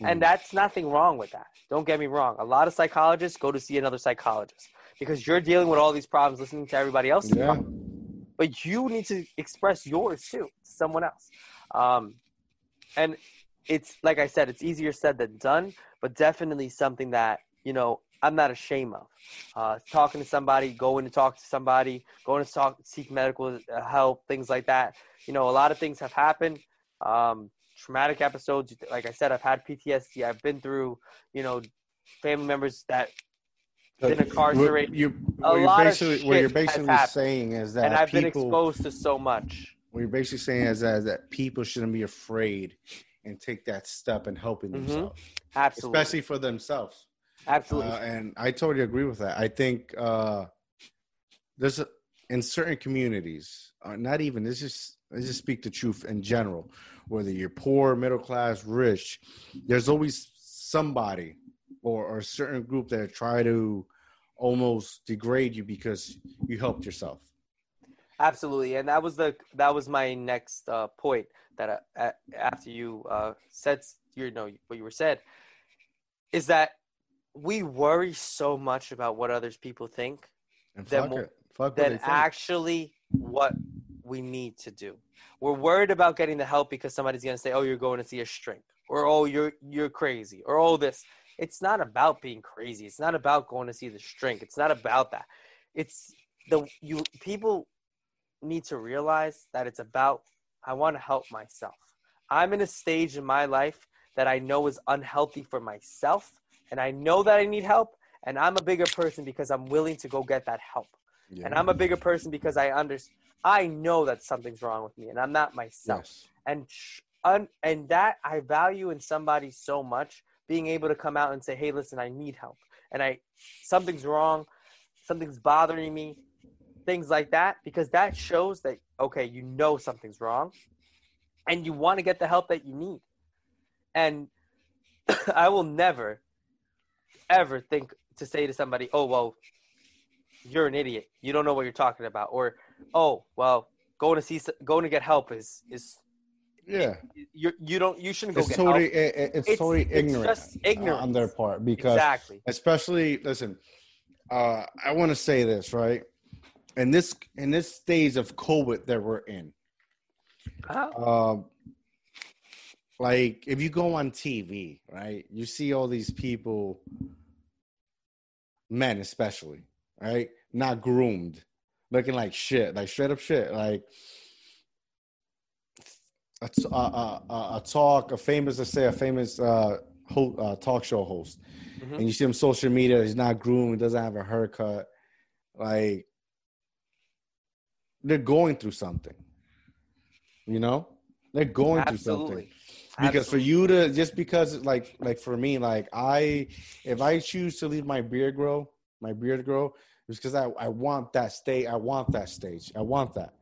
And hmm. that's nothing wrong with that. Don't get me wrong. A lot of psychologists go to see another psychologist because you're dealing with all these problems listening to everybody else. Yeah. But you need to express yours too to someone else. Um, and it's like I said, it's easier said than done, but definitely something that, you know, I'm not ashamed of. Uh, talking to somebody, going to talk to somebody, going to talk, seek medical uh, help, things like that. You know, a lot of things have happened. Um, traumatic episodes. Like I said, I've had PTSD. I've been through, you know, family members that been incarcerated. You, a lot of shit what you're basically saying is that and I've people, been exposed to so much. What you're basically saying is that, is that people shouldn't be afraid and take that step in helping mm-hmm. themselves, absolutely, especially for themselves. Absolutely, uh, and I totally agree with that. I think uh, there's a, in certain communities, uh, not even this is let's just speak the truth in general whether you're poor, middle class, rich, there's always somebody or, or a certain group that try to almost degrade you because you helped yourself. Absolutely, and that was the that was my next uh, point. That uh, after you uh, said you know what you were said, is that we worry so much about what others people think and than, than actually what we need to do. We're worried about getting the help because somebody's going to say, "Oh, you're going to see a shrink," or "Oh, you're you're crazy," or "Oh, this." It's not about being crazy. It's not about going to see the shrink. It's not about that. It's the you people need to realize that it's about I want to help myself. I'm in a stage in my life that I know is unhealthy for myself, and I know that I need help, and I'm a bigger person because I'm willing to go get that help. Yeah. And I'm a bigger person because I understand I know that something's wrong with me and I'm not myself. Yes. And un, and that I value in somebody so much being able to come out and say, "Hey, listen, I need help." And I something's wrong, something's bothering me, things like that because that shows that okay, you know something's wrong and you want to get the help that you need. And [coughs] I will never ever think to say to somebody, "Oh, well, you're an idiot. You don't know what you're talking about." Or oh well going to see going to get help is is yeah you you don't you shouldn't go it's get totally help. It, it's, it's totally ignorant it's just ignorant on their part because exactly especially listen uh i want to say this right in this in this stage of covid that we're in uh-huh. um like if you go on tv right you see all these people men especially right not groomed looking like shit, like straight up shit, like a, a, a, a talk, a famous, let's say, a famous uh, ho- uh, talk show host, mm-hmm. and you see him social media, he's not groomed, doesn't have a haircut, like they're going through something, you know, they're going Absolutely. through something. Because for you to just because like like for me like i if i choose to leave my beard grow my beard grow it's because I, I want that state i want that stage i want that.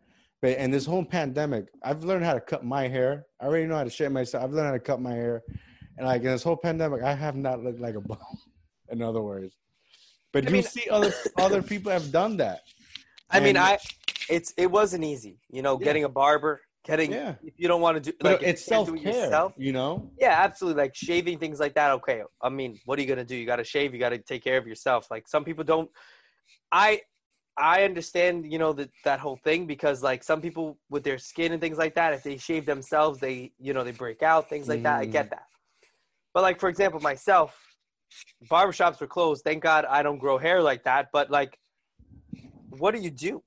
But in this whole pandemic i've learned how to cut my hair. I already know how to shave myself. I've learned how to cut my hair. And like in this whole pandemic i have not looked like a bum [laughs] in other words. But I you mean- see other other people have done that. I mean, I it's it wasn't easy. You know, Yeah. getting a barber, getting Yeah. if you don't want to do like it's self-care yourself, you know Yeah, absolutely. Like shaving things like that. Okay, I mean, what are you gonna do? You got to shave. You got to take care of yourself. Like some people don't. I I understand, you know, that that whole thing because like some people with their skin and things like that, if they shave themselves, they you know they break out things like that. I get that. But like for example, myself, barbershops were closed. Thank God I don't grow hair like that. But like, what do you do?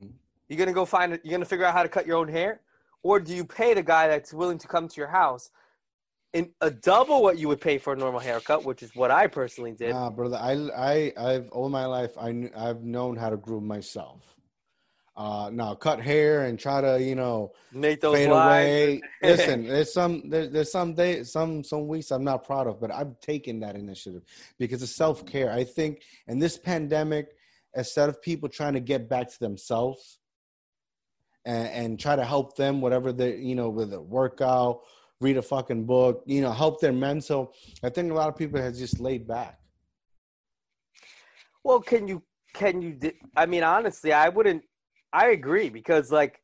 Mhm. You're gonna go find it. You're gonna figure out how to cut your own hair, or do you pay the guy that's willing to come to your house in a double what you would pay for a normal haircut, which is what I personally did. Nah, brother. I I I've all my life I I've known how to groom myself. Uh, now cut hair and try to you know Make those fade lines. away. [laughs] Listen, there's some there, there's some days some some weeks I'm not proud of, but I've taken that initiative because it's self care. I think in this pandemic, instead of people trying to get back to themselves and, and try to help them, whatever they you know with a workout, read a fucking book, you know, help their mental. I think a lot of people have just laid back. Well, can you can you? I mean, honestly, I wouldn't. I agree because like,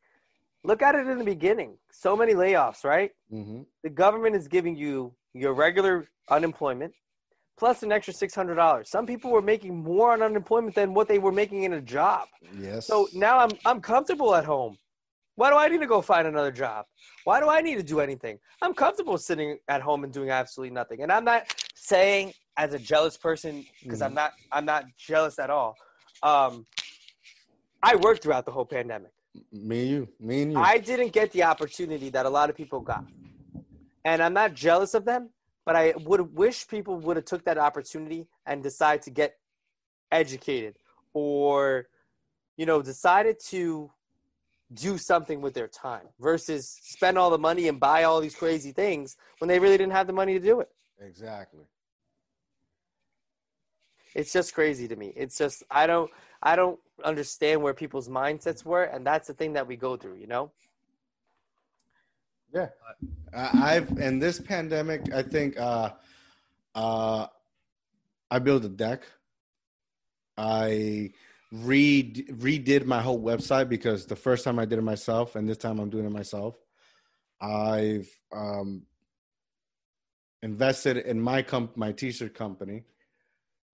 look at it in the beginning. So many layoffs, right? hmm The government is giving you your regular unemployment plus an extra six hundred dollars. Some people were making more on unemployment than what they were making in a job. Yes. So now I'm I'm comfortable at home. Why do I need to go find another job? Why do I need to do anything? I'm comfortable sitting at home and doing absolutely nothing. And I'm not saying as a jealous person because I'm not I'm not jealous at all. Um, I worked throughout the whole pandemic. me and you, me and you. I didn't get the opportunity that a lot of people got. And I'm not jealous of them, but I would wish people would have took that opportunity and decide to get educated or you know, decided to do something with their time versus spend all the money and buy all these crazy things when they really didn't have the money to do it. exactly. It's just crazy to me. It's just I don't I don't understand where people's mindsets were and that's the thing that we go through, you know? Yeah, I've in this pandemic. I think uh, uh, I built a deck. I re redid my whole website because the first time I did it myself, and this time I'm doing it myself. I've um, invested in my comp my t-shirt company.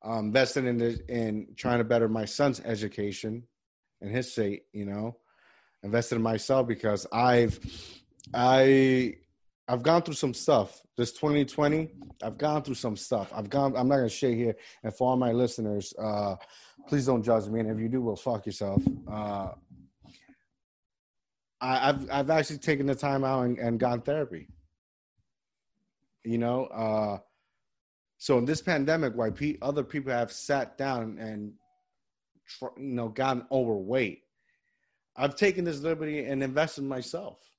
Um, invested in the, in trying to better my son's education and his state. You know, invested in myself because I've I I've gone through some stuff. This 2020, I've gone through some stuff. I've gone. I'm not gonna share here. And for all my listeners, uh, please don't judge me. And if you do, well, fuck yourself. Uh, I, I've I've actually taken the time out and, and gone therapy. You know, uh, so in this pandemic, why pe- other people have sat down and tr- you know gotten overweight, I've taken this liberty and invested in myself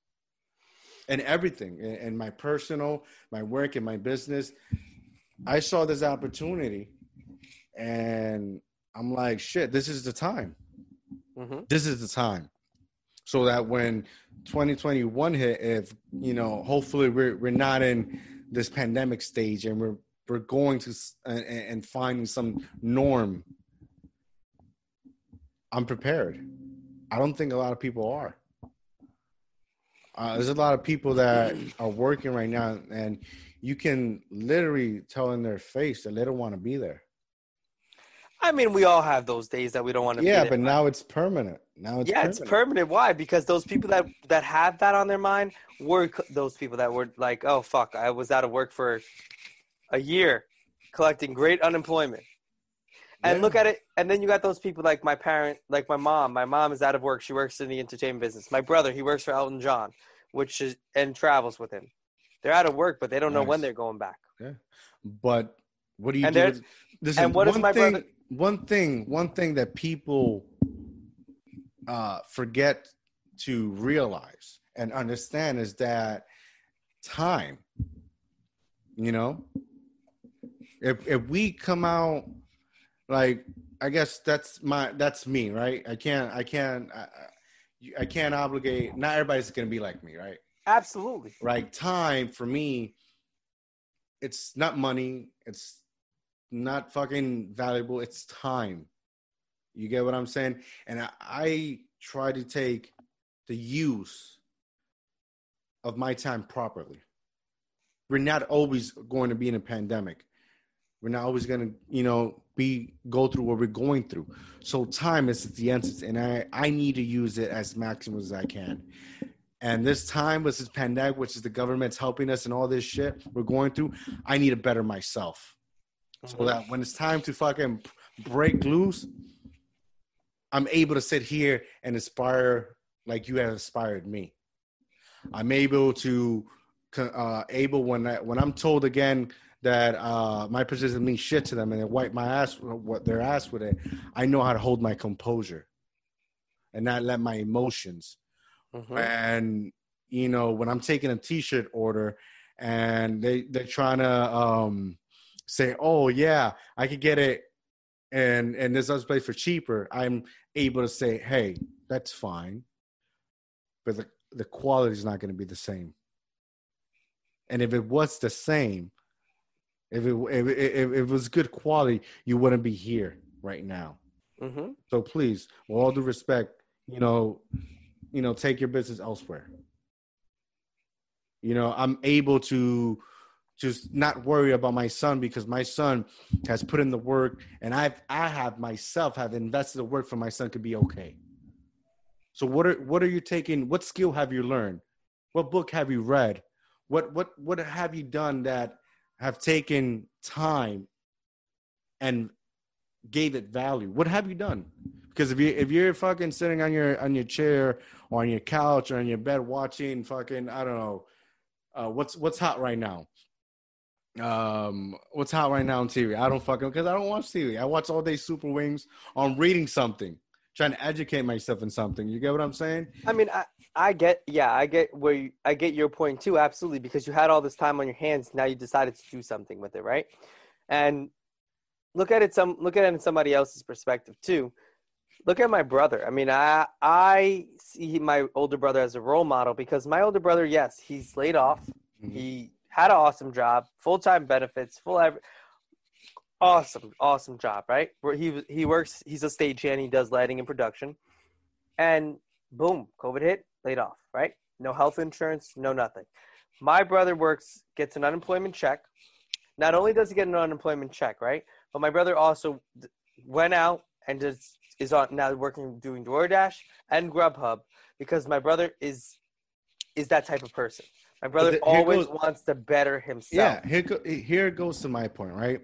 and everything in, in my personal, my work, and my business. I saw this opportunity, and I'm like, shit, this is the time. Mm-hmm. This is the time. So that when 2021 hit, if you know, hopefully we're we're not in this pandemic stage, and we're we're going to and, and finding some norm. I'm prepared. I don't think a lot of people are. Uh, there's a lot of people that are working right now, and you can literally tell in their face that they don't want to be there. I mean, we all have those days that we don't want to Yeah, but now it's permanent. Now it's yeah, permanent. it's permanent. Why? Because those people that that have that on their mind were those people that were like, "Oh fuck, I was out of work for a year, collecting great unemployment." And Yeah. look at it, and then you got those people like my parent, like my mom. My mom is out of work; she works in the entertainment business. My brother, he works for Elton John, which is and travels with him. They're out of work, but they don't know when they're going back. yeah But what do you And do? With, listen, and what is one my thing, brother- One thing, one thing that people uh, forget to realize and understand is that time. You know, if if we come out like I guess that's my that's me, right? I can't I can't I, I can't obligate. Not everybody's gonna be like me, right? Absolutely. Right. Time for me, it's not money. It's not fucking valuable. It's time. You get what I'm saying? And I, I try to take the use of my time properly. We're not always going to be in a pandemic. We're not always going to, you know, be go through what we're going through. So time is the answer, and I I need to use it as maximum as I can. And this time with this pandemic, which is the government's helping us and all this shit we're going through, I need to better myself. So that when it's time to fucking break loose, I'm able to sit here and inspire like you have inspired me. I'm able to uh, able when I, when I'm told again that uh, my position means shit to them and they wipe my ass what their ass with it. I know how to hold my composure and not let my emotions. Mm-hmm. And you know when I'm taking a T-shirt order and they they're trying to um, say, oh yeah, I could get it and and this other place for cheaper. I'm able to say, hey, that's fine, but the the quality is not going to be the same. And if it was the same, if it if, if, if it was good quality, you wouldn't be here right now. Mm-hmm. So please, with all due respect, you know, you know, take your business elsewhere. You know, I'm able to just not worry about my son because my son has put in the work and I've I have myself have invested the work for my son to be okay. So what are what are you taking? What skill have you learned? What book have you read? What what what have you done that have taken time and gave it value? What have you done? Because if you if you're fucking sitting on your on your chair or on your couch or on your bed watching fucking I don't know uh, what's what's hot right now um what's hot right now on TV. I don't fucking because I don't watch TV. I watch all day Super Wings on reading something, trying to educate myself in something. You get what I'm saying? I mean, I, I get yeah, I get where you, I get your point too, absolutely, because you had all this time on your hands, now you decided to do something with it, right? And look at it some look at it in somebody else's perspective too. Look at my brother. I mean, I I see my older brother as a role model because my older brother, yes, he's laid off. Mm-hmm. He had an awesome job, full time benefits, full every, awesome, awesome job, right? Where he he works, he's a stagehand, he does lighting and production, and boom, COVID hit, laid off, right? No health insurance, no nothing. My brother works, gets an unemployment check. Not only does he get an unemployment check, right? But my brother also went out and just is on now working doing DoorDash and Grubhub because my brother is is that type of person. My brother the, always goes, wants to better himself. Yeah, here go, here goes to my point, right?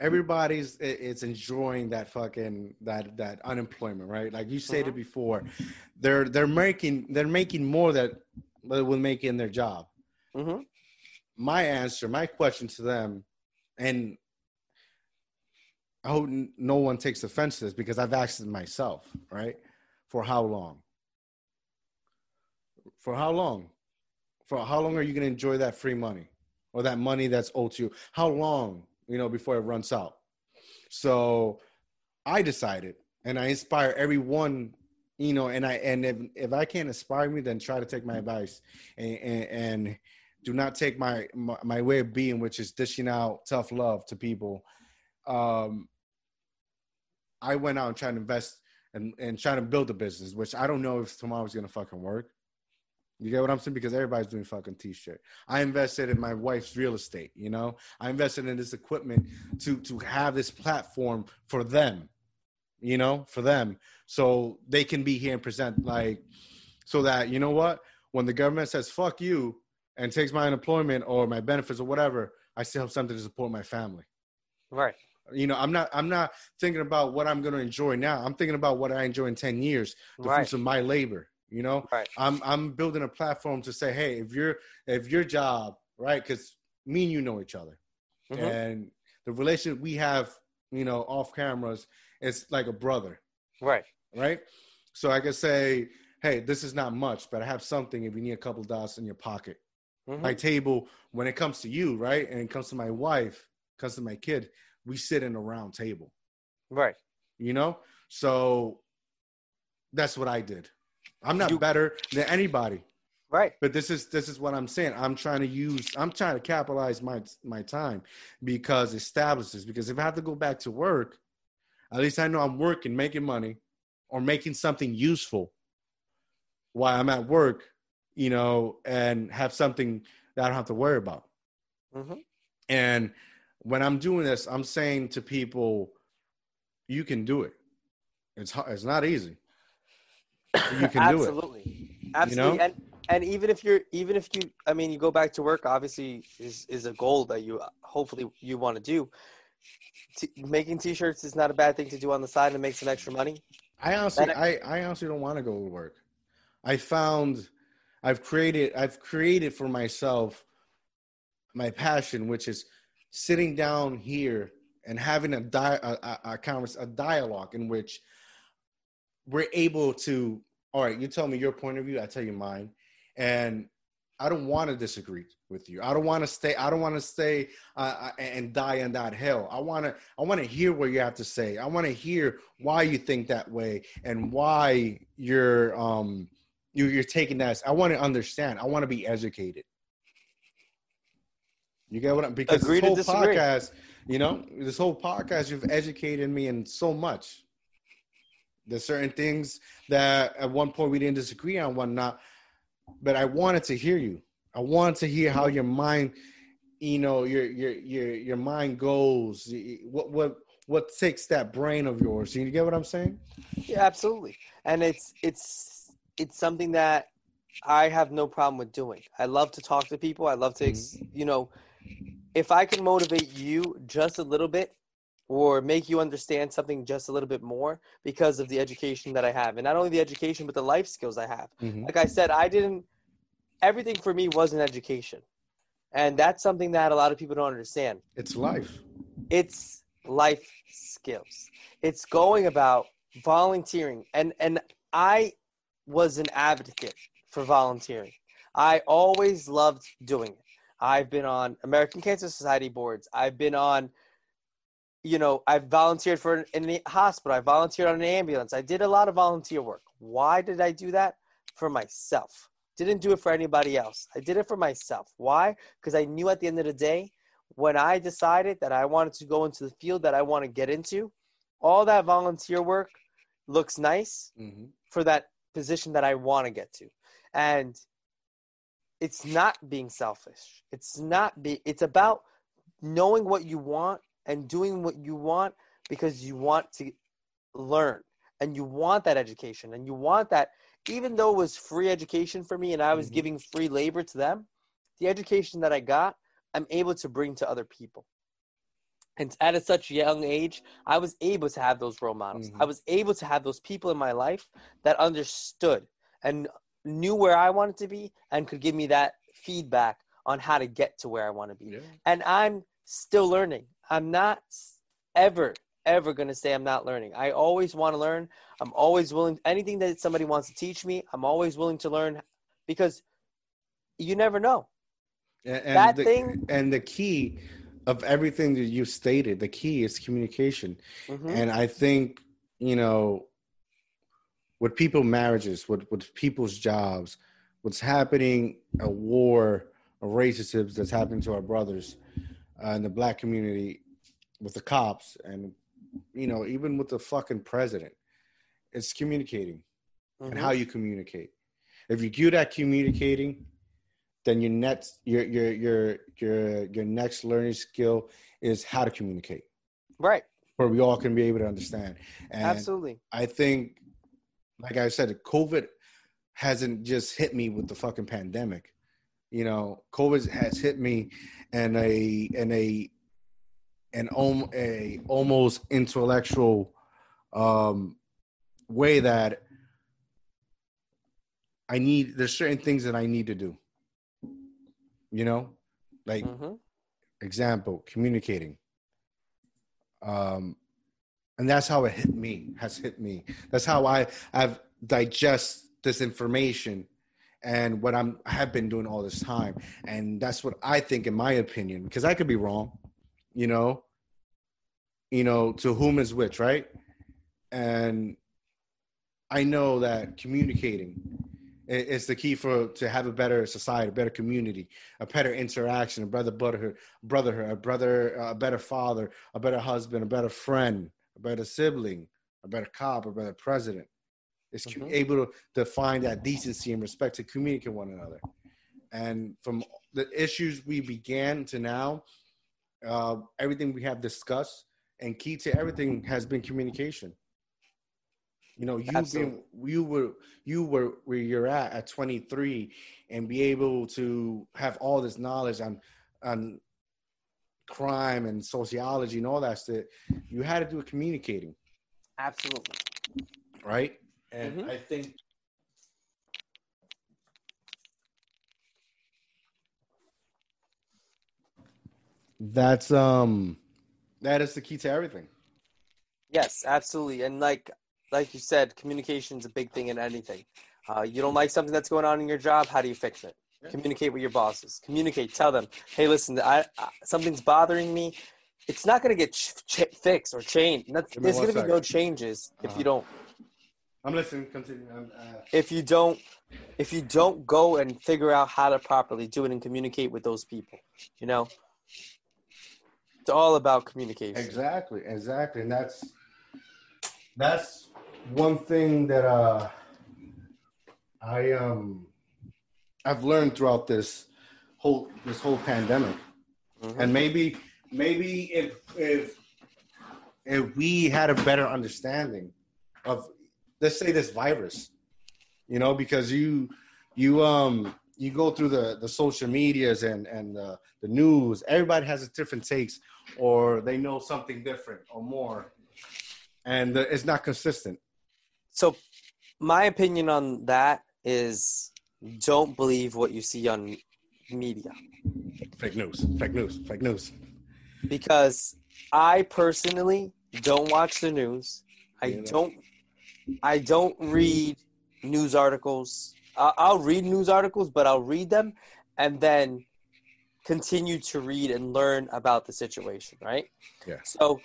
Everybody's it's enjoying that fucking that that unemployment, right? Like you stated mm-hmm. before, they're they're making they're making more that they will make in their job. Mm-hmm. My answer, my question to them, and I hope no one takes offense to this because I've asked it myself, right? For how long? For how long? For how long are you going to enjoy that free money or that money that's owed to you? How long, you know, before it runs out? So I decided and I inspire everyone, you know, and I, and if, if I can't inspire me, then try to take my advice and, and, and do not take my, my, my way of being, which is dishing out tough love to people. Um, I went out and tried to invest and, and trying to build a business, which I don't know if tomorrow's gonna fucking work. You get what I'm saying? Because everybody's doing fucking t-shirt. I invested in my wife's real estate, you know? I invested in this equipment to to have this platform for them, you know, for them. So they can be here and present like so that, you know what? When the government says fuck you and takes my unemployment or my benefits or whatever, I still have something to support my family. Right. You know, I'm not I'm not thinking about what I'm gonna enjoy now. I'm thinking about what I enjoy in 10 years, the right. fruits of my labor you know right. i'm i'm building a platform to say hey if your if your job right because me and you know each other mm-hmm. and the relationship we have you know off cameras it's like a brother right right so i can say hey, this is not much, but I have something if you need a couple dollars in your pocket. Mhm. My table, when it comes to you, right, and it comes to my wife, comes to my kid, we sit in a round table. Right. You know, so that's what I did. I'm not You- better than anybody, Right. but this is this is what I'm saying. I'm trying to use. I'm trying to capitalize my my time because establishes. Because if I have to go back to work, at least I know I'm working, making money, or making something useful while I'm at work. You know, and have something that I don't have to worry about. Mhm. And when I'm doing this, I'm saying to people, you can do it. It's hard, it's not easy. You [laughs] can do it. Absolutely. Absolutely. And and even if you're even if you I mean you go back to work obviously is is a goal that you hopefully you want to do. T- making t-shirts is not a bad thing to do on the side and make some extra money. I honestly, And I, I honestly don't want to go to work. I found, I've created, I've created for myself my passion, which is sitting down here and having a di- a, a, a converse, a dialogue in which we're able to. All right, you tell me your point of view, I tell you mine, and I don't want to disagree with you. I don't want to stay. I don't want to stay uh, and die in that hell. I want to. I want to hear what you have to say. I want to hear why you think that way and why you're um you, you're taking that. I want to understand. I want to be educated. You get what I'm because Agree this whole podcast, you know, this whole podcast, you've educated me in so much. There's certain things that at one point we didn't disagree on, whatnot, but I wanted to hear you. I wanted to hear how your mind, you know, your your your your mind goes. What what what takes that brain of yours? You get what I'm saying? Yeah, absolutely. And it's it's it's something that I have no problem with doing. I love to talk to people. I love to, ex mm-hmm. you know, if I can motivate you just a little bit or make you understand something just a little bit more because of the education that I have. And not only the education, but the life skills I have. Mm-hmm. Like I said, I didn't, everything for me was an education. And that's something that a lot of people don't understand It's life. it's life skills it's going about volunteering and and i was an advocate for volunteering i always loved doing it i've been on american cancer society boards i've been on you know i've volunteered for an, in the hospital i volunteered on an ambulance i did a lot of volunteer work why did i do that for myself didn't do it for anybody else i did it for myself why because i knew at the end of the day when I decided that I wanted to go into the field that I want to get into, all that volunteer work looks nice Mm-hmm. for that position that I want to get to. And it's not being selfish. It's not be it's about knowing what you want and doing what you want because you want to learn and you want that education and you want that even though it was free education for me and I was Mhm. giving free labor to them, the education that I got I'm able to bring to other people. And at a such young age, I was able to have those role models. Mhm. I was able to have those people in my life that understood and knew where I wanted to be and could give me that feedback on how to get to where I want to be. Yeah. And I'm still learning. I'm not ever, ever going to say I'm not learning. I always want to learn. I'm always willing, anything that somebody wants to teach me, I'm always willing to learn because you never know. And, and That the, thing- and the key of everything that you stated, the key is communication. Mhm. And I think, you know, with people marriages, with, with people's jobs, what's happening, a war of racism that's happening to our brothers uh, in the black community with the cops and, you know, even with the fucking president, it's communicating and Mhm. how you communicate. If you're good at communicating, then your next your your your your your next learning skill is how to communicate, Right. where we all can be able to understand. And Absolutely. I think, like I said, COVID hasn't just hit me with the fucking pandemic. You know, COVID has hit me in a in a an om- a almost intellectual um, way that I need. There's certain things that I need to do. You know, like hmm example communicating um and that's how it hit me has hit me that's how i i've digest this information and what I'm I have been doing all this time. And that's what I think in my opinion, because I could be wrong, you know. You know, to whom is which, right? And I know that communicating is the key for to have a better society, a better community, a better interaction, a brotherhood, brotherhood, a brother, a better father, a better husband, a better friend, a better sibling, a better cop, a better president. Is mm-hmm. able to, to find that decency and respect to communicate one another. And from the issues we began to now, uh, everything we have discussed and key to everything has been communication. You know, you been you were you were where you're at at 23 and be able to have all this knowledge on on crime and sociology and all that stuff. You had to do it communicating. Absolutely. Right? And mm-hmm. I think that's um that is the key to everything. Yes, absolutely. And like like you said, communication is a big thing in anything. Uh, you don't like something that's going on in your job. How do you fix it? Yeah. Communicate with your bosses. Communicate. Tell them, hey, listen, I, I something's bothering me. It's not going to get ch- ch- fixed or changed. There's going to be no changes uh-huh. if you don't. I'm listening. Continue. Uh... If you don't, if you don't go and figure out how to properly do it and communicate with those people, you know, it's all about communication. Exactly. Exactly. And that's that's one thing that uh, I um I've learned throughout this whole this whole pandemic, mm-hmm. and maybe maybe if if if we had a better understanding of let's say this virus, you know, because you you um you go through the the social medias and and the, the news, everybody has a different takes, or they know something different or more, and it's not consistent. So, my opinion on that is don't believe what you see on media. Fake news, fake news, fake news. Because I personally don't watch the news. I don't. I don't read news articles. I'll read news articles, but I'll read them and then continue to read and learn about the situation. Right. Yeah. So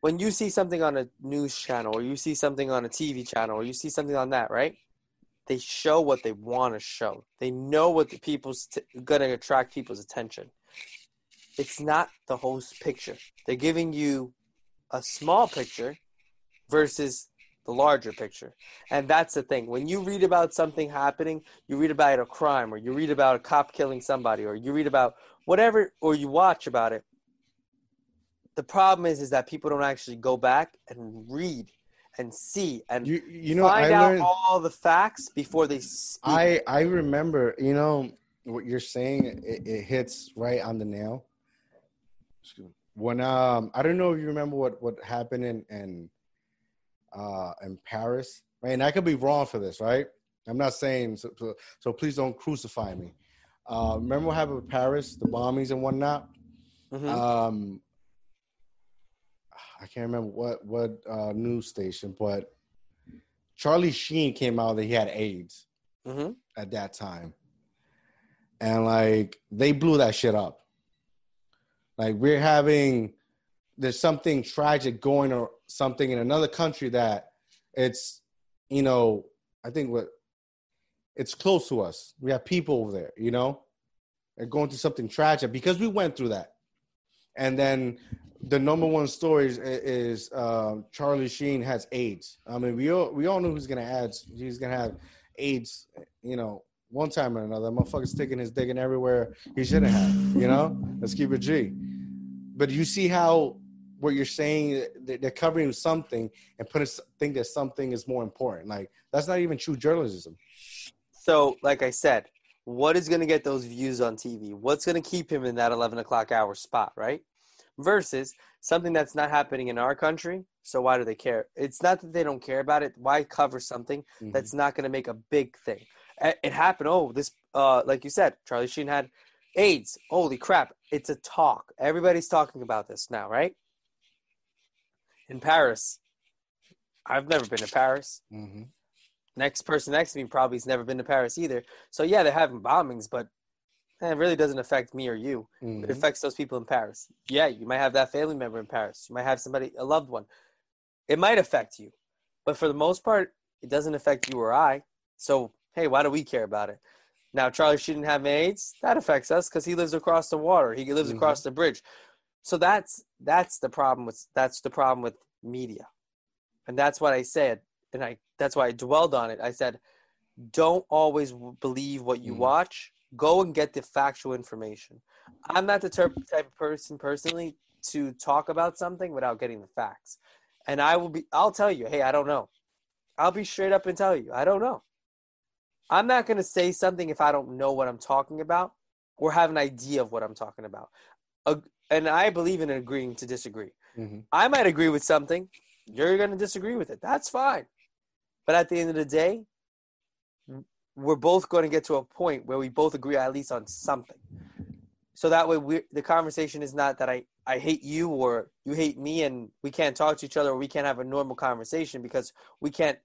when you see something on a news channel or you see something on a TV channel or you see something on that, right? They show what they want to show. They know what the people's t- going to attract people's attention. It's not the whole picture. They're giving you a small picture versus the larger picture. And that's the thing. When you read about something happening, you read about a crime or you read about a cop killing somebody or you read about whatever or you watch about it, the problem is is that people don't actually go back and read and see and you, you know find I out learned, all the facts before they speak. I I remember, you know, what you're saying it, it hits right on the nail. When um I don't know if you remember what what happened in in uh in Paris. Right? And I could be wrong for this, right? I'm not saying so, so, so please don't crucify me. Uh, remember what happened with Paris, the bombings and whatnot? Mm-hmm. Um, I can't remember what what uh, news station, but Charlie Sheen came out that he had AIDS mm-hmm. at that time, and like they blew that shit up. Like we're having there's something tragic going something in another country that it's you know I think what it's close to us. We have people over there, you know, they're going through something tragic because we went through that. And then the number one story is, is uh, Charlie Sheen has AIDS. I mean, we all we all know who's gonna add. He's gonna have AIDS. You know, one time or another. Motherfucker's sticking his dick in everywhere he shouldn't have. You know, let's keep it G. But you see how what you're saying they're covering something and put a think that something is more important. Like that's not even true journalism. So, like I said, what is going to get those views on TV? What's going to keep him in that 11 o'clock hour spot, right? versus something that's not happening in our country. So why do they care? It's not that they don't care about it. Why cover something mm-hmm. that's not going to make a big thing? It happened. Oh, this, uh, like you said, Charlie Sheen had AIDS. Holy crap! It's a talk. Everybody's talking about this now, right? In Paris, I've never been to Paris. Mm-hmm. Next person next to me probably has never been to Paris either. So yeah, they're having bombings, but it really doesn't affect me or you. It Mhm. affects those people in Paris. Yeah, you might have that family member in Paris. You might have somebody, a loved one. It might affect you, but for the most part, it doesn't affect you or I. So hey, why do we care about it? Now Charlie shouldn't have AIDS. That affects us because he lives across the water. He lives Mhm. across the bridge. So that's that's the problem with that's the problem with media, and that's what I said, and I that's why I dwelled on it. I said, don't always believe what you Mhm. watch. Go and get the factual information. I'm not the type type of person personally to talk about something without getting the facts, and I will be. I'll tell you, hey, I don't know. I'll be straight up and tell you, I don't know. I'm not going to say something if I don't know what I'm talking about or have an idea of what I'm talking about. Ag- And I believe in agreeing to disagree. Mhm. I might agree with something, you're going to disagree with it. That's fine. But at the end of the day, we're both going to get to a point where we both agree at least on something. So that way, we the conversation is not that I, I hate you or you hate me and we can't talk to each other or we can't have a normal conversation because we can't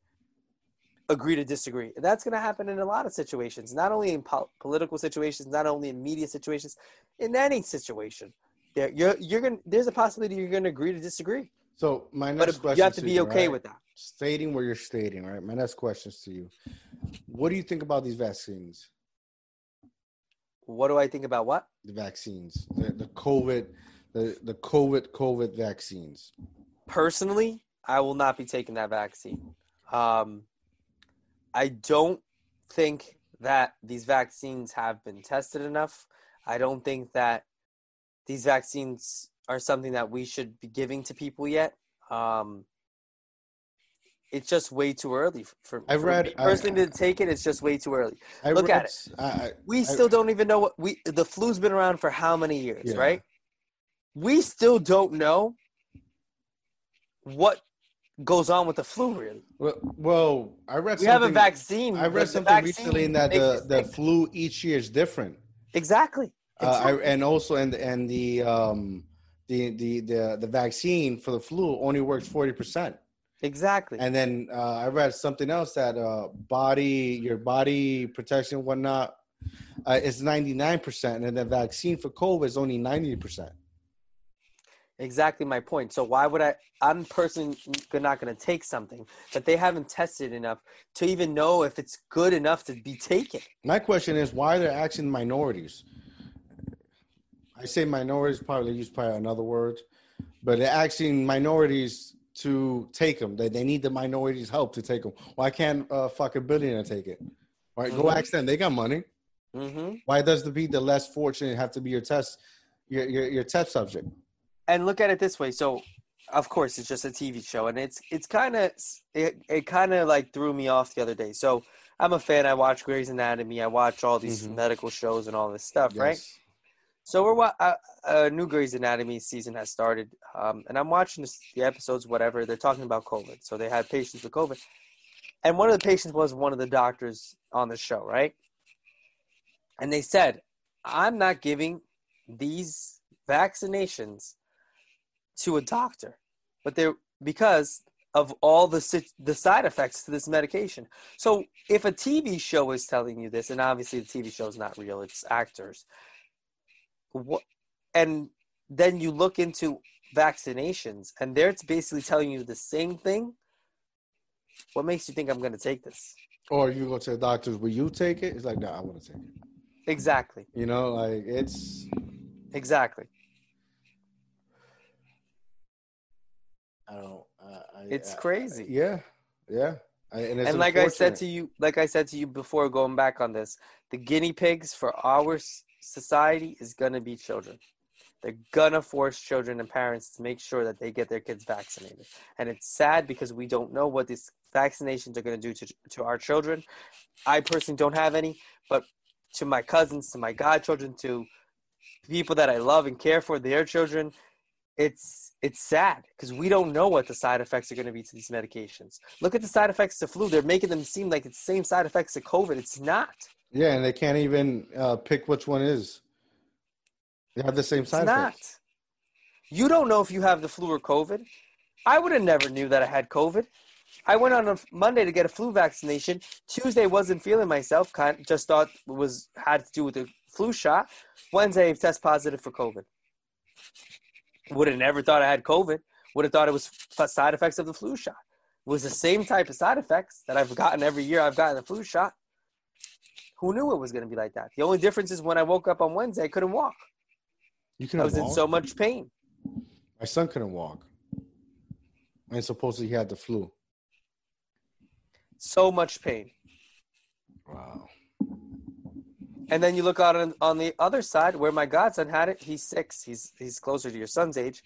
agree to disagree. And that's going to happen in a lot of situations, not only in po- political situations, not only in media situations, in any situation. There, you're, you're going there's a possibility you're going to agree to disagree. So my next if- question you have to to be you, okay right? with that. stating where you're stating, right? My next question is to you. What do you think about these vaccines? What do I think about what? The vaccines, the, the COVID, the, the COVID, COVID vaccines. personally, I will not be taking that vaccine. Um, I don't think that these vaccines have been tested enough. I don't think that these vaccines are something that we should be giving to people yet. Um, it's just way too early for, for, I read- me I- personally to take it. It's just way too early. I Look read, at I, I, We I- still don't even know what we the flu's been around for how many years, Yeah. right? We still don't know what goes on with the flu really. well, well, I read We have a vaccine. I read something recently in that the, the flu each year is different. exactly. Uh, I, and also and and the um the the the the vaccine for the flu only works forty percent. exactly. And then uh, I read something else that uh, body your body protection whatnot uh, is ninety nine percent, and the vaccine for COVID is only ninety percent. exactly my point. So why would I? I'm personally not going to take something that they haven't tested enough to even know if it's good enough to be taken. My question is why they're asking minorities. I say minorities, probably use probably another word, but they're asking minorities to take them. They, they need the minorities' help to take them. Why can't a fucking billionaire take it? Right, go Mhm. ask them. They got money. hmm Why does the be the less fortunate have to be your test, your your, your test subject? And look at it this way. So, of course, it's just a TV show, and it's it's kind of it, it kind of like threw me off the other day. So I'm a fan. I watch Grey's Anatomy. I watch all these Mhm. medical shows and all this stuff, right? So we're wa- uh, a new Grey's Anatomy season has started, um, and I'm watching this, the episodes. Whatever they're talking about COVID, so they had patients with COVID, and one of the patients was one of the doctors on the show, right? And they said, "I'm not giving these vaccinations to a doctor, but they're because of all the the side effects to this medication." So if a TV show is telling you this, and obviously the TV show is not real; it's actors what and then you look into vaccinations and there it's basically telling you the same thing what makes you think i'm going to take this Or you go to the doctors, will you take it? It's like, no, I want to take it. exactly You know, like it's exactly I don't. Uh, I, It's I- crazy. yeah, yeah. I, and it's and like i said to you like i said to you before going back on this the guinea pigs for our s- society is going to be children they're going to force children and parents to make sure that they get their kids vaccinated and it's sad because we don't know what these vaccinations are going to do to, to our children i personally don't have any but to my cousins to my godchildren to people that i love and care for their children it's it's sad because we don't know what the side effects are going to be to these medications. Look at the side effects to flu; they're making them seem like it's the same side effects to COVID. It's not. Yeah, and they can't even uh, pick which one is. They have the same It's side not. effects. You don't know if you have the flu or COVID. I would have never knew that I had COVID. I went on a Monday to get a flu vaccination. Tuesday wasn't feeling myself. Kind just thought it was had to do with the flu shot. Wednesday test positive for COVID. Would have never thought I had COVID. Would have thought it was side effects of the flu shot. It was the same type of side effects that I've gotten every year. I've gotten the flu shot. Who knew it was going to be like that? The only difference is when I woke up on Wednesday, I couldn't walk. You can. I was in so much pain. My son couldn't walk, and supposedly he had the flu. So much pain. Wow. And then you look out on, on the other side where my godson had it. He's six. He's he's closer to your son's age.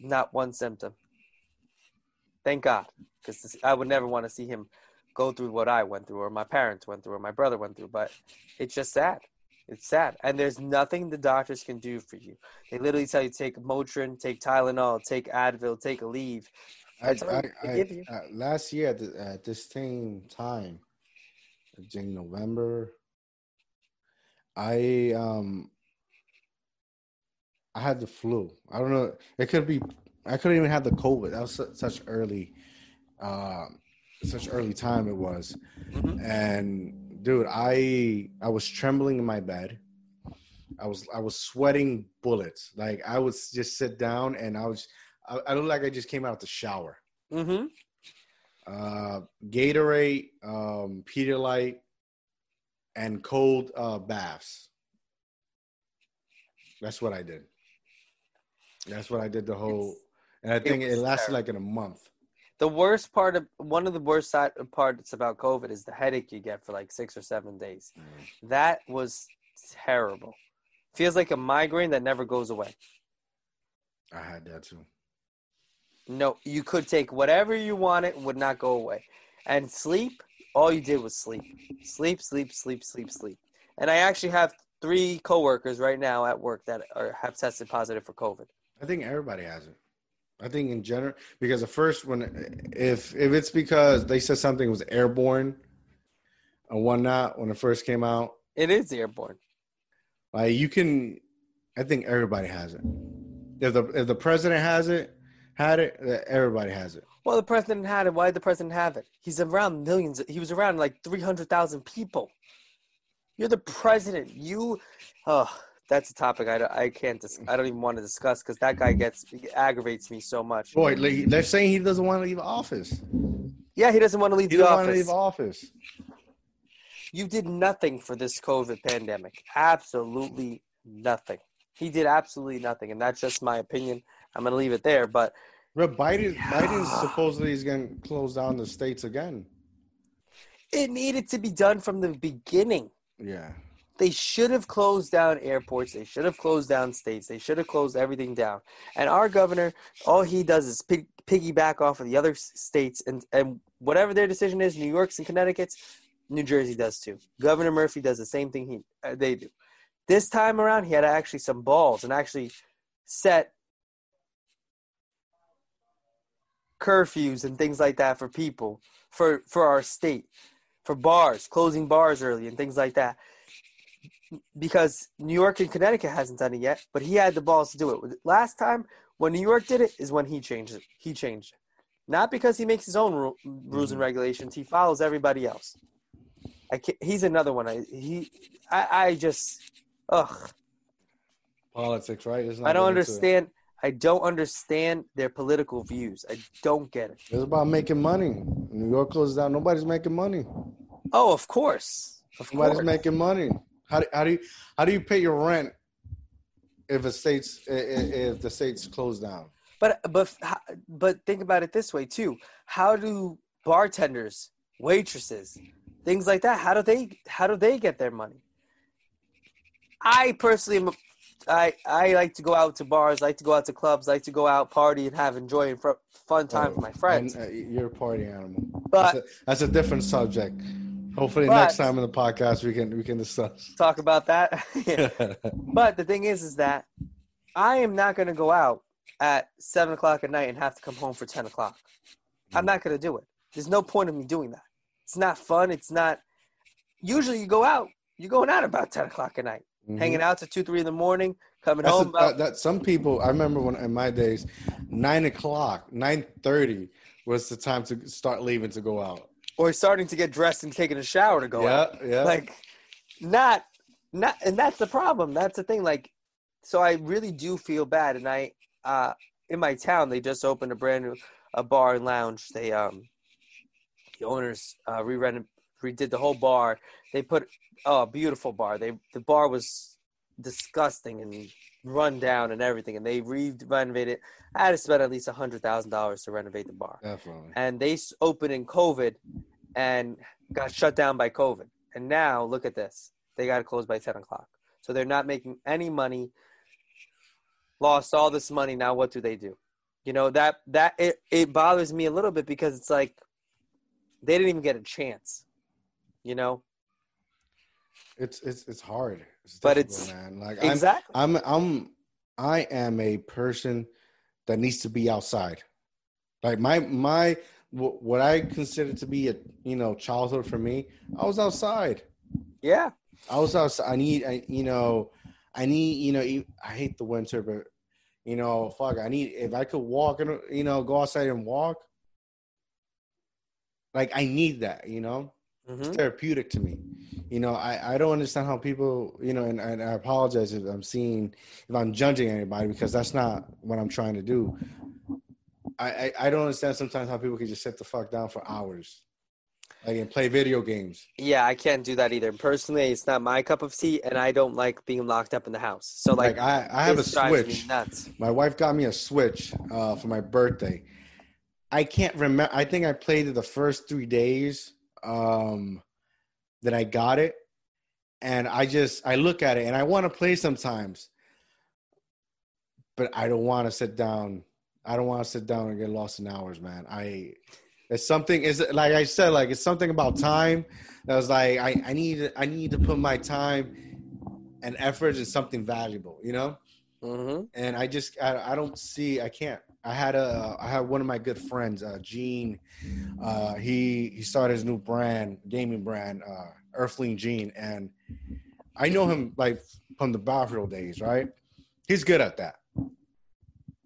Not one symptom. Thank God, because I would never want to see him go through what I went through, or my parents went through, or my brother went through. But it's just sad. It's sad, and there's nothing the doctors can do for you. They literally tell you take Motrin, take Tylenol, take Advil, take Aleve. I, I, I, give you. uh, last year at, the, at this same time, in November, I um I had the flu. I don't know. It could be. I couldn't even have the COVID. That was su- such early, uh, such early time it was. Mhm. And dude, I I was trembling in my bed. I was I was sweating bullets. Like I would just sit down and I was I, I looked like I just came out the shower. Mm-hmm. Uh, Gatorade, um, Pedialyte, and cold uh, baths. That's what I did. That's what I did the whole, and I think it, was lasted terrible. like in a month. The worst part of one of the worst side parts about COVID is the headache you get for like six or seven days. Mm. That was terrible. Feels like a migraine that never goes away. I had that too. No, you could take whatever you wanted, would not go away. And sleep, all you did was sleep. Sleep, sleep, sleep, sleep, sleep. And I actually have three coworkers right now at work that are have tested positive for COVID. I think everybody has it. I think in general, because the first one, if if it's because they said something was airborne and whatnot when it first came out, It is airborne. like you can, I think everybody has it. If the if the president has it, had it, everybody has it. Well, the president had it. Why did the president have it? He's around millions. He was around like 300,000 people. You're the president. You, oh, that's a topic I, don't- I can't, dis- I don't even want to discuss because that guy gets, aggravates me so much. Boy, they're saying he doesn't want to leave office. Yeah, he doesn't want to leave He the doesn't want to office. leave office. You did nothing for this COVID pandemic. Absolutely nothing. He did absolutely nothing. And that's just my opinion. I'm going to leave it there. But But Biden, Yeah. Biden supposedly is going to close down the states again. it needed to be done from the beginning. Yeah, they should have closed down airports. They should have closed down states. They should have closed everything down. And our governor, all he does is pig, piggyback off of the other states, and and whatever their decision is, New York's and Connecticut's, New Jersey does too. Governor Murphy does the same thing he uh, they do. This time around, he had actually some balls and actually set curfews and things like that for people for for our state for bars closing bars early and things like that because New York and Connecticut hasn't done it yet, but he had the balls to do it. Last time when New York did it is when he changed it. He changed it. Not because he makes his own ru- rules and mm-hmm. regulations. He follows everybody else. I can't, he's another one. I he I, I just ugh. politics, right? Not I don't getting into it. understand. I don't understand their political views. I don't get it. It's about making money. New York closed down. Nobody's making money. Oh, of course. Of Nobody's course. making money. How do, how do you how do you pay your rent if a state's if the state's closed down? But but but think about it this way too. How do bartenders, waitresses, things like that? How do they how do they get their money? I personally am. a- I I like to go out to bars, like to go out to clubs, like to go out party and have enjoy and fr- fun time with my friends. And, uh, you're a party animal. But- that's a, that's a different subject. Hopefully, But- next time in the podcast we can we can discuss. Talk about that. [laughs] [laughs] But the thing is, is that I am not going to go out at seven o'clock at night and have to come home for ten o'clock. I'm not going to do it. There's no point of me doing that. It's not fun. It's not. Usually, you go out. You're going out about ten o'clock at night, Mhm. hanging out to two, three in the morning, coming That's home a- about. that, that some people I remember when in my days, nine o'clock, nine thirty was the time to start leaving to go out. Or starting to get dressed and taking a shower to go yeah, out. yeah. Like, not, not, and that's the problem. That's the thing. Like, so I really do feel bad. And I, uh, in my town, they just opened a brand new a bar and lounge. They, um, the owners uh, re redid the whole bar. They put oh, a beautiful bar. They the bar was disgusting and run down and everything, and they re renovated. I had to spend at least a hundred thousand dollars to renovate the bar definitely. and they opened in COVID and got shut down by COVID. And now look at this. They got to close by 10 o'clock. So they're not making any money, lost all this money. Now what do they do? You know, that, that, it, it bothers me a little bit because it's like they didn't even get a chance, you know? It's it's it's hard. It's But it's- man. Like I'm, Exactly. I'm I'm I am a person that needs to be outside. Like my my what I consider to be a you know childhood for me, I was outside. yeah. I was outside. I need I you know I need you know I hate the winter, but you know fuck I need if I could walk and you know go outside and walk. Like I need that, you know hmm it's therapeutic to me. You know, I, I don't understand how people, you know, and, and I apologize if I'm seeing, if I'm judging anybody because that's not what I'm trying to do. I, I, I don't understand sometimes how people can just sit the fuck down for hours, like and play video games. Yeah, I can't do that either. Personally, it's not my cup of tea, and I don't like being locked up in the house. So, like, Like, I, I have a this drives me switch. My wife got me a switch uh, for my birthday. I can't remember. I think I played it the first three days um, that I got it, and I just I look at it and I want to play sometimes, but I don't want to sit down. I don't want to sit down and get lost in hours, man. I it's something is like I said, like it's something about time that was like I I need I need to put my time and effort in something valuable, you know hmm and I just I, I don't see I can't. I had a I had one of my good friends, uh, Gene. Uh, he he started his new brand, gaming brand, uh, Earthling Gene, and I know him like from the Battlefield days, right? He's good at that.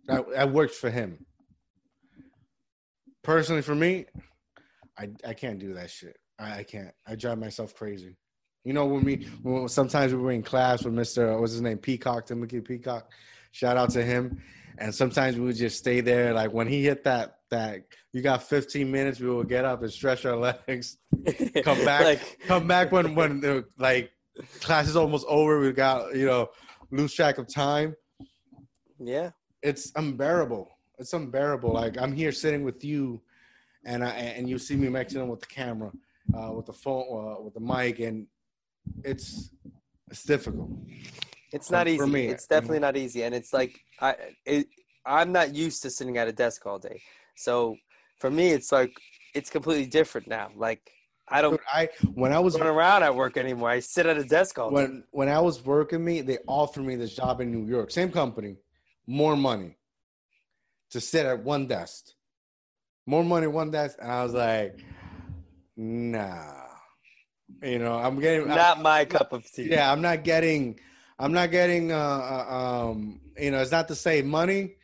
That that works for him. Personally, for me, I I can't do that shit. I, I can't. I drive myself crazy. You know, when we when sometimes we were in class with Mister what's his name Peacock Timothy Peacock, shout out to him. And sometimes we would just stay there. Like when he hit that that you got 15 minutes, we would get up and stretch our [laughs] legs, come back, like, come back when when the, like class is almost over. We got you know lose track of time. yeah. It's unbearable. It's unbearable. Like I'm here sitting with you, and I and you see me mixing with the camera, uh, with the phone, uh, with the mic, and it's it's difficult. It's not For easy. me, it's you know. definitely not easy, and it's like I, it, I'm not used to sitting at a desk all day. So for me, it's like it's completely different now. Like I don't Dude, I when I was run around at work anymore. I sit at a desk all day. when when I was working me, they offered me this job in New York, same company, more money to sit at one desk, more money one desk, and I was like, nah, you know, I'm getting Not my cup of tea. yeah, I'm not getting, I'm not getting, uh, uh, um, you know, it's not to save money,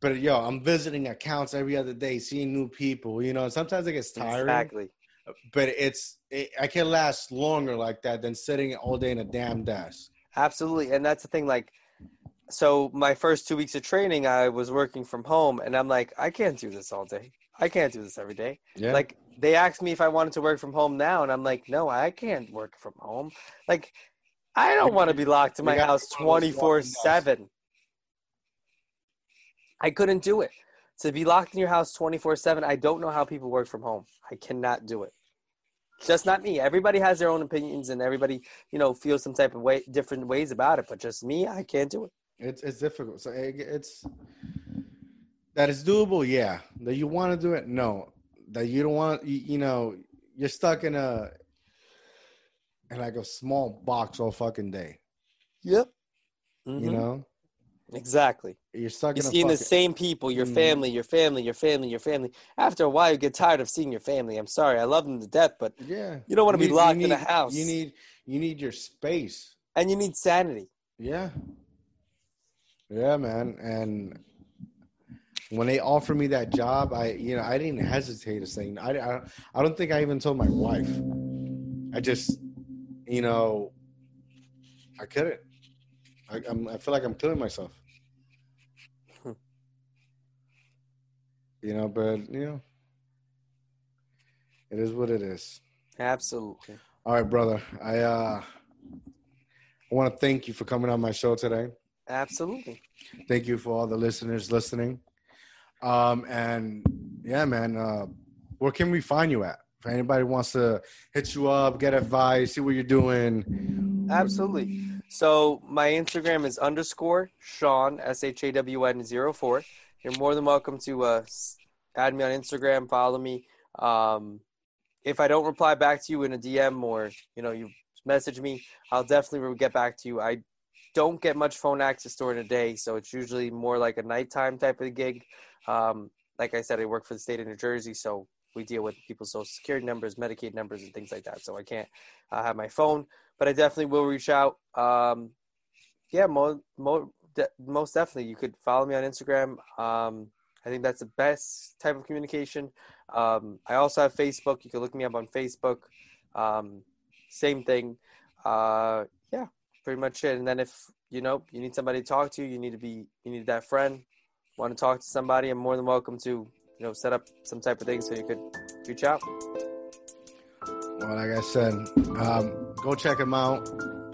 but yo, I'm visiting accounts every other day, seeing new people, you know, sometimes it gets tiring exactly. but it's it, I can last longer like that than sitting all day in a damn desk. Absolutely. And that's the thing, like, so my first two weeks of training, I was working from home, and I'm like, I can't do this all day. I can't do this every day. Yeah, Like, they asked me if I wanted to work from home now, and I'm like, no, I can't work from home. Like, I don't want to be locked in my house be one of those 24 walking desks. 7. I couldn't do it. To be locked in your house 24 7, I don't know how people work from home. I cannot do it. Just not me. Everybody has their own opinions and everybody, you know, feels some type of way, different ways about it. But just me, I can't do it. it's it's difficult. So it, it's that it's doable. Yeah, that you want to do it. No, that you don't want. You, you know, you're stuck in a in like a small box all fucking day. Yep. You know, exactly. you're stuck You're in a seeing the same people, your Mhm. family, your family, your family, your family. After a while, you get tired of seeing your family. I'm sorry, I love them to death, but Yeah, you don't want to be locked you in a house. You need you need your space. and you need sanity. Yeah. Yeah, man. And when they offered me that job, I you know I didn't hesitate to say I, I I don't think I even told my wife. I just you know I couldn't. I, I'm, I feel like I'm killing myself. you know, but you know, it is what it is. Absolutely. All right, brother. I uh I want to thank you for coming on my show today. Absolutely. Thank you for all the listeners listening. Um and yeah, man, uh where can we find you at? If anybody wants to hit you up, get advice, see what you're doing. Absolutely. So my Instagram is underscore Shawn S H A W N zero four. You're more than welcome to uh, add me on Instagram, follow me. Um, if I don't reply back to you in a DM or you know you message me, I'll definitely get back to you. I don't get much phone access during the day, so it's usually more like a nighttime type of gig. Um, like I said, I work for the state of New Jersey, so we deal with people's social security numbers, Medicaid numbers, and things like that. So I can't uh, have my phone, but I definitely will reach out. Um, yeah, mo- mo- de- most definitely. You could follow me on Instagram. Um, I think that's the best type of communication. Um, I also have Facebook. You can look me up on Facebook. Um, same thing. Uh, yeah, pretty much it. And then if you know you need somebody to talk to, you need to be you need that friend. Want to talk to somebody? I'm more than welcome to you know set up some type of thing so you could reach out. Well, like I said, um, go check him out.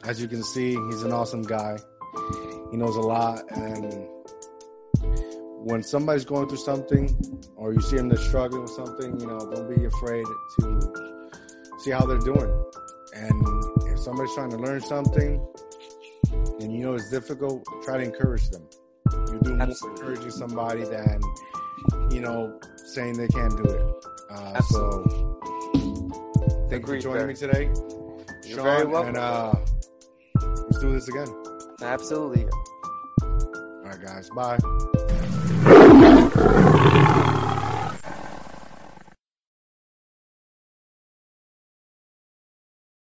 As you can see, he's an awesome guy. He knows a lot, and when somebody's going through something, or you see them they're struggling with something, you know, don't be afraid to see how they're doing. And if somebody's trying to learn something, and you know it's difficult, try to encourage them. You do more encouraging somebody than you know saying they can't do it. Uh, so, thank you for joining there. me today, You're Shawn. very welcome. And uh, let's do this again. Absolutely. All right, guys. Bye.